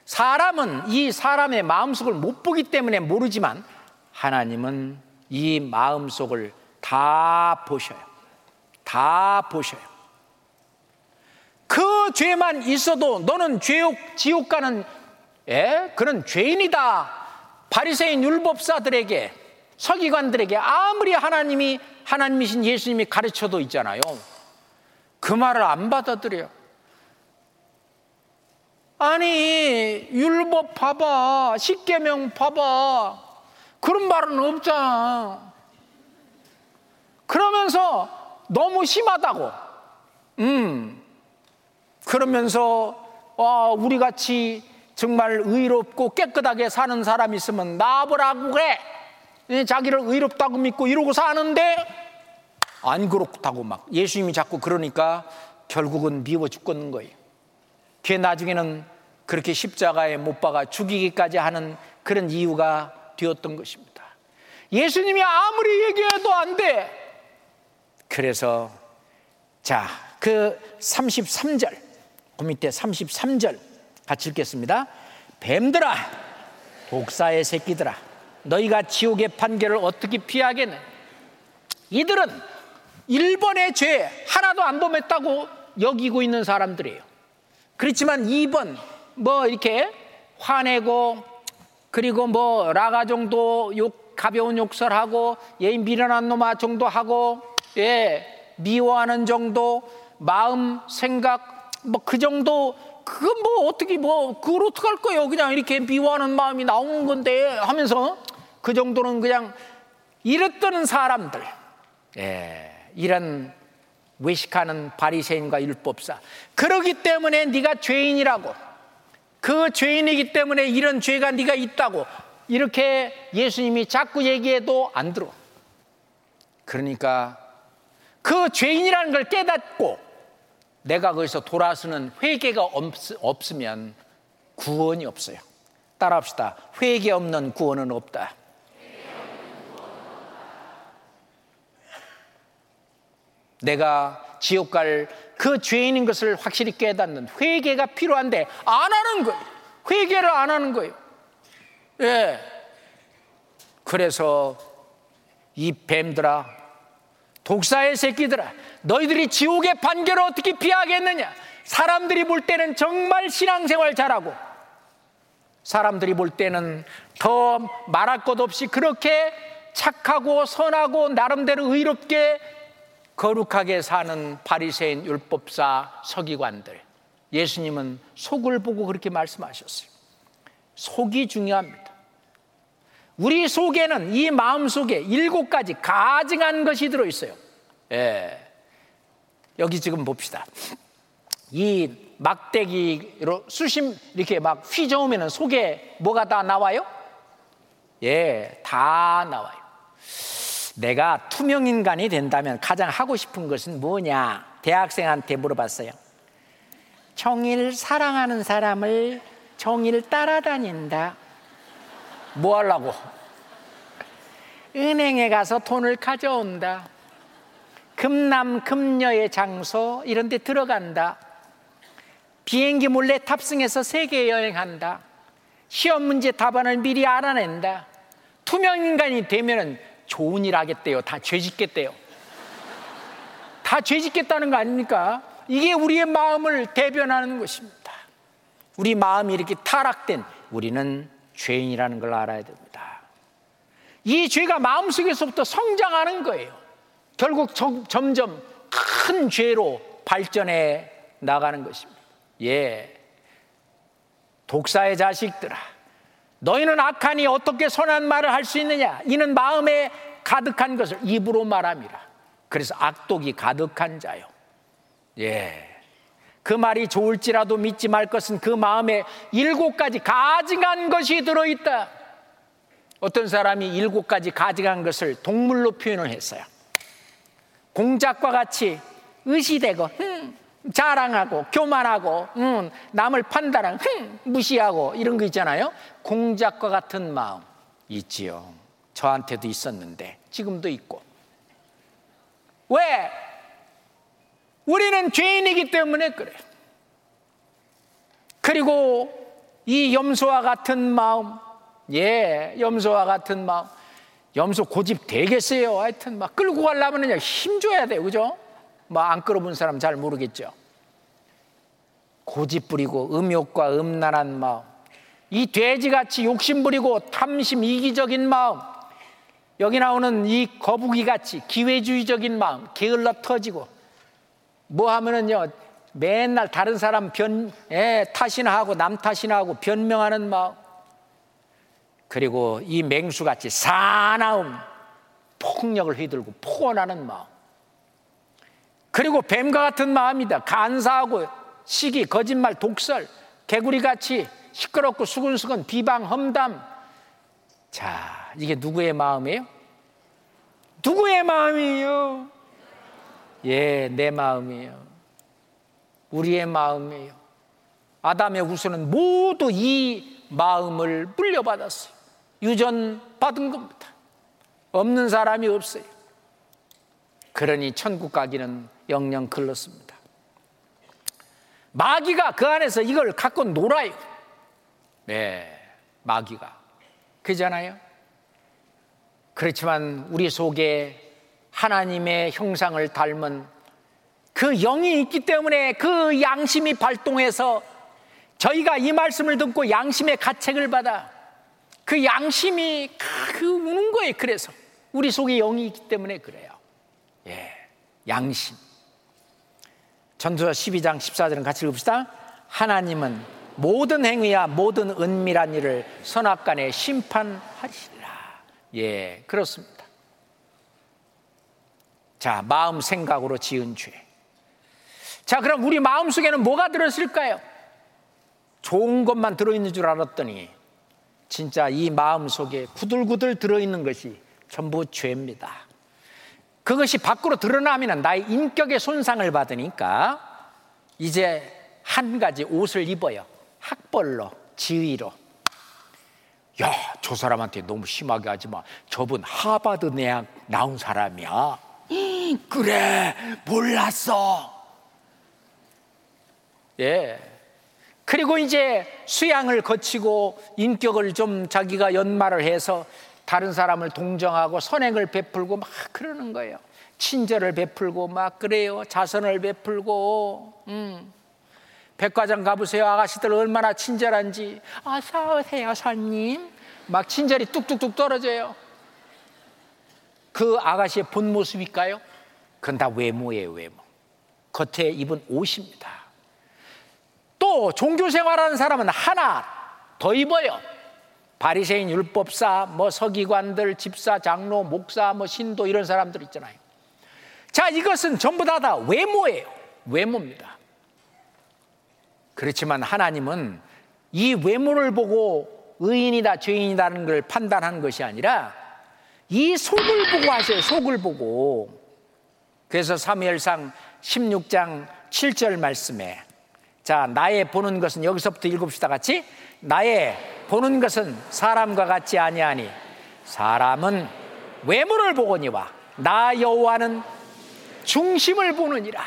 사람은 이 사람의 마음속을 못 보기 때문에 모르지만 하나님은 이 마음속을 다 보셔요. 다 보셔요. 그 죄만 있어도 너는 죄옥 지옥 가는 예? 그런 죄인이다. 바리새인 율법사들에게 서기관들에게 아무리 하나님이 하나님이신 예수님이 가르쳐도 있잖아요. 그 말을 안 받아들여요. 아니 율법 봐봐 십계명 봐봐 그런 말은 없잖아. 그러면서 너무 심하다고. 음. 그러면서 와, 우리 같이 정말 의롭고 깨끗하게 사는 사람 있으면 나보라고 그래. 자기를 의롭다고 믿고 이러고 사는데 안 그렇다고 막 예수님이 자꾸 그러니까 결국은 미워 죽겠는 거예요. 걔 나중에는 그렇게 십자가에 못 박아 죽이기까지 하는 그런 이유가 되었던 것입니다. 예수님이 아무리 얘기해도 안 돼. 그래서 자, 그 33절, 그 밑에 33절 같이 읽겠습니다. 뱀들아, 독사의 새끼들아, 너희가 지옥의 판결을 어떻게 피하겠느? 이들은 1번의 죄 하나도 안 범했다고 여기고 있는 사람들이에요. 그렇지만 2번, 뭐 이렇게 화내고, 그리고 뭐 라가 정도 욕, 가벼운 욕설하고, 예, 미련한 놈아 정도 하고, 예, 미워하는 정도, 마음, 생각, 뭐 그 정도 그건 뭐 어떻게 뭐 그걸 어떡할 거예요? 그냥 이렇게 미워하는 마음이 나오는 건데 하면서 그 정도는 그냥 이랬던 사람들. 예, 이런 외식하는 바리새인과 율법사 그러기 때문에 네가 죄인이라고 그 죄인이기 때문에 이런 죄가 네가 있다고 이렇게 예수님이 자꾸 얘기해도 안 들어 그러니까 그 죄인이라는 걸 깨닫고 내가 거기서 돌아서는 회개가 없, 으면 구원이 없어요. 따라합시다. 회개 없는 구원은 없다. 내가 지옥 갈 그 죄인인 것을 확실히 깨닫는 회개가 필요한데 안 하는 거예요. 회개를 안 하는 거예요. 예. 그래서 이 뱀들아, 독사의 새끼들아, 너희들이 지옥의 판결을 어떻게 피하겠느냐? 사람들이 볼 때는 정말 신앙생활 잘하고 사람들이 볼 때는 더 말할 것 없이 그렇게 착하고 선하고 나름대로 의롭게 거룩하게 사는 바리새인 율법사 서기관들 예수님은 속을 보고 그렇게 말씀하셨어요. 속이 중요합니다. 우리 속에는 이 마음 속에 일곱 가지 가증한 것이 들어 있어요. 예. 여기 지금 봅시다. 이 막대기로 수심 이렇게 막 휘저으면 속에 뭐가 다 나와요? 예, 다 나와요. 내가 투명 인간이 된다면 가장 하고 싶은 것은 뭐냐? 대학생한테 물어봤어요. 정일 사랑하는 사람을 정일 따라다닌다. 뭐 하려고? 은행에 가서 돈을 가져온다. 금남 금녀의 장소 이런 데 들어간다. 비행기 몰래 탑승해서 세계 여행한다. 시험 문제 답안을 미리 알아낸다. 투명 인간이 되면은 좋은 일 하겠대요. 다 죄짓겠대요. 다 죄짓겠다는 거 아닙니까? 이게 우리의 마음을 대변하는 것입니다. 우리 마음이 이렇게 타락된 우리는 죄인이라는 걸 알아야 됩니다. 이 죄가 마음속에서부터 성장하는 거예요. 결국 점점 큰 죄로 발전해 나가는 것입니다. 예. 독사의 자식들아. 너희는 악하니 어떻게 선한 말을 할 수 있느냐? 이는 마음에 가득한 것을 입으로 말함이라. 그래서 악독이 가득한 자요. 예. 그 말이 좋을지라도 믿지 말 것은 그 마음에 일곱 가지 가증한 것이 들어있다. 어떤 사람이 일곱 가지 가증한 것을 동물로 표현을 했어요. 공작과 같이 의시되고 흠, 자랑하고 교만하고 음, 남을 판단하고 흥, 무시하고 이런 거 있잖아요. 공작과 같은 마음 있지요. 저한테도 있었는데 지금도 있고. 왜? 우리는 죄인이기 때문에 그래. 그리고 이 염소와 같은 마음, 예, 염소와 같은 마음. 염소 고집 되겠어요. 하여튼 막 끌고 가려면 힘 줘야 돼요. 그죠? 뭐 안 끌어본 사람 잘 모르겠죠. 고집 부리고 음욕과 음란한 마음. 이 돼지같이 욕심 부리고 탐심 이기적인 마음. 여기 나오는 이 거북이같이 기회주의적인 마음. 게을러 터지고. 뭐 하면은요. 맨날 다른 사람 변, 예, 탓이나 하고 남 탓이나 하고 변명하는 마음. 그리고 이 맹수같이 사나움, 폭력을 휘둘고 포원하는 마음. 그리고 뱀과 같은 마음이다. 간사하고 시기, 거짓말, 독설, 개구리같이 시끄럽고 수근수근 비방, 험담. 자, 이게 누구의 마음이에요? 누구의 마음이에요? 예, 내 마음이에요. 우리의 마음이에요. 아담의 후손은 모두 이 마음을 물려받았어요. 유전 받은 겁니다. 없는 사람이 없어요. 그러니 천국 가기는 영영 글렀습니다. 마귀가 그 안에서 이걸 갖고 놀아요. 네, 마귀가. 그잖아요? 그렇지만 우리 속에 하나님의 형상을 닮은 그 영이 있기 때문에 그 양심이 발동해서 저희가 이 말씀을 듣고 양심의 가책을 받아 그 양심이 그 우는 거예요. 그래서 우리 속에 영이 있기 때문에 그래요. 예, 양심. 전도서 12장 14절은 같이 읽읍시다. 하나님은 모든 행위와 모든 은밀한 일을 선악간에 심판하시리라. 예, 그렇습니다. 자, 마음 생각으로 지은 죄. 자, 그럼 우리 마음 속에는 뭐가 들었을까요? 좋은 것만 들어있는 줄 알았더니 진짜 이 마음 속에 구들구들 들어있는 것이 전부 죄입니다. 그것이 밖으로 드러나면 나의 인격의 손상을 받으니까 이제 한 가지 옷을 입어요. 학벌로, 지위로. 야, 저 사람한테 너무 심하게 하지 마. 저분 하버드 대학 나온 사람이야. 그래, 몰랐어. 예. 그리고 이제 수양을 거치고 인격을 좀 자기가 연말을 해서 다른 사람을 동정하고 선행을 베풀고 막 그러는 거예요. 친절을 베풀고 막 그래요. 자선을 베풀고. 음. 백화점 가보세요. 아가씨들 얼마나 친절한지. 어서 오세요, 손님. 막 친절이 뚝뚝뚝 떨어져요. 그 아가씨의 본 모습일까요? 그건 다 외모예요, 외모. 겉에 입은 옷입니다. 또 종교 생활하는 사람은 하나 더 입어요. 바리새인 율법사, 뭐 서기관들, 집사, 장로, 목사, 뭐 신도 이런 사람들 있잖아요. 자, 이것은 전부 다, 다 외모예요. 외모입니다. 그렇지만 하나님은 이 외모를 보고 의인이다, 죄인이다는 걸 판단하는 것이 아니라 이 속을 보고 하세요. 속을 보고. 그래서 사무엘상 16장 7절 말씀에 자, 나의 보는 것은 여기서부터 읽읍시다 같이. 나의 보는 것은 사람과 같지 아니하니 사람은 외모를 보거니와 나 여호와는 중심을 보느니라.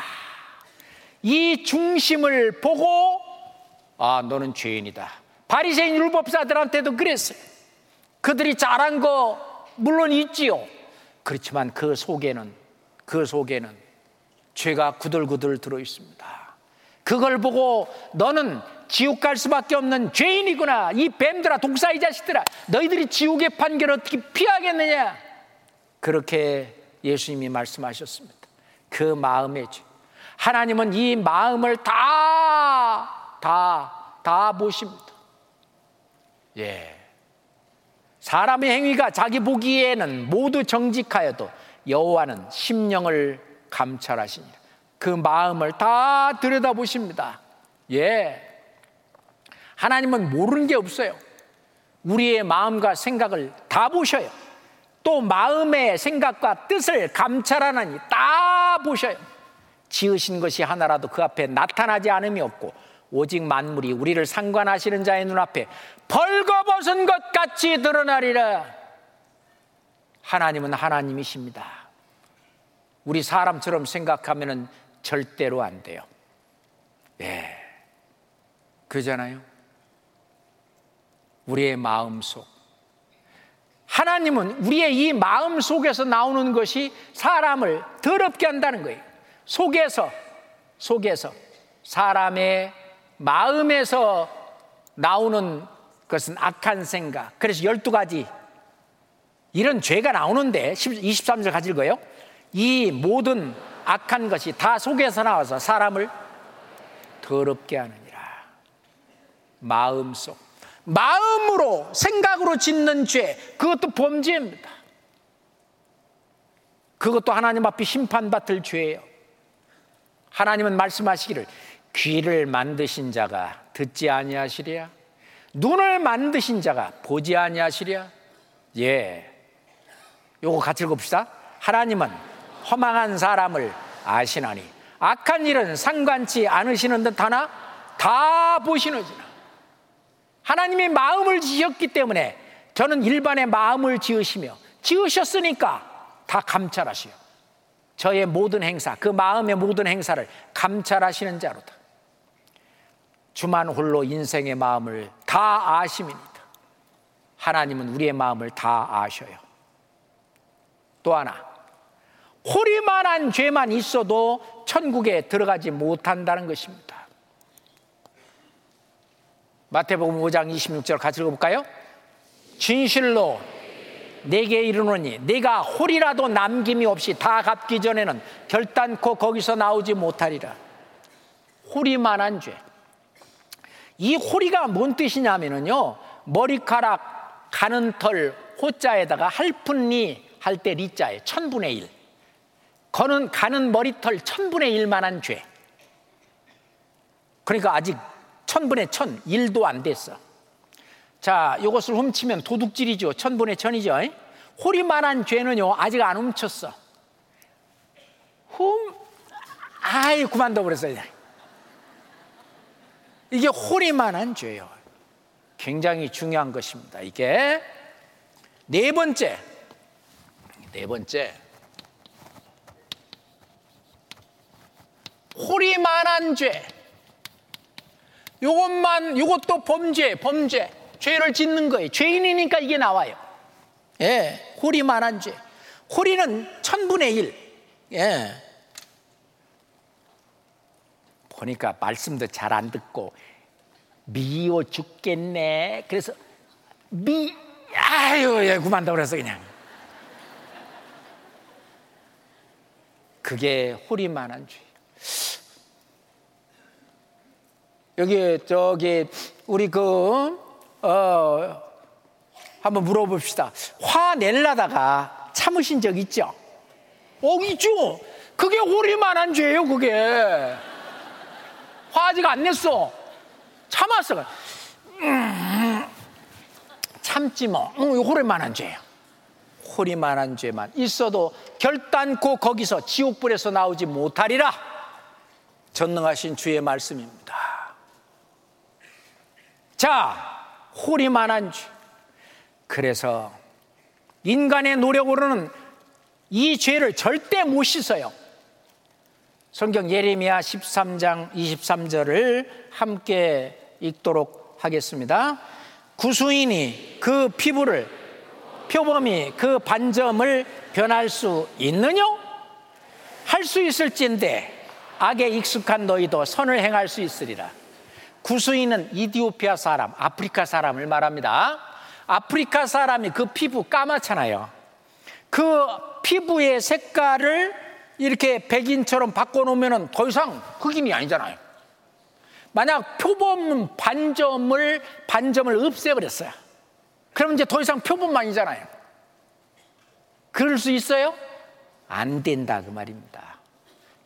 이 중심을 보고 아, 너는 죄인이다. 바리새인 율법사들한테도 그랬어요. 그들이 잘한 거 물론 있지요. 그렇지만 그 속에는 그 속에는 죄가 구들구들 들어 있습니다. 그걸 보고 너는 지옥 갈 수밖에 없는 죄인이구나. 이 뱀들아, 독사이 자식들아. 너희들이 지옥의 판결을 어떻게 피하겠느냐. 그렇게 예수님이 말씀하셨습니다. 그 마음의 죄. 하나님은 이 마음을 다, 다, 다 보십니다. 예. 사람의 행위가 자기 보기에는 모두 정직하여도 여호와는 심령을 감찰하시니라. 그 마음을 다 들여다보십니다. 예. 하나님은 모르는 게 없어요. 우리의 마음과 생각을 다 보셔요. 또 마음의 생각과 뜻을 감찰하나니 다 보셔요. 지으신 것이 하나라도 그 앞에 나타나지 않음이 없고 오직 만물이 우리를 상관하시는 자의 눈앞에 벌거벗은 것 같이 드러나리라. 하나님은 하나님이십니다. 우리 사람처럼 생각하면 절대로 안 돼요. 예. 그잖아요. 우리의 마음 속. 하나님은 우리의 이 마음 속에서 나오는 것이 사람을 더럽게 한다는 거예요. 속에서, 속에서, 사람의 마음에서 나오는 것은 악한 생각. 그래서 12가지 이런 죄가 나오는데 23절 가질 거예요. 이 모든 악한 것이 다 속에서 나와서 사람을 더럽게 하느니라. 마음속. 마음으로 생각으로 짓는 죄 그것도 범죄입니다. 그것도 하나님 앞에 심판받을 죄예요. 하나님은 말씀하시기를 귀를 만드신 자가 듣지 아니하시랴 눈을 만드신 자가 보지 아니하시랴 예. 요거 같이 읽읍시다. 하나님은 허망한 사람을 아시나니 악한 일은 상관치 않으시는 듯 하나 다 보시는지라. 하나님의 마음을 지셨기 때문에 저는 일반의 마음을 지으시며 지으셨으니까 다 감찰하시오. 저의 모든 행사, 그 마음의 모든 행사를 감찰하시는 자로다. 주만 홀로 인생의 마음을 다 아심이니다. 하나님은 우리의 마음을 다 아셔요. 또 하나, 호리만한 죄만 있어도 천국에 들어가지 못한다는 것입니다. 마태복음 5장 26절 같이 읽어볼까요? 진실로 내게 이르노니 내가 홀이라도 남김이 없이 다 갚기 전에는 결단코 거기서 나오지 못하리라. 홀이만한 죄. 이 호리가 뭔 뜻이냐면요. 머리카락 가는 털 호자에다가 할푼리 할 때 리자에 천분의 일. 거는 가는 머리털 천분의 일만한 죄. 그러니까 아직 천분의 천, 일도 안 됐어. 자, 이것을 훔치면 도둑질이죠. 천분의 천이죠. 호리만한 죄는요, 아직 안 훔쳤어. 훔, 아이, 그만둬 버렸어요. 이게 호리만한 죄요. 굉장히 중요한 것입니다. 이게 네 번째, 네 번째, 호리만한 죄. 요것만, 요것도 범죄, 범죄. 죄를 짓는 거예요. 죄인이니까 이게 나와요. 예, 호리만한 죄. 호리는 천분의 일. 예. 보니까 말씀도 잘 안 듣고 미워 죽겠네. 그래서 미 아유 예 그만다 그래서 그냥 그게 호리만한 죄. 여기 저기 우리 그 어, 한번 물어봅시다. 화 낼라다가 참으신 적 있죠? 어 있죠. 그게 호리만한 죄예요. 그게 화 아직 안 냈어. 참았어. 음, 참지 뭐. 음, 호리만한 죄야. 호리만한 죄만 있어도 결단코 거기서 지옥불에서 나오지 못하리라. 전능하신 주의 말씀입니다. 자, 호리만한 죄. 그래서 인간의 노력으로는 이 죄를 절대 못 씻어요. 성경 예레미야 13장 23절을 함께 읽도록 하겠습니다. 구수인이 그 피부를 표범이 그 반점을 변할 수 있느냐? 할 수 있을진데 악에 익숙한 너희도 선을 행할 수 있으리라. 구수인은 이디오피아 사람, 아프리카 사람을 말합니다. 아프리카 사람이 그 피부 까맣잖아요. 그 피부의 색깔을 이렇게 백인처럼 바꿔놓으면 더 이상 흑인이 아니잖아요. 만약 표범 반점을 반점을 없애버렸어요. 그럼 이제 더 이상 표범만이잖아요. 그럴 수 있어요? 안 된다 그 말입니다.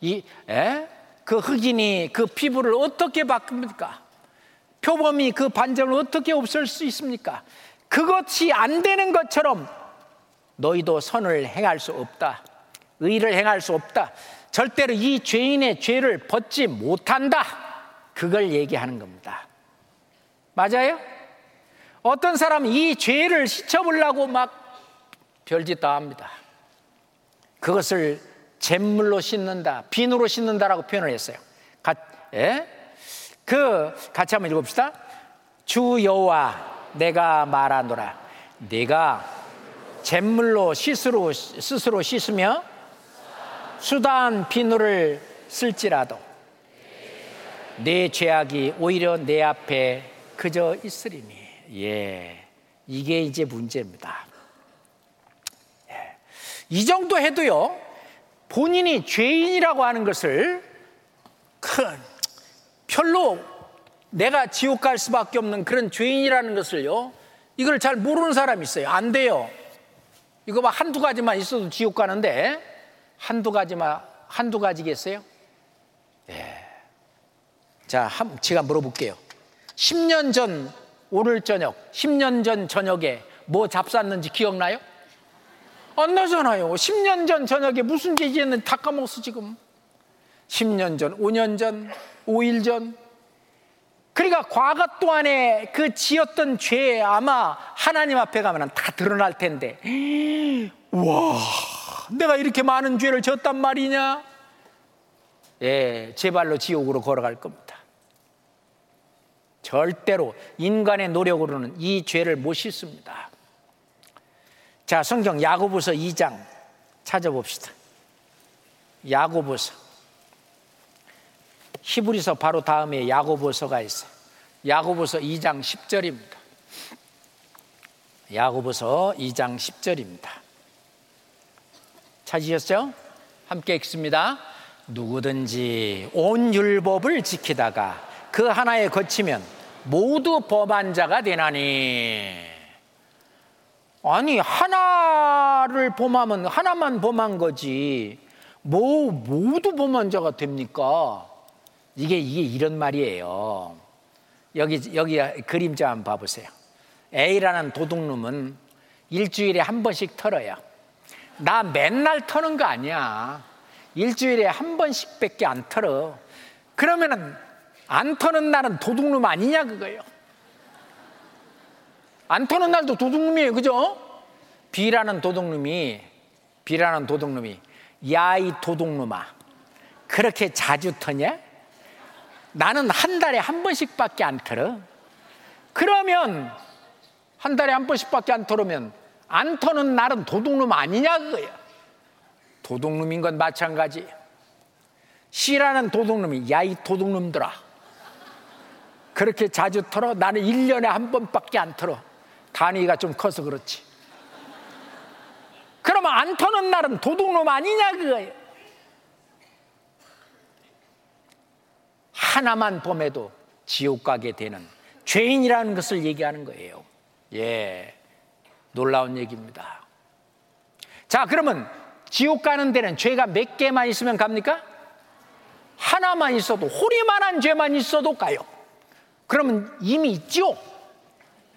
이, 에? 그 흑인이 그 피부를 어떻게 바꿉니까? 표범이 그 반점을 어떻게 없앨 수 있습니까? 그것이 안 되는 것처럼 너희도 선을 행할 수 없다. 의를 행할 수 없다. 절대로 이 죄인의 죄를 벗지 못한다. 그걸 얘기하는 겁니다. 맞아요? 어떤 사람은 이 죄를 씻어보려고 막 별짓 다 합니다. 그것을 잿물로 씻는다, 비누로 씻는다라고 표현을 했어요. 가, 예? 그 같이 한번 읽읍시다. 주 여호와 내가 말하노라. 내가 잿물로 스스로 스스로 씻으며 수단 비누를 쓸지라도 내 죄악이 오히려 내 앞에 그저 있으리니. 예. 이게 이제 문제입니다. 예. 이 정도 해도요, 본인이 죄인이라고 하는 것을 큰, 별로 내가 지옥 갈 수밖에 없는 그런 죄인이라는 것을요, 이걸 잘 모르는 사람이 있어요. 안 돼요. 이거 막 한두 가지만 있어도 지옥 가는데, 한두 가지만, 한두 가지겠어요? 예. 자, 한, 제가 물어볼게요. 10년 전, 오늘 저녁, 10년 전 저녁에 뭐 잡쌌는지 기억나요? 안 나잖아요. 10년 전 저녁에 무슨 얘기했는지 다 까먹었어, 지금. 10년 전, 5년 전, 5일 전. 그러니까 과거 동안에 그 지었던 죄 아마 하나님 앞에 가면 다 드러날 텐데. 와, 내가 이렇게 많은 죄를 졌단 말이냐? 예, 제 발로 지옥으로 걸어갈 겁니다. 절대로 인간의 노력으로는 이 죄를 못 씻습니다. 자, 성경 야고보서 2장 찾아봅시다. 야고보서. 히브리서 바로 다음에 야고보서가 있어요. 야고보서 2장 10절입니다. 야고보서 2장 10절입니다. 찾으셨죠? 함께 읽습니다. 누구든지 온 율법을 지키다가 그 하나에 거치면 모두 범한 자가 되나니. 아니, 하나를 범하면 하나만 범한 거지. 뭐, 모두 범한 자가 됩니까? 이게, 이게 이런 말이에요. 여기, 여기 그림자 한번 봐보세요. A라는 도둑놈은 일주일에 한 번씩 털어요. 나 맨날 터는 거 아니야. 일주일에 한 번씩 밖에 안 털어. 그러면은 안 터는 날은 도둑놈 아니냐 그거예요. 안 터는 날도 도둑놈이에요. 그죠? B라는 도둑놈이 B라는 도둑놈이 야 이 도둑놈아 그렇게 자주 터냐? 나는 한 달에 한 번씩밖에 안 털어. 그러면 한 달에 한 번씩밖에 안 털으면 안 터는 날은 도둑놈 아니냐 그거야. 도둑놈인 건 마찬가지. C라는 도둑놈이 야 이 도둑놈들아. 그렇게 자주 털어? 나는 1년에 한 번밖에 안 털어. 단위가 좀 커서 그렇지. 그러면 안 터는 날은 도둑놈 아니냐 그거예요. 하나만 범해도 지옥 가게 되는 죄인이라는 것을 얘기하는 거예요. 예. 놀라운 얘기입니다. 자, 그러면 지옥 가는 데는 죄가 몇 개만 있으면 갑니까? 하나만 있어도, 호리만한 죄만 있어도 가요. 그러면 이미 있죠?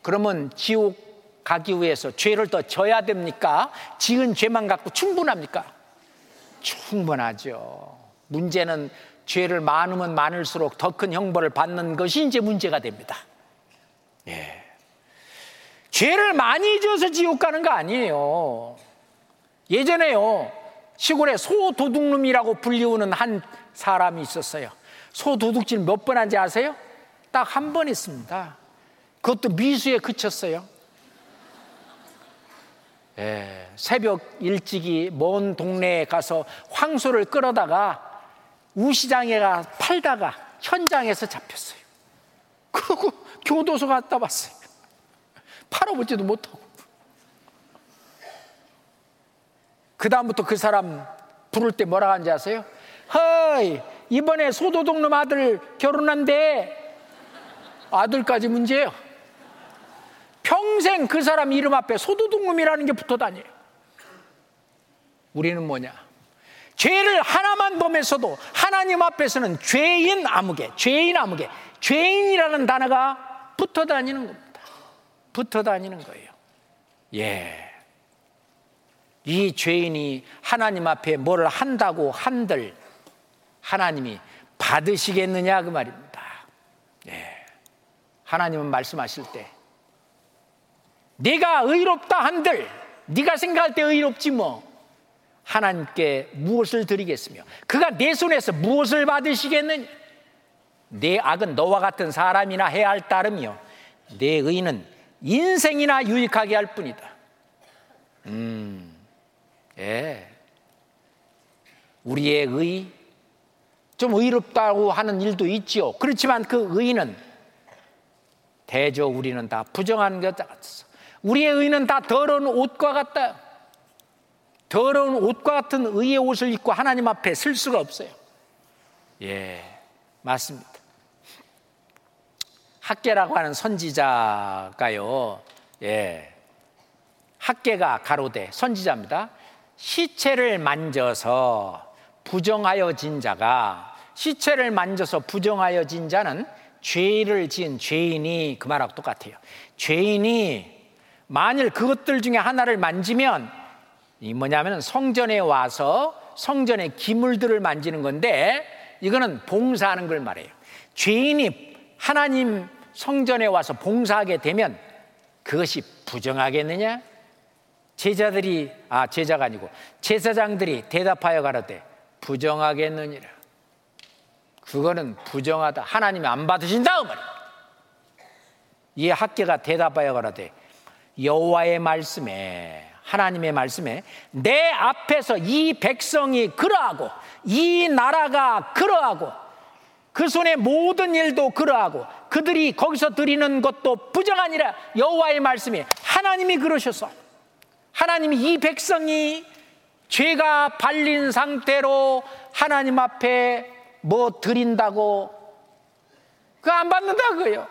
그러면 지옥 가기 위해서 죄를 더 져야 됩니까? 지은 죄만 갖고 충분합니까? 충분하죠. 문제는 죄를 많으면 많을수록 더 큰 형벌을 받는 것이 이제 문제가 됩니다. 예. 죄를 많이 지어서 지옥 가는 거 아니에요. 예전에요. 시골에 소도둑놈이라고 불리우는 한 사람이 있었어요. 소도둑질 몇 번 한지 아세요? 딱 한 번 했습니다. 그것도 미수에 그쳤어요. 예, 새벽 일찍이 먼 동네에 가서 황소를 끌어다가 우시장에 가 팔다가 현장에서 잡혔어요. 그리고 교도소 갔다 왔어요. 팔아보지도 못하고. 그다음부터 그 사람 부를 때 뭐라 하는지 아세요? 허이, 이번에 소도둑놈 아들 결혼한데 아들까지 문제예요. 평생 그 사람 이름 앞에 소도둑놈이라는 게 붙어 다녀요. 우리는 뭐냐? 죄를 하나만 범했어도 하나님 앞에서는 죄인 아무개, 죄인 아무개, 죄인이라는 단어가 붙어 다니는 겁니다. 붙어 다니는 거예요. 예. 이 죄인이 하나님 앞에 뭘 한다고 한들 하나님이 받으시겠느냐 그 말입니다. 예. 하나님은 말씀하실 때 네가 의롭다 한들 네가 생각할 때 의롭지 뭐 하나님께 무엇을 드리겠으며 그가 내 손에서 무엇을 받으시겠느냐 내 악은 너와 같은 사람이나 해야 할 따름이요 내 의는 인생이나 유익하게 할 뿐이다 음, 예. 우리의 의, 좀 의롭다고 하는 일도 있지요. 그렇지만 그 의는 대저 우리는 다 부정한 것 같았어. 우리의 의는 다 더러운 옷과 같다. 더러운 옷과 같은 의의 옷을 입고 하나님 앞에 쓸 수가 없어요. 예, 맞습니다. 학계라고 하는 선지자가요, 예, 학계가 가로되 선지자입니다. 시체를 만져서 부정하여진 자가 시체를 만져서 부정하여진 자는 죄를 지은 죄인이 그 말하고 똑같아요. 죄인이 만일 그것들 중에 하나를 만지면 이 뭐냐면 성전에 와서 성전의 기물들을 만지는 건데 이거는 봉사하는 걸 말해요. 죄인이 하나님 성전에 와서 봉사하게 되면 그것이 부정하겠느냐? 제자들이 아 제자가 아니고 제사장들이 대답하여 가라되 부정하겠느니라. 그거는 부정하다. 하나님이 안 받으신다 이 학계가 대답하여 가라되 여호와의 말씀에 하나님의 말씀에 내 앞에서 이 백성이 그러하고 이 나라가 그러하고 그 손의 모든 일도 그러하고 그들이 거기서 드리는 것도 부정하니라 여호와의 말씀에 하나님이 그러셔서 하나님이 이 백성이 죄가 발린 상태로 하나님 앞에 뭐 드린다고 그 안 받는다 그거예요.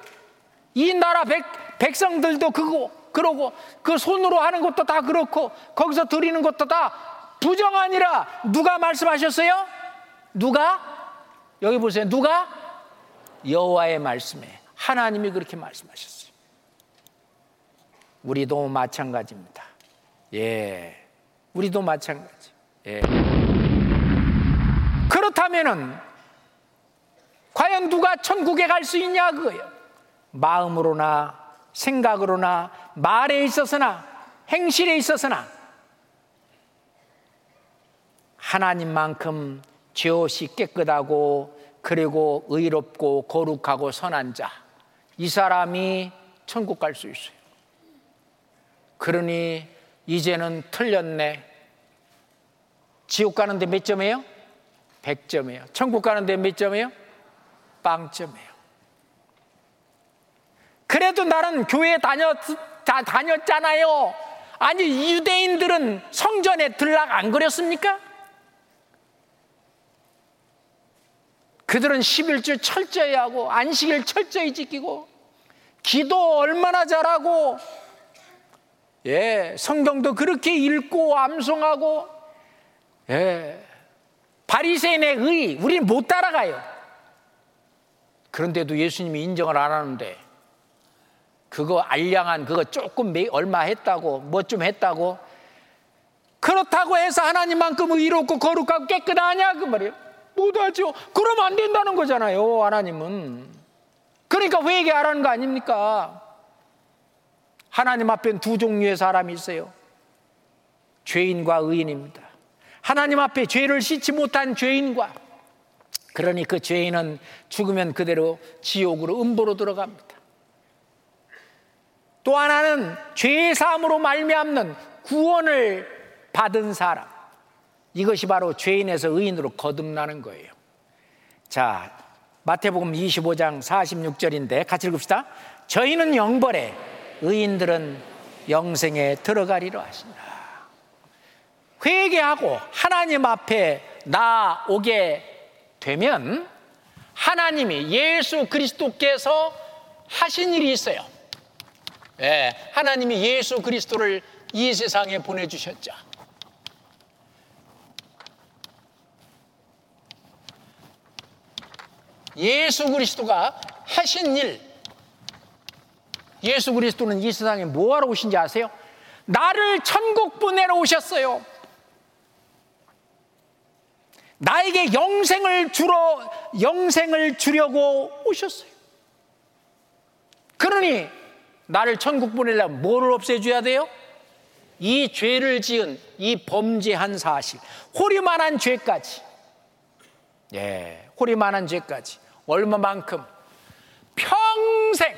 이 나라 백, 백성들도 그거 그러고 그 손으로 하는 것도 다 그렇고 거기서 드리는 것도 다 부정 아니라 누가 말씀하셨어요? 누가? 여기 보세요. 누가? 여호와의 말씀에 하나님이 그렇게 말씀하셨어요. 우리도 마찬가지입니다. 예. 우리도 마찬가지. 예. 그렇다면은 과연 누가 천국에 갈 수 있냐 그거예요. 마음으로나 생각으로나 말에 있어서나 행실에 있어서나 하나님만큼 죄없이 깨끗하고 그리고 의롭고 거룩하고 선한 자. 이 사람이 천국 갈 수 있어요. 그러니 이제는 틀렸네. 지옥 가는데 몇 점이에요? 100점이에요. 천국 가는데 몇 점이에요? 빵점이에요. 그래도 나는 교회 다녔, 다 다녔잖아요. 아니, 유대인들은 성전에 들락 안 그렸습니까? 그들은 11주 철저히 하고, 안식일 철저히 지키고, 기도 얼마나 잘하고, 예, 성경도 그렇게 읽고 암송하고, 예, 바리새인의 의, 우리는 못 따라가요. 그런데도 예수님이 인정을 안 하는데, 그거 알량한 그거 조금 얼마 했다고, 뭐 좀 했다고, 그렇다고 해서 하나님만큼 의롭고 거룩하고 깨끗하냐? 그 말이에요. 못하죠. 그러면 안 된다는 거잖아요, 하나님은. 그러니까 회개하라는 거 아닙니까? 하나님 앞엔 두 종류의 사람이 있어요. 죄인과 의인입니다. 하나님 앞에 죄를 씻지 못한 죄인과 그러니 그 죄인은 죽으면 그대로 지옥으로 음보로 들어갑니다. 또 하나는 죄의 사함으로 말미암는 구원을 받은 사람. 이것이 바로 죄인에서 의인으로 거듭나는 거예요. 자, 마태복음 25장 46절인데 같이 읽읍시다. 저희는 영벌에 의인들은 영생에 들어가리라 하신다. 회개하고 하나님 앞에 나오게 되면 하나님이 예수 그리스도께서 하신 일이 있어요. 네, 하나님이 예수 그리스도를 이 세상에 보내주셨죠. 예수 그리스도가 하신 일, 예수 그리스도는 이 세상에 뭐하러 오신지 아세요? 나를 천국 보내러 오셨어요. 나에게 영생을 주러 영생을 주려고 오셨어요. 그러니 나를 천국 보내려면 뭐를 없애줘야 돼요? 이 죄를 지은 이 범죄한 사실, 호리만한 죄까지, 예, 호리만한 죄까지 얼마만큼 평생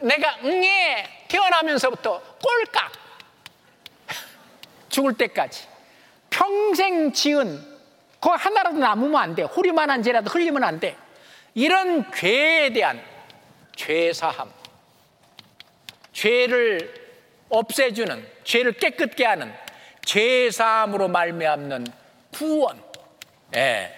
내가 응애 태어나면서부터 꼴깍 죽을 때까지 평생 지은 그거 하나라도 남으면 안 돼. 호리만한 죄라도 흘리면 안 돼. 이런 죄에 대한 죄사함, 죄를 없애주는, 죄를 깨끗게 하는 죄 사함으로 말미암는 구원. 예.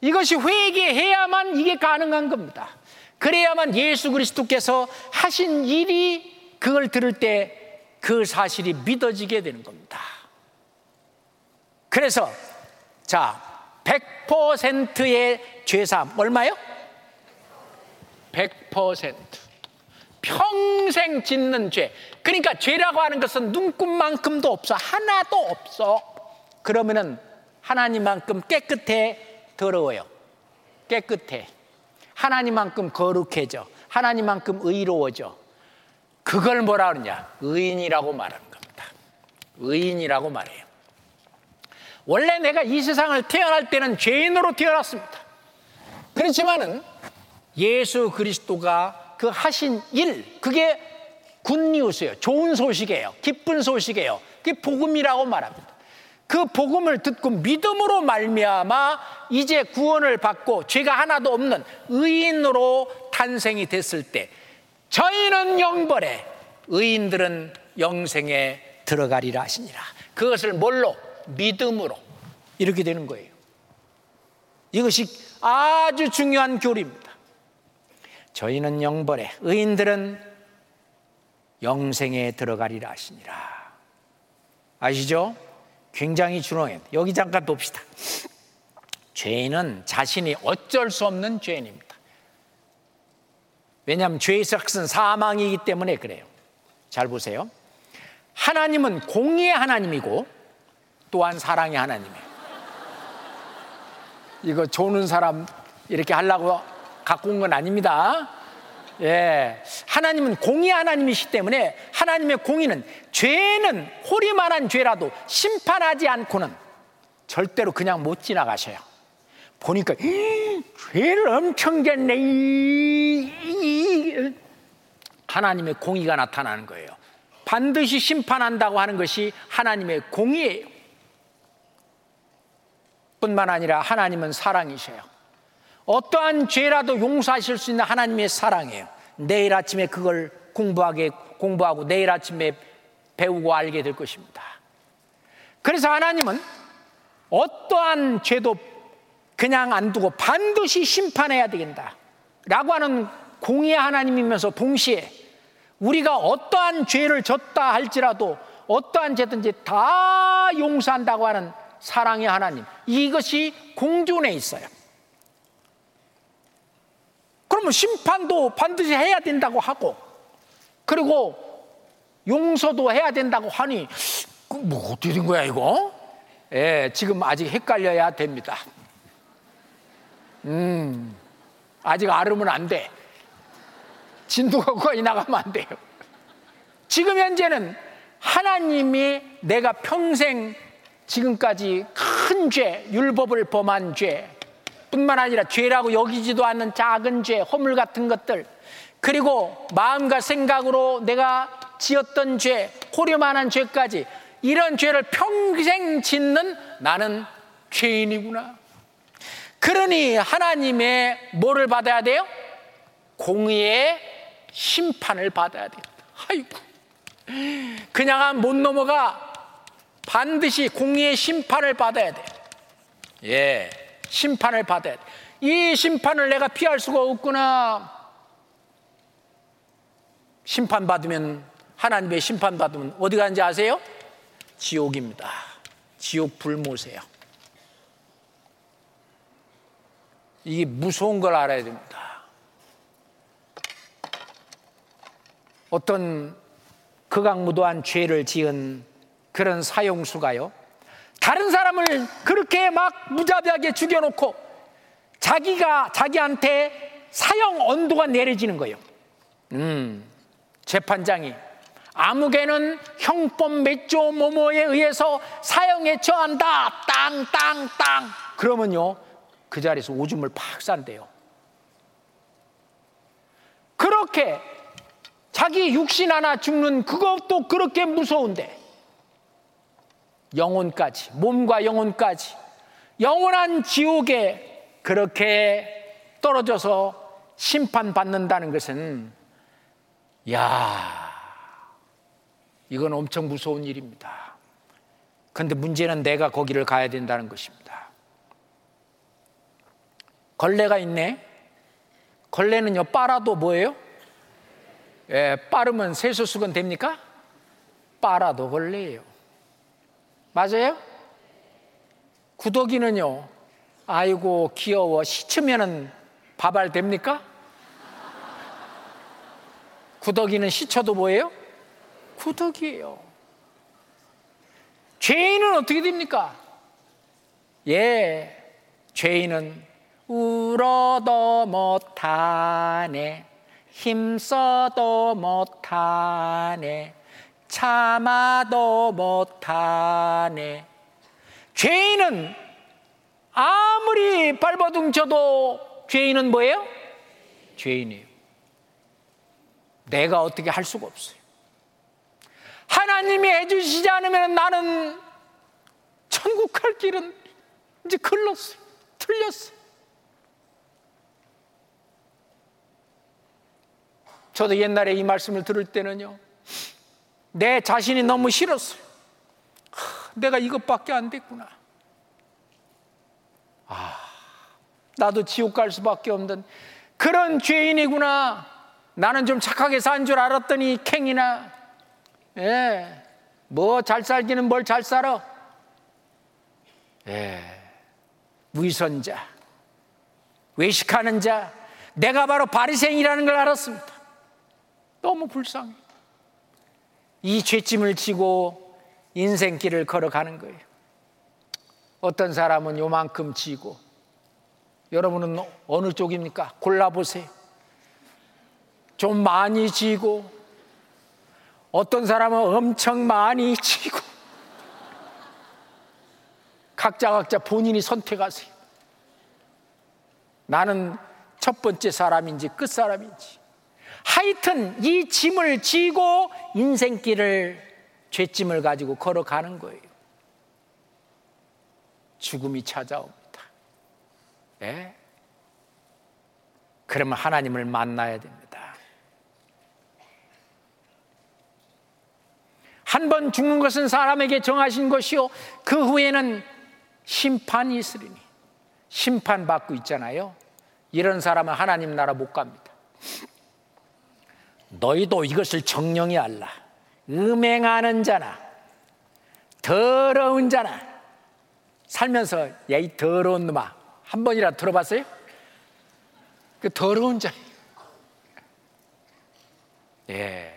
이것이 회개해야만 이게 가능한 겁니다. 그래야만 예수 그리스도께서 하신 일이 그걸 들을 때 그 사실이 믿어지게 되는 겁니다. 그래서 자, 100%의 죄사함 얼마요? 100% 평생 짓는 죄. 그러니까 죄라고 하는 것은 눈금만큼도 없어. 하나도 없어. 그러면은 하나님만큼 깨끗해 더러워요. 깨끗해. 하나님만큼 거룩해져. 하나님만큼 의로워져. 그걸 뭐라 그러냐? 의인이라고 말하는 겁니다. 의인이라고 말해요. 원래 내가 이 세상을 태어날 때는 죄인으로 태어났습니다. 그렇지만은 예수 그리스도가 그 하신 일, 그게 굿뉴스예요. 좋은 소식이에요. 기쁜 소식이에요. 그게 복음이라고 말합니다. 그 복음을 듣고 믿음으로 말미암아 이제 구원을 받고 죄가 하나도 없는 의인으로 탄생이 됐을 때 저희는 영벌에 의인들은 영생에 들어가리라 하시니라. 그것을 뭘로? 믿음으로. 이렇게 되는 거예요. 이것이 아주 중요한 교리입니다. 저희는 영벌에, 의인들은 영생에 들어가리라 하시니라. 아시죠? 굉장히 중요해요. 여기 잠깐 봅시다. 죄인은 자신이 어쩔 수 없는 죄인입니다. 왜냐하면 죄의 삭은 사망이기 때문에 그래요. 잘 보세요. 하나님은 공의의 하나님이고 또한 사랑의 하나님이에요. 이거 조는 사람 이렇게 하려고 갖고 온 건 아닙니다. 예. 하나님은 공의 하나님이시기 때문에 하나님의 공의는 죄는 호리만한 죄라도 심판하지 않고는 절대로 그냥 못 지나가셔요. 보니까 죄를 엄청 졌네. 하나님의 공의가 나타나는 거예요. 반드시 심판한다고 하는 것이 하나님의 공의예요. 뿐만 아니라 하나님은 사랑이셔요. 어떠한 죄라도 용서하실 수 있는 하나님의 사랑이에요. 내일 아침에 그걸 공부하게 공부하고 내일 아침에 배우고 알게 될 것입니다. 그래서 하나님은 어떠한 죄도 그냥 안 두고 반드시 심판해야 되겠다. 라고 하는 공의 하나님이면서 동시에 우리가 어떠한 죄를 졌다 할지라도 어떠한 죄든지 다 용서한다고 하는 사랑의 하나님. 이것이 공존해 있어요. 그러면 심판도 반드시 해야 된다고 하고, 그리고 용서도 해야 된다고 하니, 뭐 어떻게 된 거야, 이거? 예, 지금 아직 헷갈려야 됩니다. 음, 아직 알으면 안 돼. 진도가 거의 나가면 안 돼요. 지금 현재는 하나님이 내가 평생 지금까지 큰 죄, 율법을 범한 죄, 뿐만 아니라 죄라고 여기지도 않는 작은 죄, 허물 같은 것들, 그리고 마음과 생각으로 내가 지었던 죄, 호려만한 죄까지 이런 죄를 평생 짓는 나는 죄인이구나. 그러니 하나님의 뭐를 받아야 돼요? 공의의 심판을 받아야 돼요. 아이고. 그냥 못 넘어가 반드시 공의의 심판을 받아야 돼. 예. 심판을 받아야 돼. 이 심판을 내가 피할 수가 없구나. 심판받으면, 하나님의 심판받으면 어디 가는지 아세요? 지옥입니다. 지옥 불모세요. 이게 무서운 걸 알아야 됩니다. 어떤 극악무도한 죄를 지은 그런 사용수가요. 다른 사람을 그렇게 막 무자비하게 죽여놓고 자기가 자기한테 사형 언도가 내려지는 거예요. 음, 재판장이 아무개는 형법 몇조 뭐뭐에 의해서 사형에 처한다. 땅, 땅, 땅. 그러면요, 그 자리에서 오줌을 팍 싼대요. 그렇게 자기 육신 하나 죽는 그것도 그렇게 무서운데, 영혼까지, 몸과 영혼까지, 영원한 지옥에 그렇게 떨어져서 심판받는다는 것은, 야 이건 엄청 무서운 일입니다. 그런데 문제는 내가 거기를 가야 된다는 것입니다. 걸레가 있네. 걸레는요, 빨아도 뭐예요? 예, 빠르면 세수수건 됩니까? 빨아도 걸레예요. 맞아요? 구더기는요, 아이고, 귀여워. 시치면은 밥알 됩니까? 구더기는 시쳐도 뭐예요? 구덕이에요. 죄인은 어떻게 됩니까? 예, 죄인은 울어도 못하네, 힘써도 못하네, 참아도 못하네. 죄인은 아무리 발버둥 쳐도 죄인은 뭐예요? 죄인이에요. 내가 어떻게 할 수가 없어요. 하나님이 해주시지 않으면 나는 천국 갈 길은 이제 글렀어 틀렸어. 저도 옛날에 이 말씀을 들을 때는요, 내 자신이 너무 싫었어요. 내가 이것밖에 안 됐구나. 아, 나도 지옥 갈 수밖에 없는 그런 죄인이구나. 나는 좀 착하게 산 줄 알았더니 캥이나 예. 뭐 잘 살기는 뭘 잘 살아? 예. 위선자, 외식하는 자, 내가 바로 바리새인이라는 걸 알았습니다. 너무 불쌍해. 이 죄짐을 지고 인생길을 걸어가는 거예요. 어떤 사람은 요만큼 지고, 여러분은 어느 쪽입니까? 골라보세요. 좀 많이 지고, 어떤 사람은 엄청 많이 치고 각자 각자 본인이 선택하세요. 나는 첫 번째 사람인지 끝 사람인지. 하여튼 이 짐을 지고 인생길을 죄짐을 가지고 걸어가는 거예요. 죽음이 찾아옵니다. 예? 그러면 하나님을 만나야 됩니다. 한 번 죽는 것은 사람에게 정하신 것이요. 그 후에는 심판이 있으리니. 심판받고 있잖아요. 이런 사람은 하나님 나라 못 갑니다. 너희도 이것을 정령히 알라. 음행하는 자나, 더러운 자나, 살면서, 야, 이 더러운 놈아. 한 번이라 들어봤어요? 그 더러운 자. 예.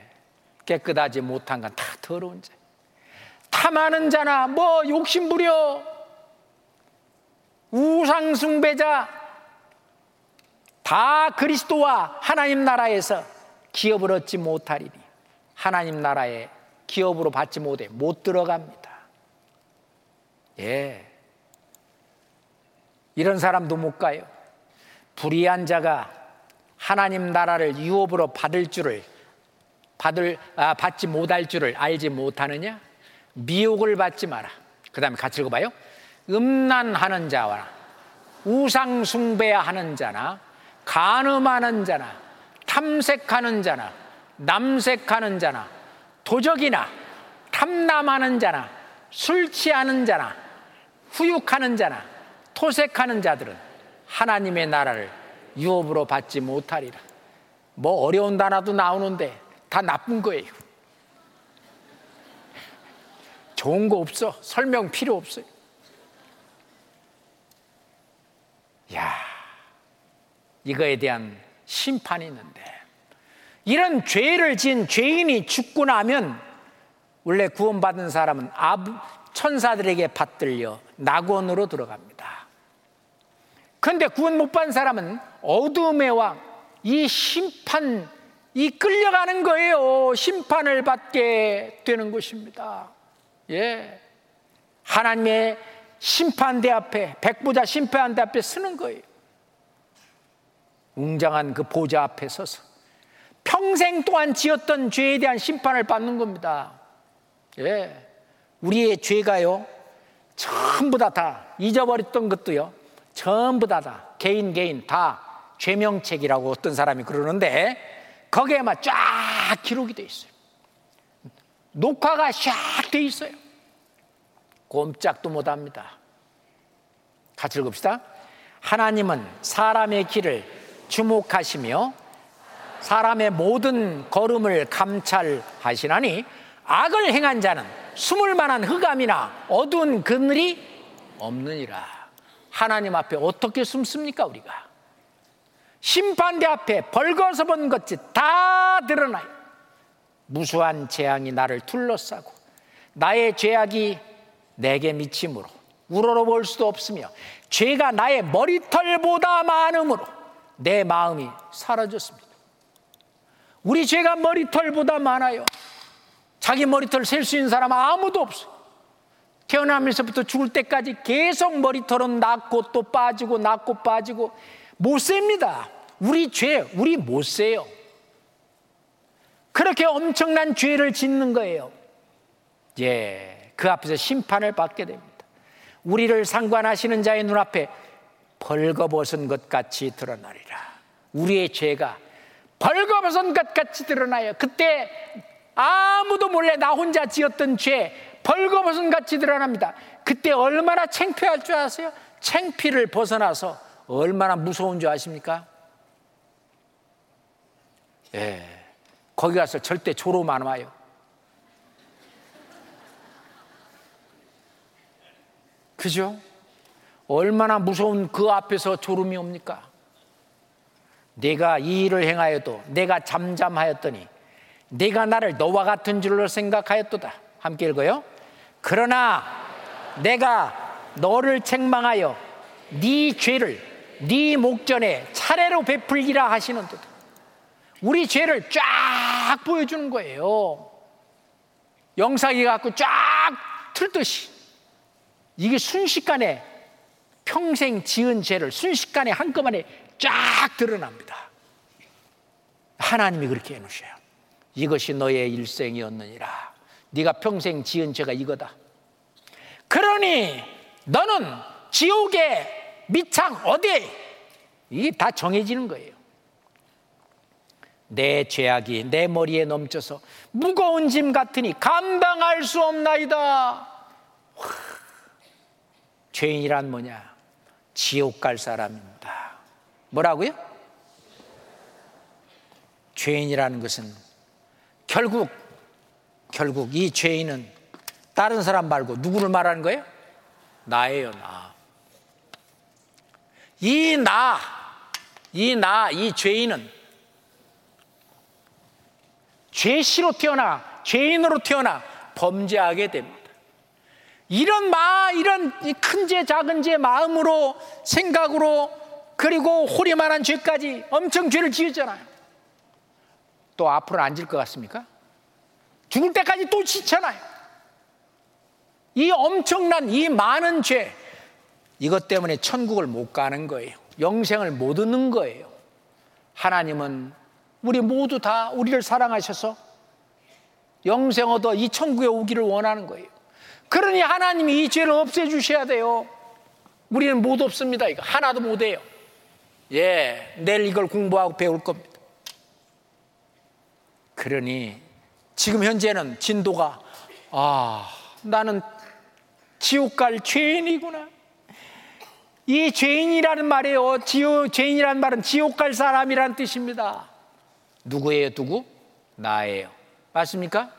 깨끗하지 못한 건 다 더러운 자. 탐하는 자나 뭐 욕심 부려 우상 숭배자 다 그리스도와 하나님 나라에서 기업을 얻지 못하리니 하나님 나라에 기업으로 받지 못해 못 들어갑니다. 예. 이런 사람도 못 가요. 불의한 자가 하나님 나라를 유업으로 받을 줄을 받을 아, 받지 못할 줄을 알지 못하느냐? 미혹을 받지 마라. 그다음에 같이 읽어봐요. 음란하는 자와 우상 숭배하는 자나 간음하는 자나 탐색하는 자나 남색하는 자나 도적이나 탐남하는 자나 술 취하는 자나 후육하는 자나 토색하는 자들은 하나님의 나라를 유업으로 받지 못하리라. 뭐 어려운 단어도 나오는데 다 나쁜 거예요. 좋은 거 없어. 설명 필요 없어요. 야, 이거에 대한 심판이 있는데, 이런 죄를 지은 죄인이 죽고 나면, 원래 구원받은 사람은 천사들에게 받들려 낙원으로 들어갑니다. 그런데 구원 못 받은 사람은 어둠의 왕, 이 심판, 이 끌려가는 거예요. 심판을 받게 되는 것입니다. 예. 하나님의 심판대 앞에, 백보자 심판대 앞에 서는 거예요. 웅장한 그 보좌 앞에 서서 평생 동안 지었던 죄에 대한 심판을 받는 겁니다. 예. 우리의 죄가요, 전부 다 다 잊어버렸던 것도요, 전부 다 다 개인 개인 다 죄명책이라고 어떤 사람이 그러는데 거기에만 쫙 기록이 돼 있어요. 녹화가 샥 돼 있어요. 꼼짝도 못 합니다. 같이 읽읍시다. 하나님은 사람의 길을 주목하시며 사람의 모든 걸음을 감찰하시나니 악을 행한 자는 숨을 만한 흑암이나 어두운 그늘이 없느니라. 하나님 앞에 어떻게 숨습니까, 우리가? 심판대 앞에 벌거서 본 것이 다 드러나요. 무수한 재앙이 나를 둘러싸고 나의 죄악이 내게 미침으로 우러러볼 수도 없으며 죄가 나의 머리털보다 많음으로 내 마음이 사라졌습니다. 우리 죄가 머리털보다 많아요. 자기 머리털 셀 수 있는 사람 아무도 없어. 태어나면서부터 죽을 때까지 계속 머리털은 낳고 또 빠지고 낳고 빠지고 못 셉니다. 우리 죄, 우리 못 세요. 그렇게 엄청난 죄를 짓는 거예요. 예, 그 앞에서 심판을 받게 됩니다. 우리를 상관하시는 자의 눈앞에 벌거벗은 것 같이 드러나리라. 우리의 죄가 벌거벗은 것 같이 드러나요. 그때 아무도 몰래 나 혼자 지었던 죄 벌거벗은 같이 드러납니다. 그때 얼마나 창피할 줄 아세요? 창피를 벗어나서 얼마나 무서운 줄 아십니까? 예. 거기 가서 절대 조로 안 와요. 그죠? 얼마나 무서운 그 앞에서 졸음이 옵니까? 내가 이 일을 행하여도 내가 잠잠하였더니 내가 나를 너와 같은 줄로 생각하였도다. 함께 읽어요. 그러나 내가 너를 책망하여 네 죄를 네 목전에 차례로 베풀기라 하시는도다. 우리 죄를 쫙 보여주는 거예요. 영상이 갖고 쫙 틀듯이 이게 순식간에 평생 지은 죄를 순식간에 한꺼번에 쫙 드러납니다. 하나님이 그렇게 해놓으셔요. 이것이 너의 일생이었느니라. 네가 평생 지은 죄가 이거다. 그러니 너는 지옥의 밑창 어디? 이게 다 정해지는 거예요. 내 죄악이 내 머리에 넘쳐서 무거운 짐 같으니 감당할 수 없나이다. 와, 죄인이란 뭐냐? 지옥 갈 사람입니다. 뭐라고요? 죄인이라는 것은 결국 결국 이 죄인은 다른 사람 말고 누구를 말하는 거예요? 나예요, 나. 이 나, 이 나, 이 죄인은 죄시로 태어나, 죄인으로 태어나 범죄하게 됩니다. 이런 마, 이런 큰 죄, 작은 죄 마음으로, 생각으로, 그리고 호리만한 죄까지 엄청 죄를 지었잖아요. 또 앞으로 안 질 것 같습니까? 죽을 때까지 또 지잖아요. 이 엄청난 이 많은 죄, 이것 때문에 천국을 못 가는 거예요. 영생을 못 얻는 거예요. 하나님은 우리 모두 다 우리를 사랑하셔서 영생 얻어 이 천국에 오기를 원하는 거예요. 그러니 하나님이 이 죄를 없애주셔야 돼요. 우리는 못 없습니다. 이거 하나도 못 해요. 예, 내일 이걸 공부하고 배울 겁니다. 그러니 지금 현재는 진도가 아 나는 지옥 갈 죄인이구나. 이 죄인이라는 말이에요. 지옥, 죄인이라는 말은 지옥 갈 사람이라는 뜻입니다. 누구예요, 누구? 나예요. 맞습니까?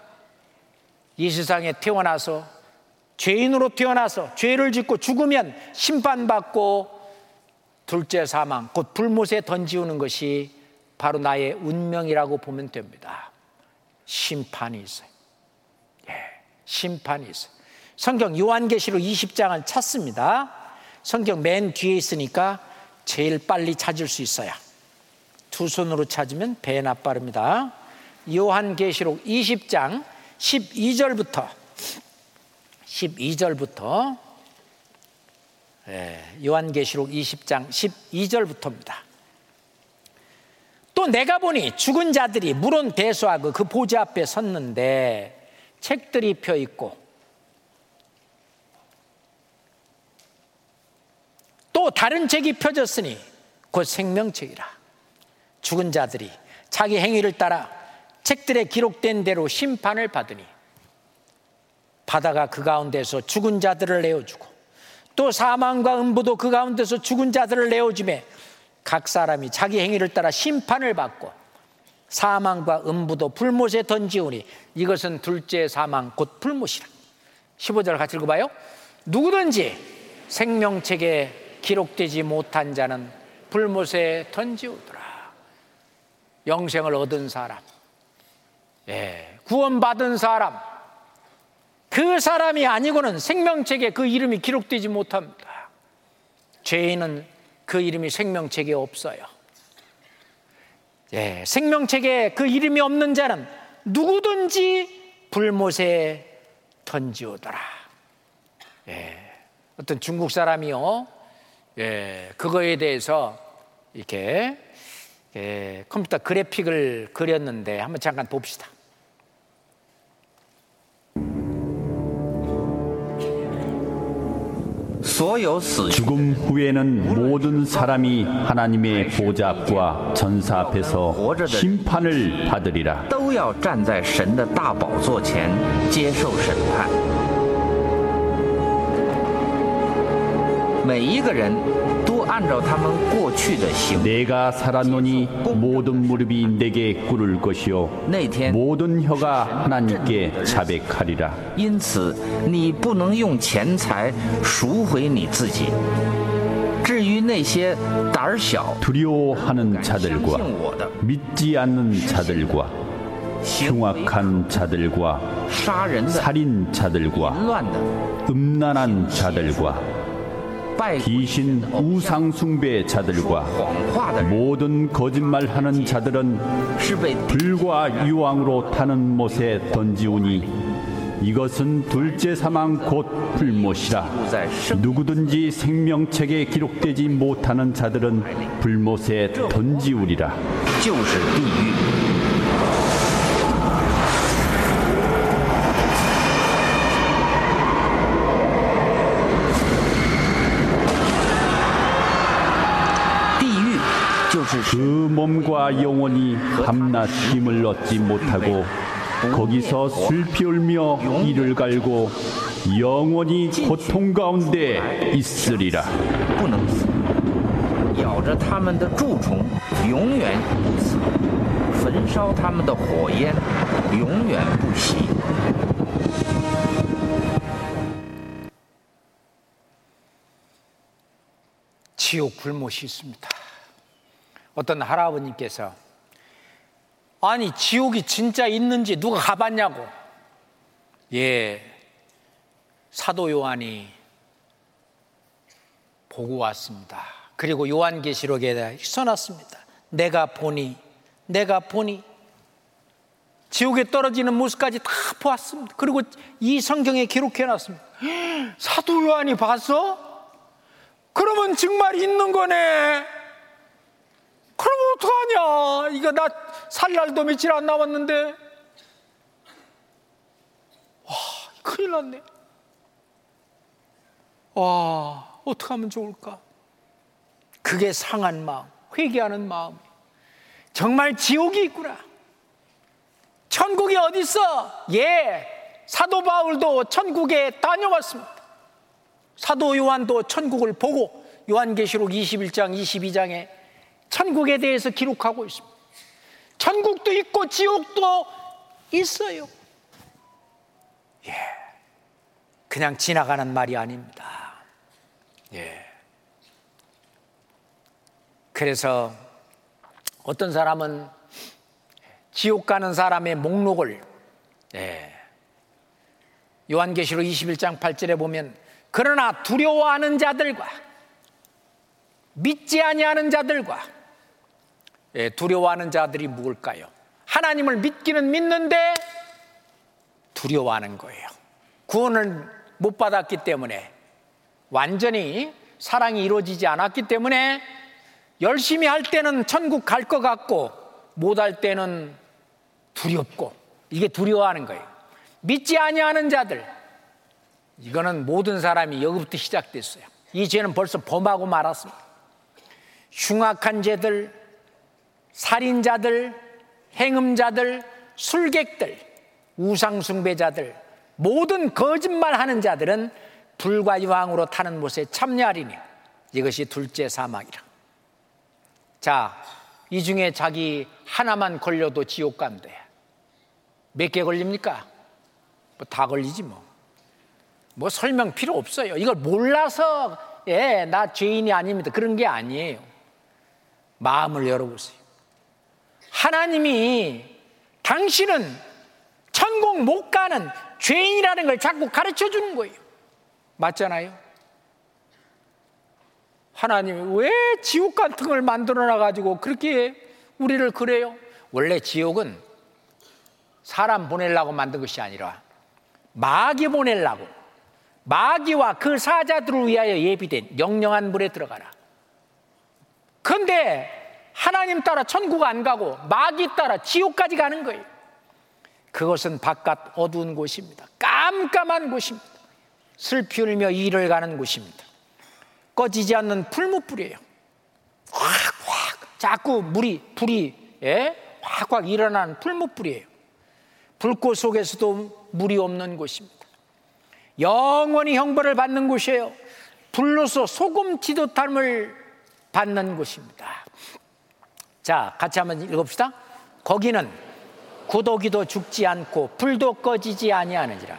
이 세상에 태어나서 죄인으로 태어나서 죄를 짓고 죽으면 심판받고 둘째 사망, 곧 불못에 던지우는 것이 바로 나의 운명이라고 보면 됩니다. 심판이 있어요. 예, 심판이 있어요. 성경 요한계시록 20장을 찾습니다. 성경 맨 뒤에 있으니까 제일 빨리 찾을 수 있어요. 두 손으로 찾으면 배나 빠릅니다. 요한계시록 20장 12절부터 12절부터 예, 요한계시록 20장 12절부터입니다. 또 내가 보니 죽은 자들이 물은 대수하고 그 보좌 앞에 섰는데 책들이 펴 있고 또 다른 책이 펴졌으니 곧 생명책이라 죽은 자들이 자기 행위를 따라 책들에 기록된 대로 심판을 받으니 바다가 그 가운데서 죽은 자들을 내어주고 또 사망과 음부도 그 가운데서 죽은 자들을 내어주매 각 사람이 자기 행위를 따라 심판을 받고 사망과 음부도 불못에 던지오니 이것은 둘째 사망 곧 불못이라. 15절 같이 읽어봐요. 누구든지 생명책에 기록되지 못한 자는 불못에 던지오더라. 영생을 얻은 사람. 예, 구원받은 사람 그 사람이 아니고는 생명책에 그 이름이 기록되지 못합니다 죄인은 그 이름이 생명책에 없어요. 예, 생명책에 그 이름이 없는 자는 누구든지 불못에 던지오더라. 예, 어떤 중국 사람이요, 예, 그거에 대해서 이렇게 예, 컴퓨터 그래픽을 그렸는데 한번 잠깐 봅시다. 죽음 후에는 모든 사람이 하나님의 보좌 앞과 전사 앞에서 심판을 받으리라. 내가 살았노니 모든 무릎이 내게 꿇을 것이요 모든 혀가 하나님께 자백하리라. 두려워하는 자들과 믿지 않는 자들과 흉악한 자들과 살인 자들과 음란한 자들과 귀신 우상 숭배 자들과 모든 거짓말하는 자들은 불과 유황으로 타는 못에 던지우니 이것은 둘째 사망 곧 불못이라. 누구든지 생명책에 기록되지 못하는 자들은 불못에 던지우리라 그 몸과 영혼이 밤낮 힘을 얻지 못하고 거기서 슬피 울며 이를 갈고 영원히 고통 가운데 있으리라. 지옥 불못이 있습니다. 어떤 할아버님께서 아니 지옥이 진짜 있는지 누가 가봤냐고 예 사도 요한이 보고 왔습니다. 그리고 요한계시록에 써놨습니다. 내가 보니 내가 보니 지옥에 떨어지는 모습까지 다 보았습니다. 그리고 이 성경에 기록해 놨습니다. 사도 요한이 봤어? 그러면 정말 있는 거네. 그럼 어떡하냐? 이거 나 살 날도 며칠 안 남았는데. 와, 큰일 났네. 와, 어떡하면 좋을까? 그게 상한 마음, 회개하는 마음. 정말 지옥이 있구나. 천국이 어디 있어? 예, 사도 바울도 천국에 다녀왔습니다. 사도 요한도 천국을 보고 요한계시록 21장, 22장에 천국에 대해서 기록하고 있습니다. 천국도 있고 지옥도 있어요. 예. 그냥 지나가는 말이 아닙니다. 예. 그래서 어떤 사람은 지옥 가는 사람의 목록을 예. 요한계시록 21장 8절에 보면 그러나 두려워하는 자들과 믿지 아니하는 자들과 예, 두려워하는 자들이 누굴까요? 하나님을 믿기는 믿는데 두려워하는 거예요. 구원을 못 받았기 때문에 완전히 사랑이 이루어지지 않았기 때문에 열심히 할 때는 천국 갈 것 같고 못 할 때는 두렵고 이게 두려워하는 거예요. 믿지 아니하는 자들 이거는 모든 사람이 여기부터 시작됐어요. 이 죄는 벌써 범하고 말았습니다. 흉악한 죄들, 살인자들, 행음자들, 술객들, 우상숭배자들, 모든 거짓말하는 자들은 불과 유황으로 타는 못에 참여하리니 이것이 둘째 사망이라. 자, 이 중에 자기 하나만 걸려도 지옥 간대. 몇 개 걸립니까? 뭐 다 걸리지 뭐. 뭐 설명 필요 없어요. 이걸 몰라서 예, 나 죄인이 아닙니다. 그런 게 아니에요. 마음을 열어보세요. 하나님이 당신은 천국 못 가는 죄인이라는 걸 자꾸 가르쳐 주는 거예요. 맞잖아요? 하나님이 왜 지옥 같은 걸 만들어 놔 가지고 그렇게 우리를 그래요? 원래 지옥은 사람 보내려고 만든 것이 아니라 마귀 보내려고 마귀와 그 사자들을 위하여 예비된 영영한 물에 들어가라. 그런데 하나님 따라 천국 안 가고 마귀 따라 지옥까지 가는 거예요. 그것은 바깥 어두운 곳입니다. 깜깜한 곳입니다. 슬피 울며 일을 가는 곳입니다. 꺼지지 않는 풀무불이에요. 확확 자꾸 물이 불이 예? 확확 일어나는 풀무불이에요. 불꽃 속에서도 물이 없는 곳입니다. 영원히 형벌을 받는 곳이에요. 불로서 소금 지도탐을 받는 곳입니다. 자, 같이 한번 읽읍시다. 거기는 구더기도 죽지 않고 불도 꺼지지 아니하느니라.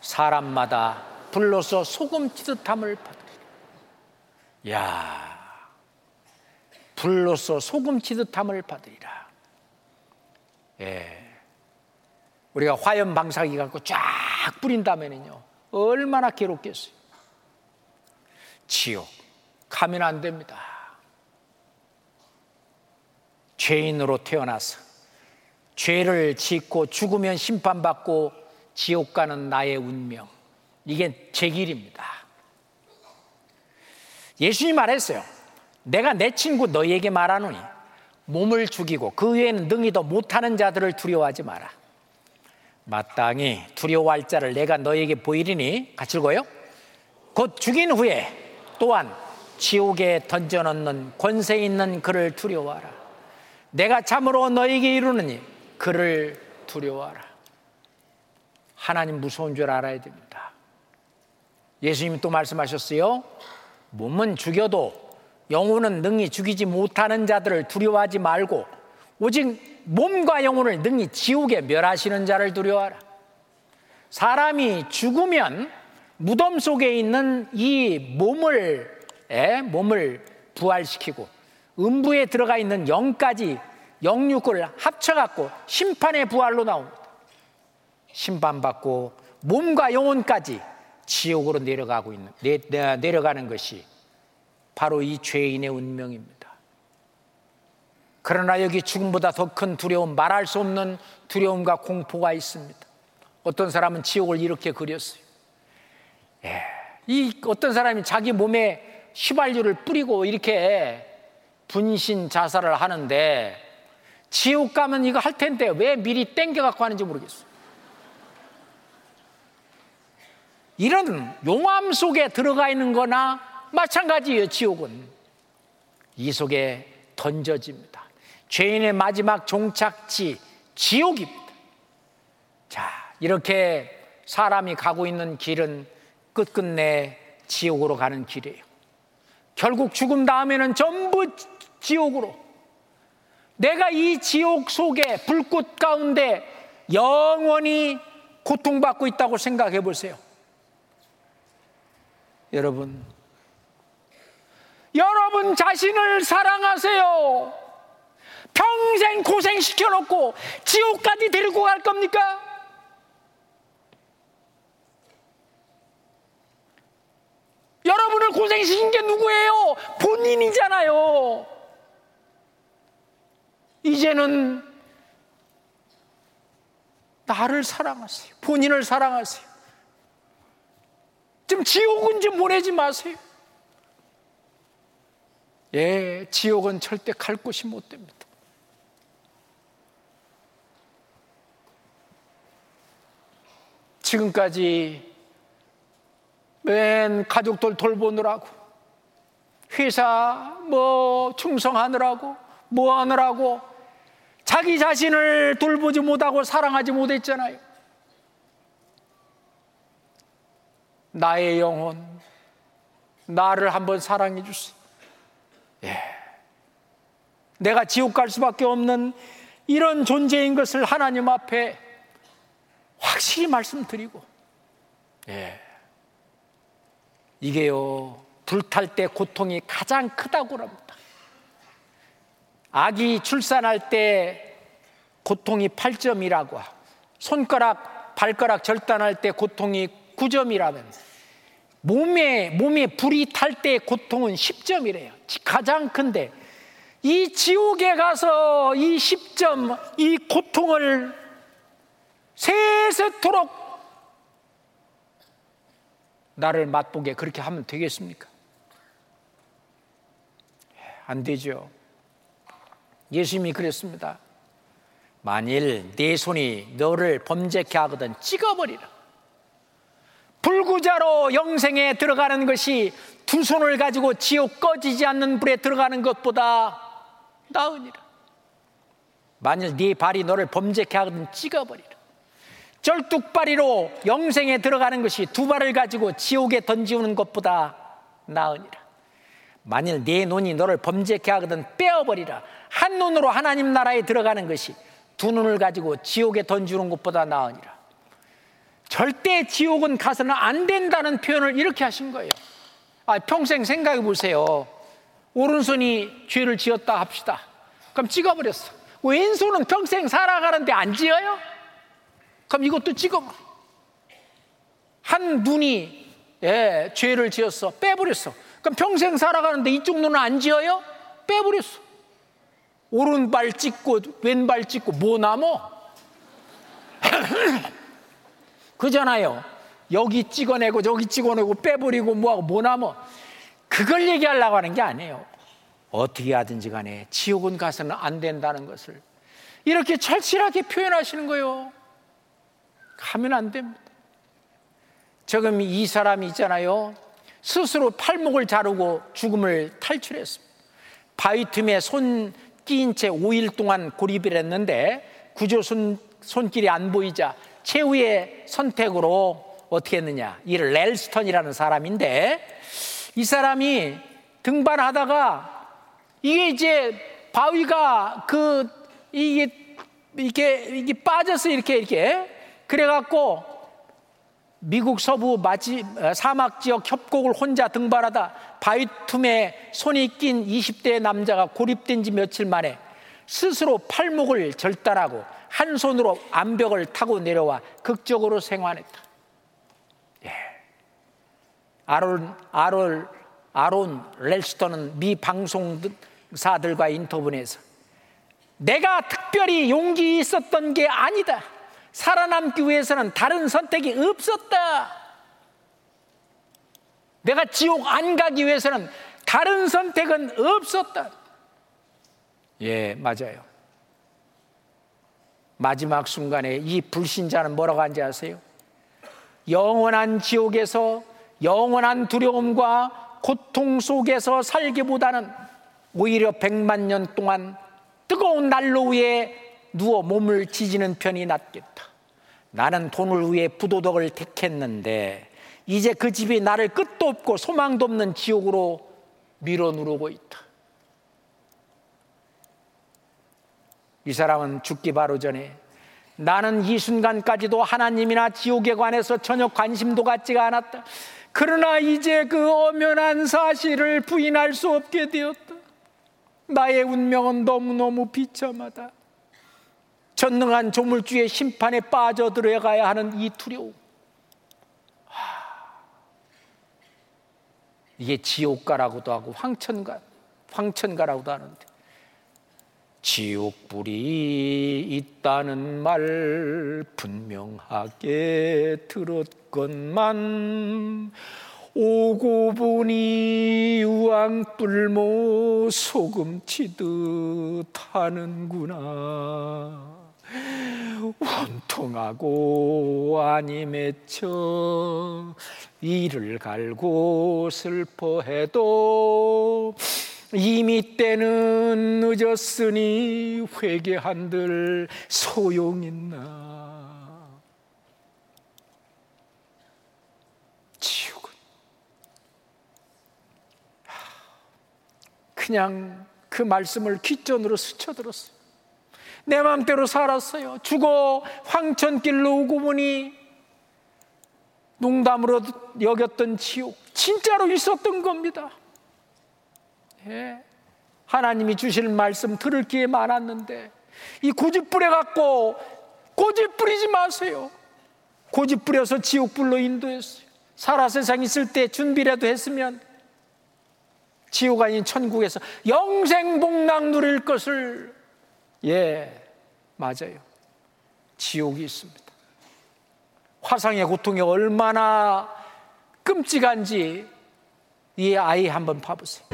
사람마다 불로서 소금 지듯함을 받으리라. 야, 불로서 소금 지듯함을 받으리라. 예. 우리가 화염 방사기 갖고 쫙 뿌린다면요. 얼마나 괴롭겠어요. 지옥 가면 안 됩니다. 죄인으로 태어나서 죄를 짓고 죽으면 심판받고 지옥 가는 나의 운명. 이게 제 길입니다. 예수님 말했어요. 내가 내 친구 너희에게 말하노니 몸을 죽이고 그 외에는 능히도 못하는 자들을 두려워하지 마라. 마땅히 두려워할 자를 내가 너에게 보이리니 같이 읽어요. 곧 죽인 후에 또한 지옥에 던져넣는 권세 있는 그를 두려워하라. 내가 참으로 너에게 이루느니 그를 두려워하라. 하나님 무서운 줄 알아야 됩니다. 예수님이 또 말씀하셨어요. 몸은 죽여도 영혼은 능히 죽이지 못하는 자들을 두려워하지 말고 오직 몸과 영혼을 능히 지옥에 멸하시는 자를 두려워하라. 사람이 죽으면 무덤 속에 있는 이 몸을 에, 몸을 부활시키고 음부에 들어가 있는 영까지 영육을 합쳐갖고 심판의 부활로 나옵니다. 심판받고 몸과 영혼까지 지옥으로 내려가고 있는 내, 내려가는 것이 바로 이 죄인의 운명입니다. 그러나 여기 죽음보다 더 큰 두려움, 말할 수 없는 두려움과 공포가 있습니다. 어떤 사람은 지옥을 이렇게 그렸어요. 예, 이 어떤 사람이 자기 몸에 휘발유를 뿌리고 이렇게 분신 자살을 하는데 지옥 가면 이거 할 텐데 왜 미리 땡겨갖고 하는지 모르겠어요. 이런 용암 속에 들어가 있는 거나 마찬가지예요, 지옥은. 이 속에 던져집니다. 죄인의 마지막 종착지 지옥입니다. 자, 이렇게 사람이 가고 있는 길은 끝끝내 지옥으로 가는 길이에요. 결국 죽음 다음에는 전부 지옥으로. 내가 이 지옥 속에 불꽃 가운데 영원히 고통받고 있다고 생각해 보세요. 여러분, 여러분 자신을 사랑하세요. 평생 고생시켜 놓고 지옥까지 데리고 갈 겁니까? 여러분을 고생시킨 게 누구예요? 본인이잖아요. 이제는 나를 사랑하세요. 본인을 사랑하세요. 좀 지옥은 좀 보내지 마세요. 예, 지옥은 절대 갈 곳이 못 됩니다. 지금까지 맨 가족들 돌보느라고 회사 뭐 충성하느라고 뭐 하느라고 자기 자신을 돌보지 못하고 사랑하지 못했잖아요. 나의 영혼, 나를 한번 사랑해 주세요. 예. 내가 지옥 갈 수밖에 없는 이런 존재인 것을 하나님 앞에 확실히 말씀드리고, 예. 이게요, 불탈 때 고통이 가장 크다고 합니다. 아기 출산할 때 고통이 8점이라고 손가락, 발가락 절단할 때 고통이 9점이라면 몸에, 몸에 불이 탈 때 고통은 10점이래요. 가장 큰데 이 지옥에 가서 이 10점, 이 고통을 세세토록 나를 맛보게 그렇게 하면 되겠습니까? 안 되죠. 예수님이 그랬습니다. 만일 내 손이 너를 범죄케 하거든 찍어버리라. 불구자로 영생에 들어가는 것이 두 손을 가지고 지옥 꺼지지 않는 불에 들어가는 것보다 나으니라. 만일 네 발이 너를 범죄케 하거든 찍어버리라. 절뚝발이로 영생에 들어가는 것이 두 발을 가지고 지옥에 던지우는 것보다 나으니라. 만일 네 눈이 너를 범죄케 하거든 빼어버리라. 한 눈으로 하나님 나라에 들어가는 것이 두 눈을 가지고 지옥에 던지는 것보다 나으니라. 절대 지옥은 가서는 안 된다는 표현을 이렇게 하신 거예요. 아, 평생 생각해 보세요. 오른손이 죄를 지었다 합시다. 그럼 찍어버렸어. 왼손은 평생 살아가는데 안 지어요? 그럼 이것도 찍어버려. 한 눈이 예, 죄를 지었어. 빼버렸어. 그럼 평생 살아가는데 이쪽 눈은 안 지어요? 빼버렸어. 오른발 찍고 왼발 찍고 뭐 남어? 그잖아요. 여기 찍어내고 저기 찍어내고 빼버리고 뭐하고 뭐 남어? 그걸 얘기하려고 하는 게 아니에요. 어떻게 하든지 간에 지옥은 가서는 안 된다는 것을 이렇게 철실하게 표현하시는 거예요. 가면 안 됩니다. 지금 이 사람이 있잖아요. 스스로 팔목을 자르고 죽음을 탈출했습니다. 바위 틈에 손 끼인 채 5일 동안 고립을 했는데 구조 손, 손길이 안 보이자 최후의 선택으로 어떻게 했느냐. 이 렐스턴이라는 사람인데 이 사람이 등반하다가 이게 이제 바위가 그 이게 이게 이게 빠져서 이렇게 이렇게 그래갖고 미국 서부 마지, 어, 사막 지역 협곡을 혼자 등반하다 바위 틈에 손이 낀 20대 남자가 고립된 지 며칠 만에 스스로 팔목을 절단하고 한 손으로 암벽을 타고 내려와 극적으로 생還했다. 예. 아론, 아론, 아론 렐스턴은 미 방송사들과 인터뷰에서 내가 특별히 용기 있었던 게 아니다. 살아남기 위해서는 다른 선택이 없었다. 내가 지옥 안 가기 위해서는 다른 선택은 없었다. 예, 맞아요. 마지막 순간에 이 불신자는 뭐라고 한지 아세요? 영원한 지옥에서 영원한 두려움과 고통 속에서 살기보다는 오히려 백만 년 동안 뜨거운 난로 위에 누워 몸을 지지는 편이 낫겠다. 나는 돈을 위해 부도덕을 택했는데 이제 그 집이 나를 끝도 없고 소망도 없는 지옥으로 밀어 누르고 있다. 이 사람은 죽기 바로 전에 나는 이 순간까지도 하나님이나 지옥에 관해서 전혀 관심도 갖지가 않았다. 그러나 이제 그 엄연한 사실을 부인할 수 없게 되었다. 나의 운명은 너무너무 비참하다. 전능한 조물주의 심판에 빠져들어가야 하는 이 두려움. 이게 지옥가라고도 하고 황천가, 황천가라고도 하는데 지옥불이 있다는 말 분명하게 들었건만 오고 보니 유황불모 소금치듯 하는구나 원통하고 아니 맺혀 이를 갈고 슬퍼해도 이미 때는 늦었으니 회개한들 소용있나. 지옥은. 그냥 그 말씀을 귓전으로 스쳐들었어요 내 마음대로 살았어요 죽어 황천길로 오고 보니 농담으로 여겼던 지옥 진짜로 있었던 겁니다 예. 하나님이 주실 말씀 들을 기회 많았는데 이 고집 부려 갖고 고집 부리지 마세요. 고집 부려서 지옥불로 인도했어요. 살아 세상 있을 때 준비라도 했으면 지옥 아닌 천국에서 영생복락 누릴 것을 예 맞아요. 지옥이 있습니다. 화상의 고통이 얼마나 끔찍한지 이 아이 한번 봐보세요.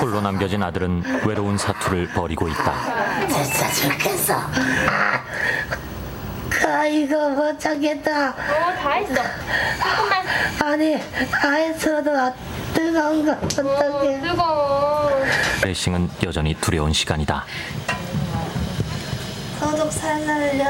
홀로 남겨진 아들은 외로운 사투를 벌이고 있다. 진짜 죽겠어. 아이고 못 참겠다. 어, 다 했어. 조금만. 아니 다 했어도 안 뜨거운 거 어떡해. 어, 뜨거워. 레싱은 여전히 두려운 시간이다. 소독 살살려.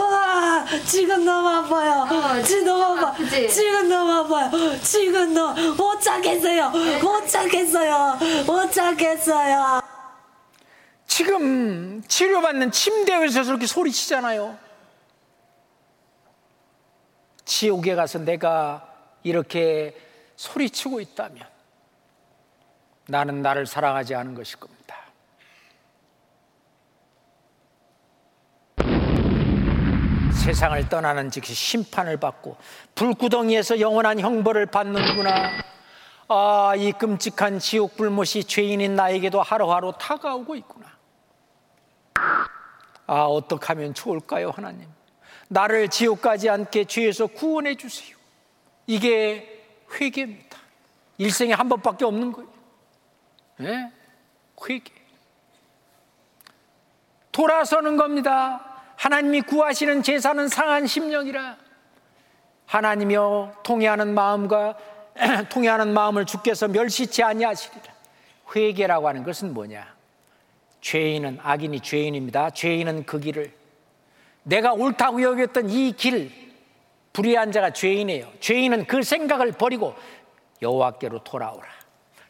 와 지금 너무 아파요. 어, 지금 너무 아파. 아프지? 지금 너무 아파요. 지금 너못 참겠어요. 못 참겠어요. 못 참겠어요. 지금 치료받는 침대에서 저렇게 소리치잖아요. 지옥에 가서 내가 이렇게 소리치고 있다면 나는 나를 사랑하지 않은 것일 겁니다. 세상을 떠나는 즉시 심판을 받고 불구덩이에서 영원한 형벌을 받는구나. 아, 이 끔찍한 지옥 불못이 죄인인 나에게도 하루하루 다가오고 있구나. 아, 어떻게 하면 좋을까요, 하나님? 나를 지옥 가지 않게 죄에서 구원해 주세요. 이게 회개입니다. 일생에 한 번밖에 없는 거예요. 네? 회개. 돌아서는 겁니다. 하나님이 구하시는 제사는 상한 심령이라 하나님이여 통해하는 마음과 통해하는 마음을 주께서 멸시치 아니하시리라. 회개라고 하는 것은 뭐냐? 죄인은 악인이 죄인입니다. 죄인은 그 길을 내가 옳다고 여겼던 이 길 불의한 자가 죄인이에요. 죄인은 그 생각을 버리고 여호와께로 돌아오라.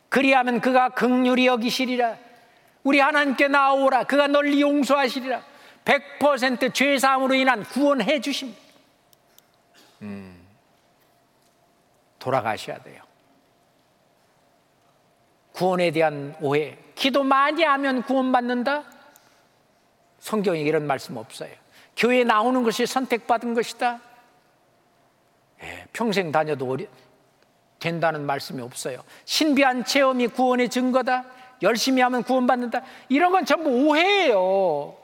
그리하면 그가 극률이 여기시리라. 우리 하나님께 나오라. 그가 널리 용서하시리라. 100% 죄사함으로 인한 구원해 주십니다. 음, 돌아가셔야 돼요. 구원에 대한 오해. 기도 많이 하면 구원받는다? 성경에 이런 말씀 없어요. 교회 나오는 것이 선택받은 것이다? 예, 평생 다녀도 어리, 된다는 말씀이 없어요. 신비한 체험이 구원의 증거다? 열심히 하면 구원받는다? 이런 건 전부 오해예요.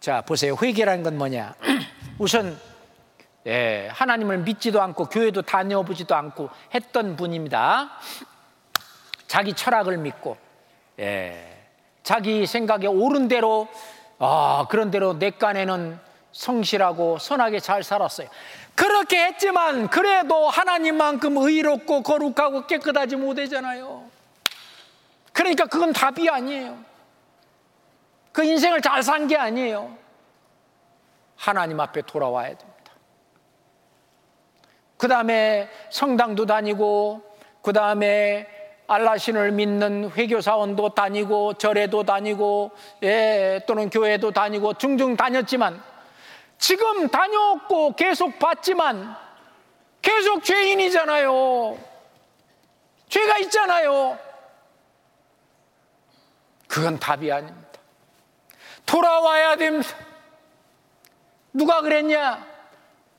자, 보세요. 회개라는 건 뭐냐? 우선, 예, 하나님을 믿지도 않고 교회도 다녀보지도 않고 했던 분입니다. 자기 철학을 믿고, 예, 자기 생각에 옳은 대로, 아, 그런 대로 내 깐에는 성실하고 선하게 잘 살았어요. 그렇게 했지만, 그래도 하나님만큼 의롭고 거룩하고 깨끗하지 못하잖아요. 그러니까 그건 답이 아니에요. 그 인생을 잘 산 게 아니에요. 하나님 앞에 돌아와야 됩니다. 그 다음에 성당도 다니고, 그 다음에 알라신을 믿는 회교사원도 다니고, 절에도 다니고, 예, 또는 교회도 다니고, 중중 다녔지만, 지금 다녔고 계속 봤지만, 계속 죄인이잖아요. 죄가 있잖아요. 그건 답이 아닙니다. 돌아와야 됩니다. 누가 그랬냐?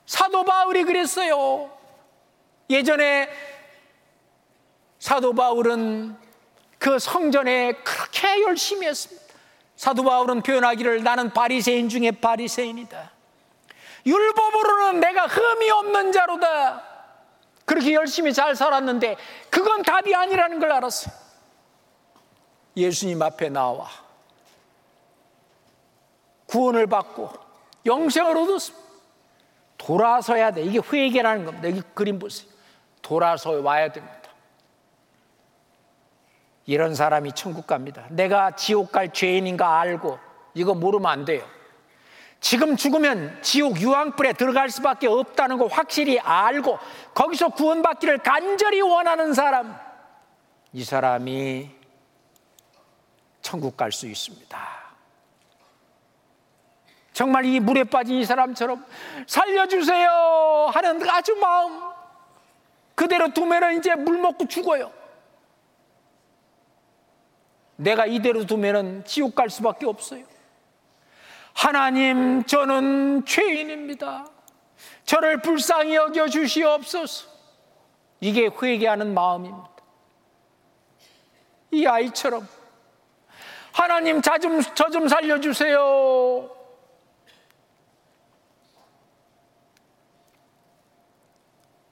사도 바울이 그랬어요. 예전에 사도 바울은 그 성전에 그렇게 열심히 했습니다. 사도 바울은 표현하기를 나는 바리새인 중에 바리새인이다. 율법으로는 내가 흠이 없는 자로다. 그렇게 열심히 잘 살았는데 그건 답이 아니라는 걸 알았어요. 예수님 앞에 나와 구원을 받고 영생을 얻었습니다. 돌아서야 돼. 이게 회개라는 겁니다. 여기 그림 보세요. 돌아서 와야 됩니다. 이런 사람이 천국 갑니다. 내가 지옥 갈 죄인인가 알고 이거 모르면 안 돼요. 지금 죽으면 지옥 유황불에 들어갈 수밖에 없다는 거 확실히 알고 거기서 구원받기를 간절히 원하는 사람 이 사람이 천국 갈 수 있습니다. 정말 이 물에 빠진 이 사람처럼 살려주세요 하는 아주 마음 그대로 두면 이제 물 먹고 죽어요. 내가 이대로 두면 지옥 갈 수밖에 없어요. 하나님, 저는 죄인입니다. 저를 불쌍히 여겨 주시옵소서. 이게 회개하는 마음입니다. 이 아이처럼 하나님, 저좀 살려주세요.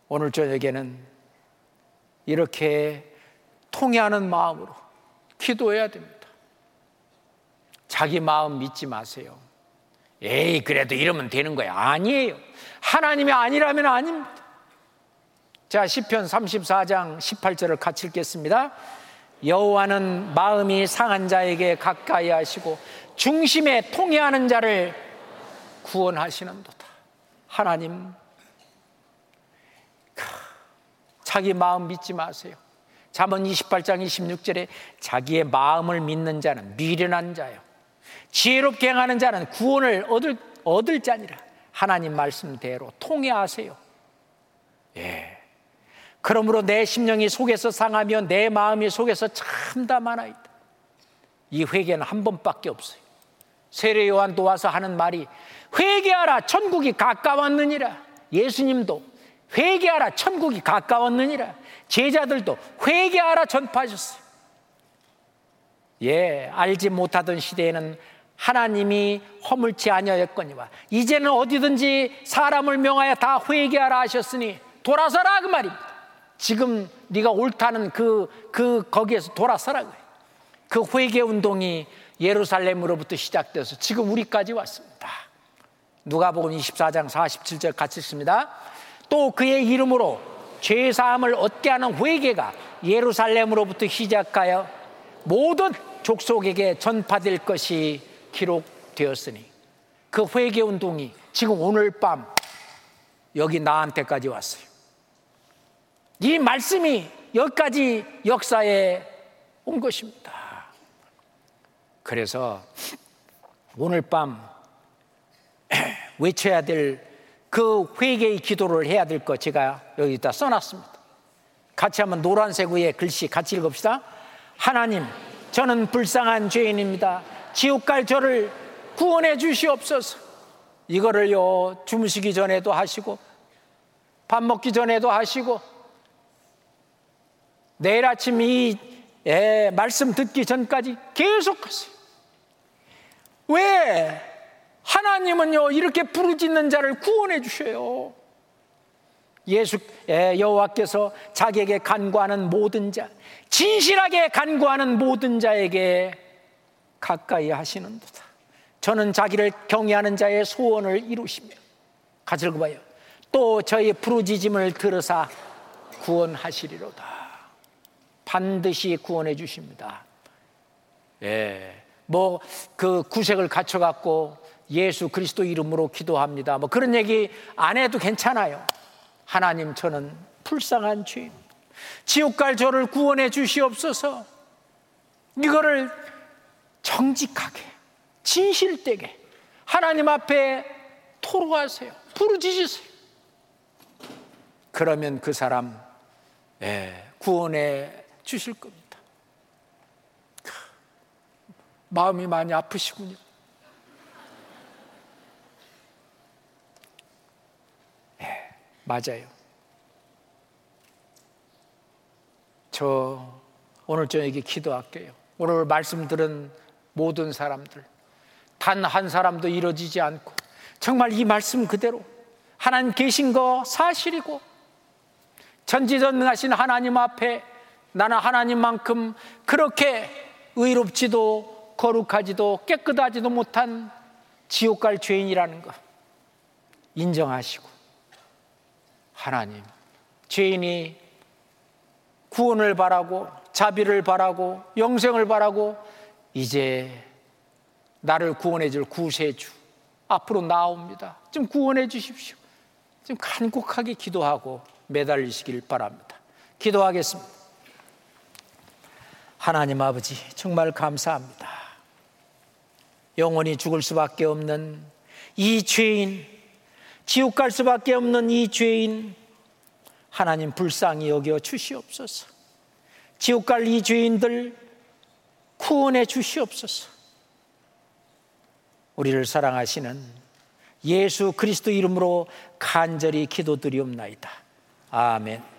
오늘 저녁에는 이렇게 통해하는 마음으로 기도해야 됩니다. 자기 마음 믿지 마세요. 에이, 그래도 이러면 되는 거야. 아니에요. 하나님이 아니라면 아닙니다. 자, 10편 34장 18절을 같이 읽겠습니다. 여호와는 마음이 상한 자에게 가까이 하시고 중심에 통해하는 자를 구원하시는도다. 하나님 자기 마음 믿지 마세요. 잠언 28장 26절에 자기의 마음을 믿는 자는 미련한 자요. 지혜롭게 행하는 자는 구원을 얻을, 얻을 자니라. 하나님 말씀대로 통해하세요. 예. 그러므로 내 심령이 속에서 상하며 내 마음이 속에서 참담하나이다. 이 회개는 한 번밖에 없어요. 세례 요한도 와서 하는 말이 회개하라 천국이 가까웠느니라. 예수님도 회개하라 천국이 가까웠느니라. 제자들도 회개하라 전파하셨어요. 예, 알지 못하던 시대에는 하나님이 허물치 아니하였거니와 이제는 어디든지 사람을 명하여 다 회개하라 하셨으니 돌아서라 그 말입니다. 지금 네가 옳다는 그, 그 거기에서 돌아서라. 그 회개 운동이 예루살렘으로부터 시작돼서 지금 우리까지 왔습니다. 누가복음 24장 47절 같이 읽습니다. 또 그의 이름으로 죄 사함을 얻게 하는 회개가 예루살렘으로부터 시작하여 모든 족속에게 전파될 것이 기록되었으니 그 회개 운동이 지금 오늘 밤 여기 나한테까지 왔어요. 이 말씀이 여기까지 역사에 온 것입니다. 그래서 오늘 밤 외쳐야 될 그 회개의 기도를 해야 될 것 제가 여기다 써놨습니다. 같이 한번 노란색 위에 글씨 같이 읽읍시다. 하나님, 저는 불쌍한 죄인입니다. 지옥 갈 저를 구원해 주시옵소서. 이거를요, 주무시기 전에도 하시고, 밥 먹기 전에도 하시고, 내일 아침 이 예, 말씀 듣기 전까지 계속 하세요. 왜? 하나님은요, 이렇게 부르짖는 자를 구원해 주셔요. 예수 예, 여호와께서 자기에게 간구하는 모든 자, 진실하게 간구하는 모든 자에게 가까이 하시는도다. 저는 자기를 경외하는 자의 소원을 이루시며 같이 읽어봐요. 또 저희 부르짖음을 들으사 구원하시리로다. 반드시 구원해 주십니다. 예, 뭐 그 구색을 갖춰 갖고 예수 그리스도 이름으로 기도합니다. 뭐 그런 얘기 안 해도 괜찮아요. 하나님 저는 불쌍한 죄인. 지옥 갈 저를 구원해 주시옵소서. 이거를 정직하게, 진실되게 하나님 앞에 토로하세요. 부르짖으세요. 그러면 그 사람 예, 구원해 주실 겁니다. 마음이 많이 아프시군요. 맞아요. 저 오늘 저녁에 기도할게요. 오늘 말씀 들은 모든 사람들, 단 한 사람도 이루어지지 않고, 정말 이 말씀 그대로 하나님 계신 거 사실이고, 전지전능하신 하나님 앞에 나는 하나님만큼 그렇게 의롭지도 거룩하지도 깨끗하지도 못한 지옥 갈 죄인이라는 거 인정하시고 하나님 죄인이 구원을 바라고 자비를 바라고 영생을 바라고 이제 나를 구원해 줄 구세주 앞으로 나옵니다. 좀 구원해 주십시오. 좀 간곡하게 기도하고 매달리시길 바랍니다. 기도하겠습니다. 하나님 아버지 정말 감사합니다. 영원히 죽을 수밖에 없는 이 죄인, 지옥 갈 수밖에 없는 이 죄인, 하나님 불쌍히 여겨 주시옵소서. 지옥 갈 이 죄인들 구원해 주시옵소서. 우리를 사랑하시는 예수 그리스도 이름으로 간절히 기도드리옵나이다. 아멘.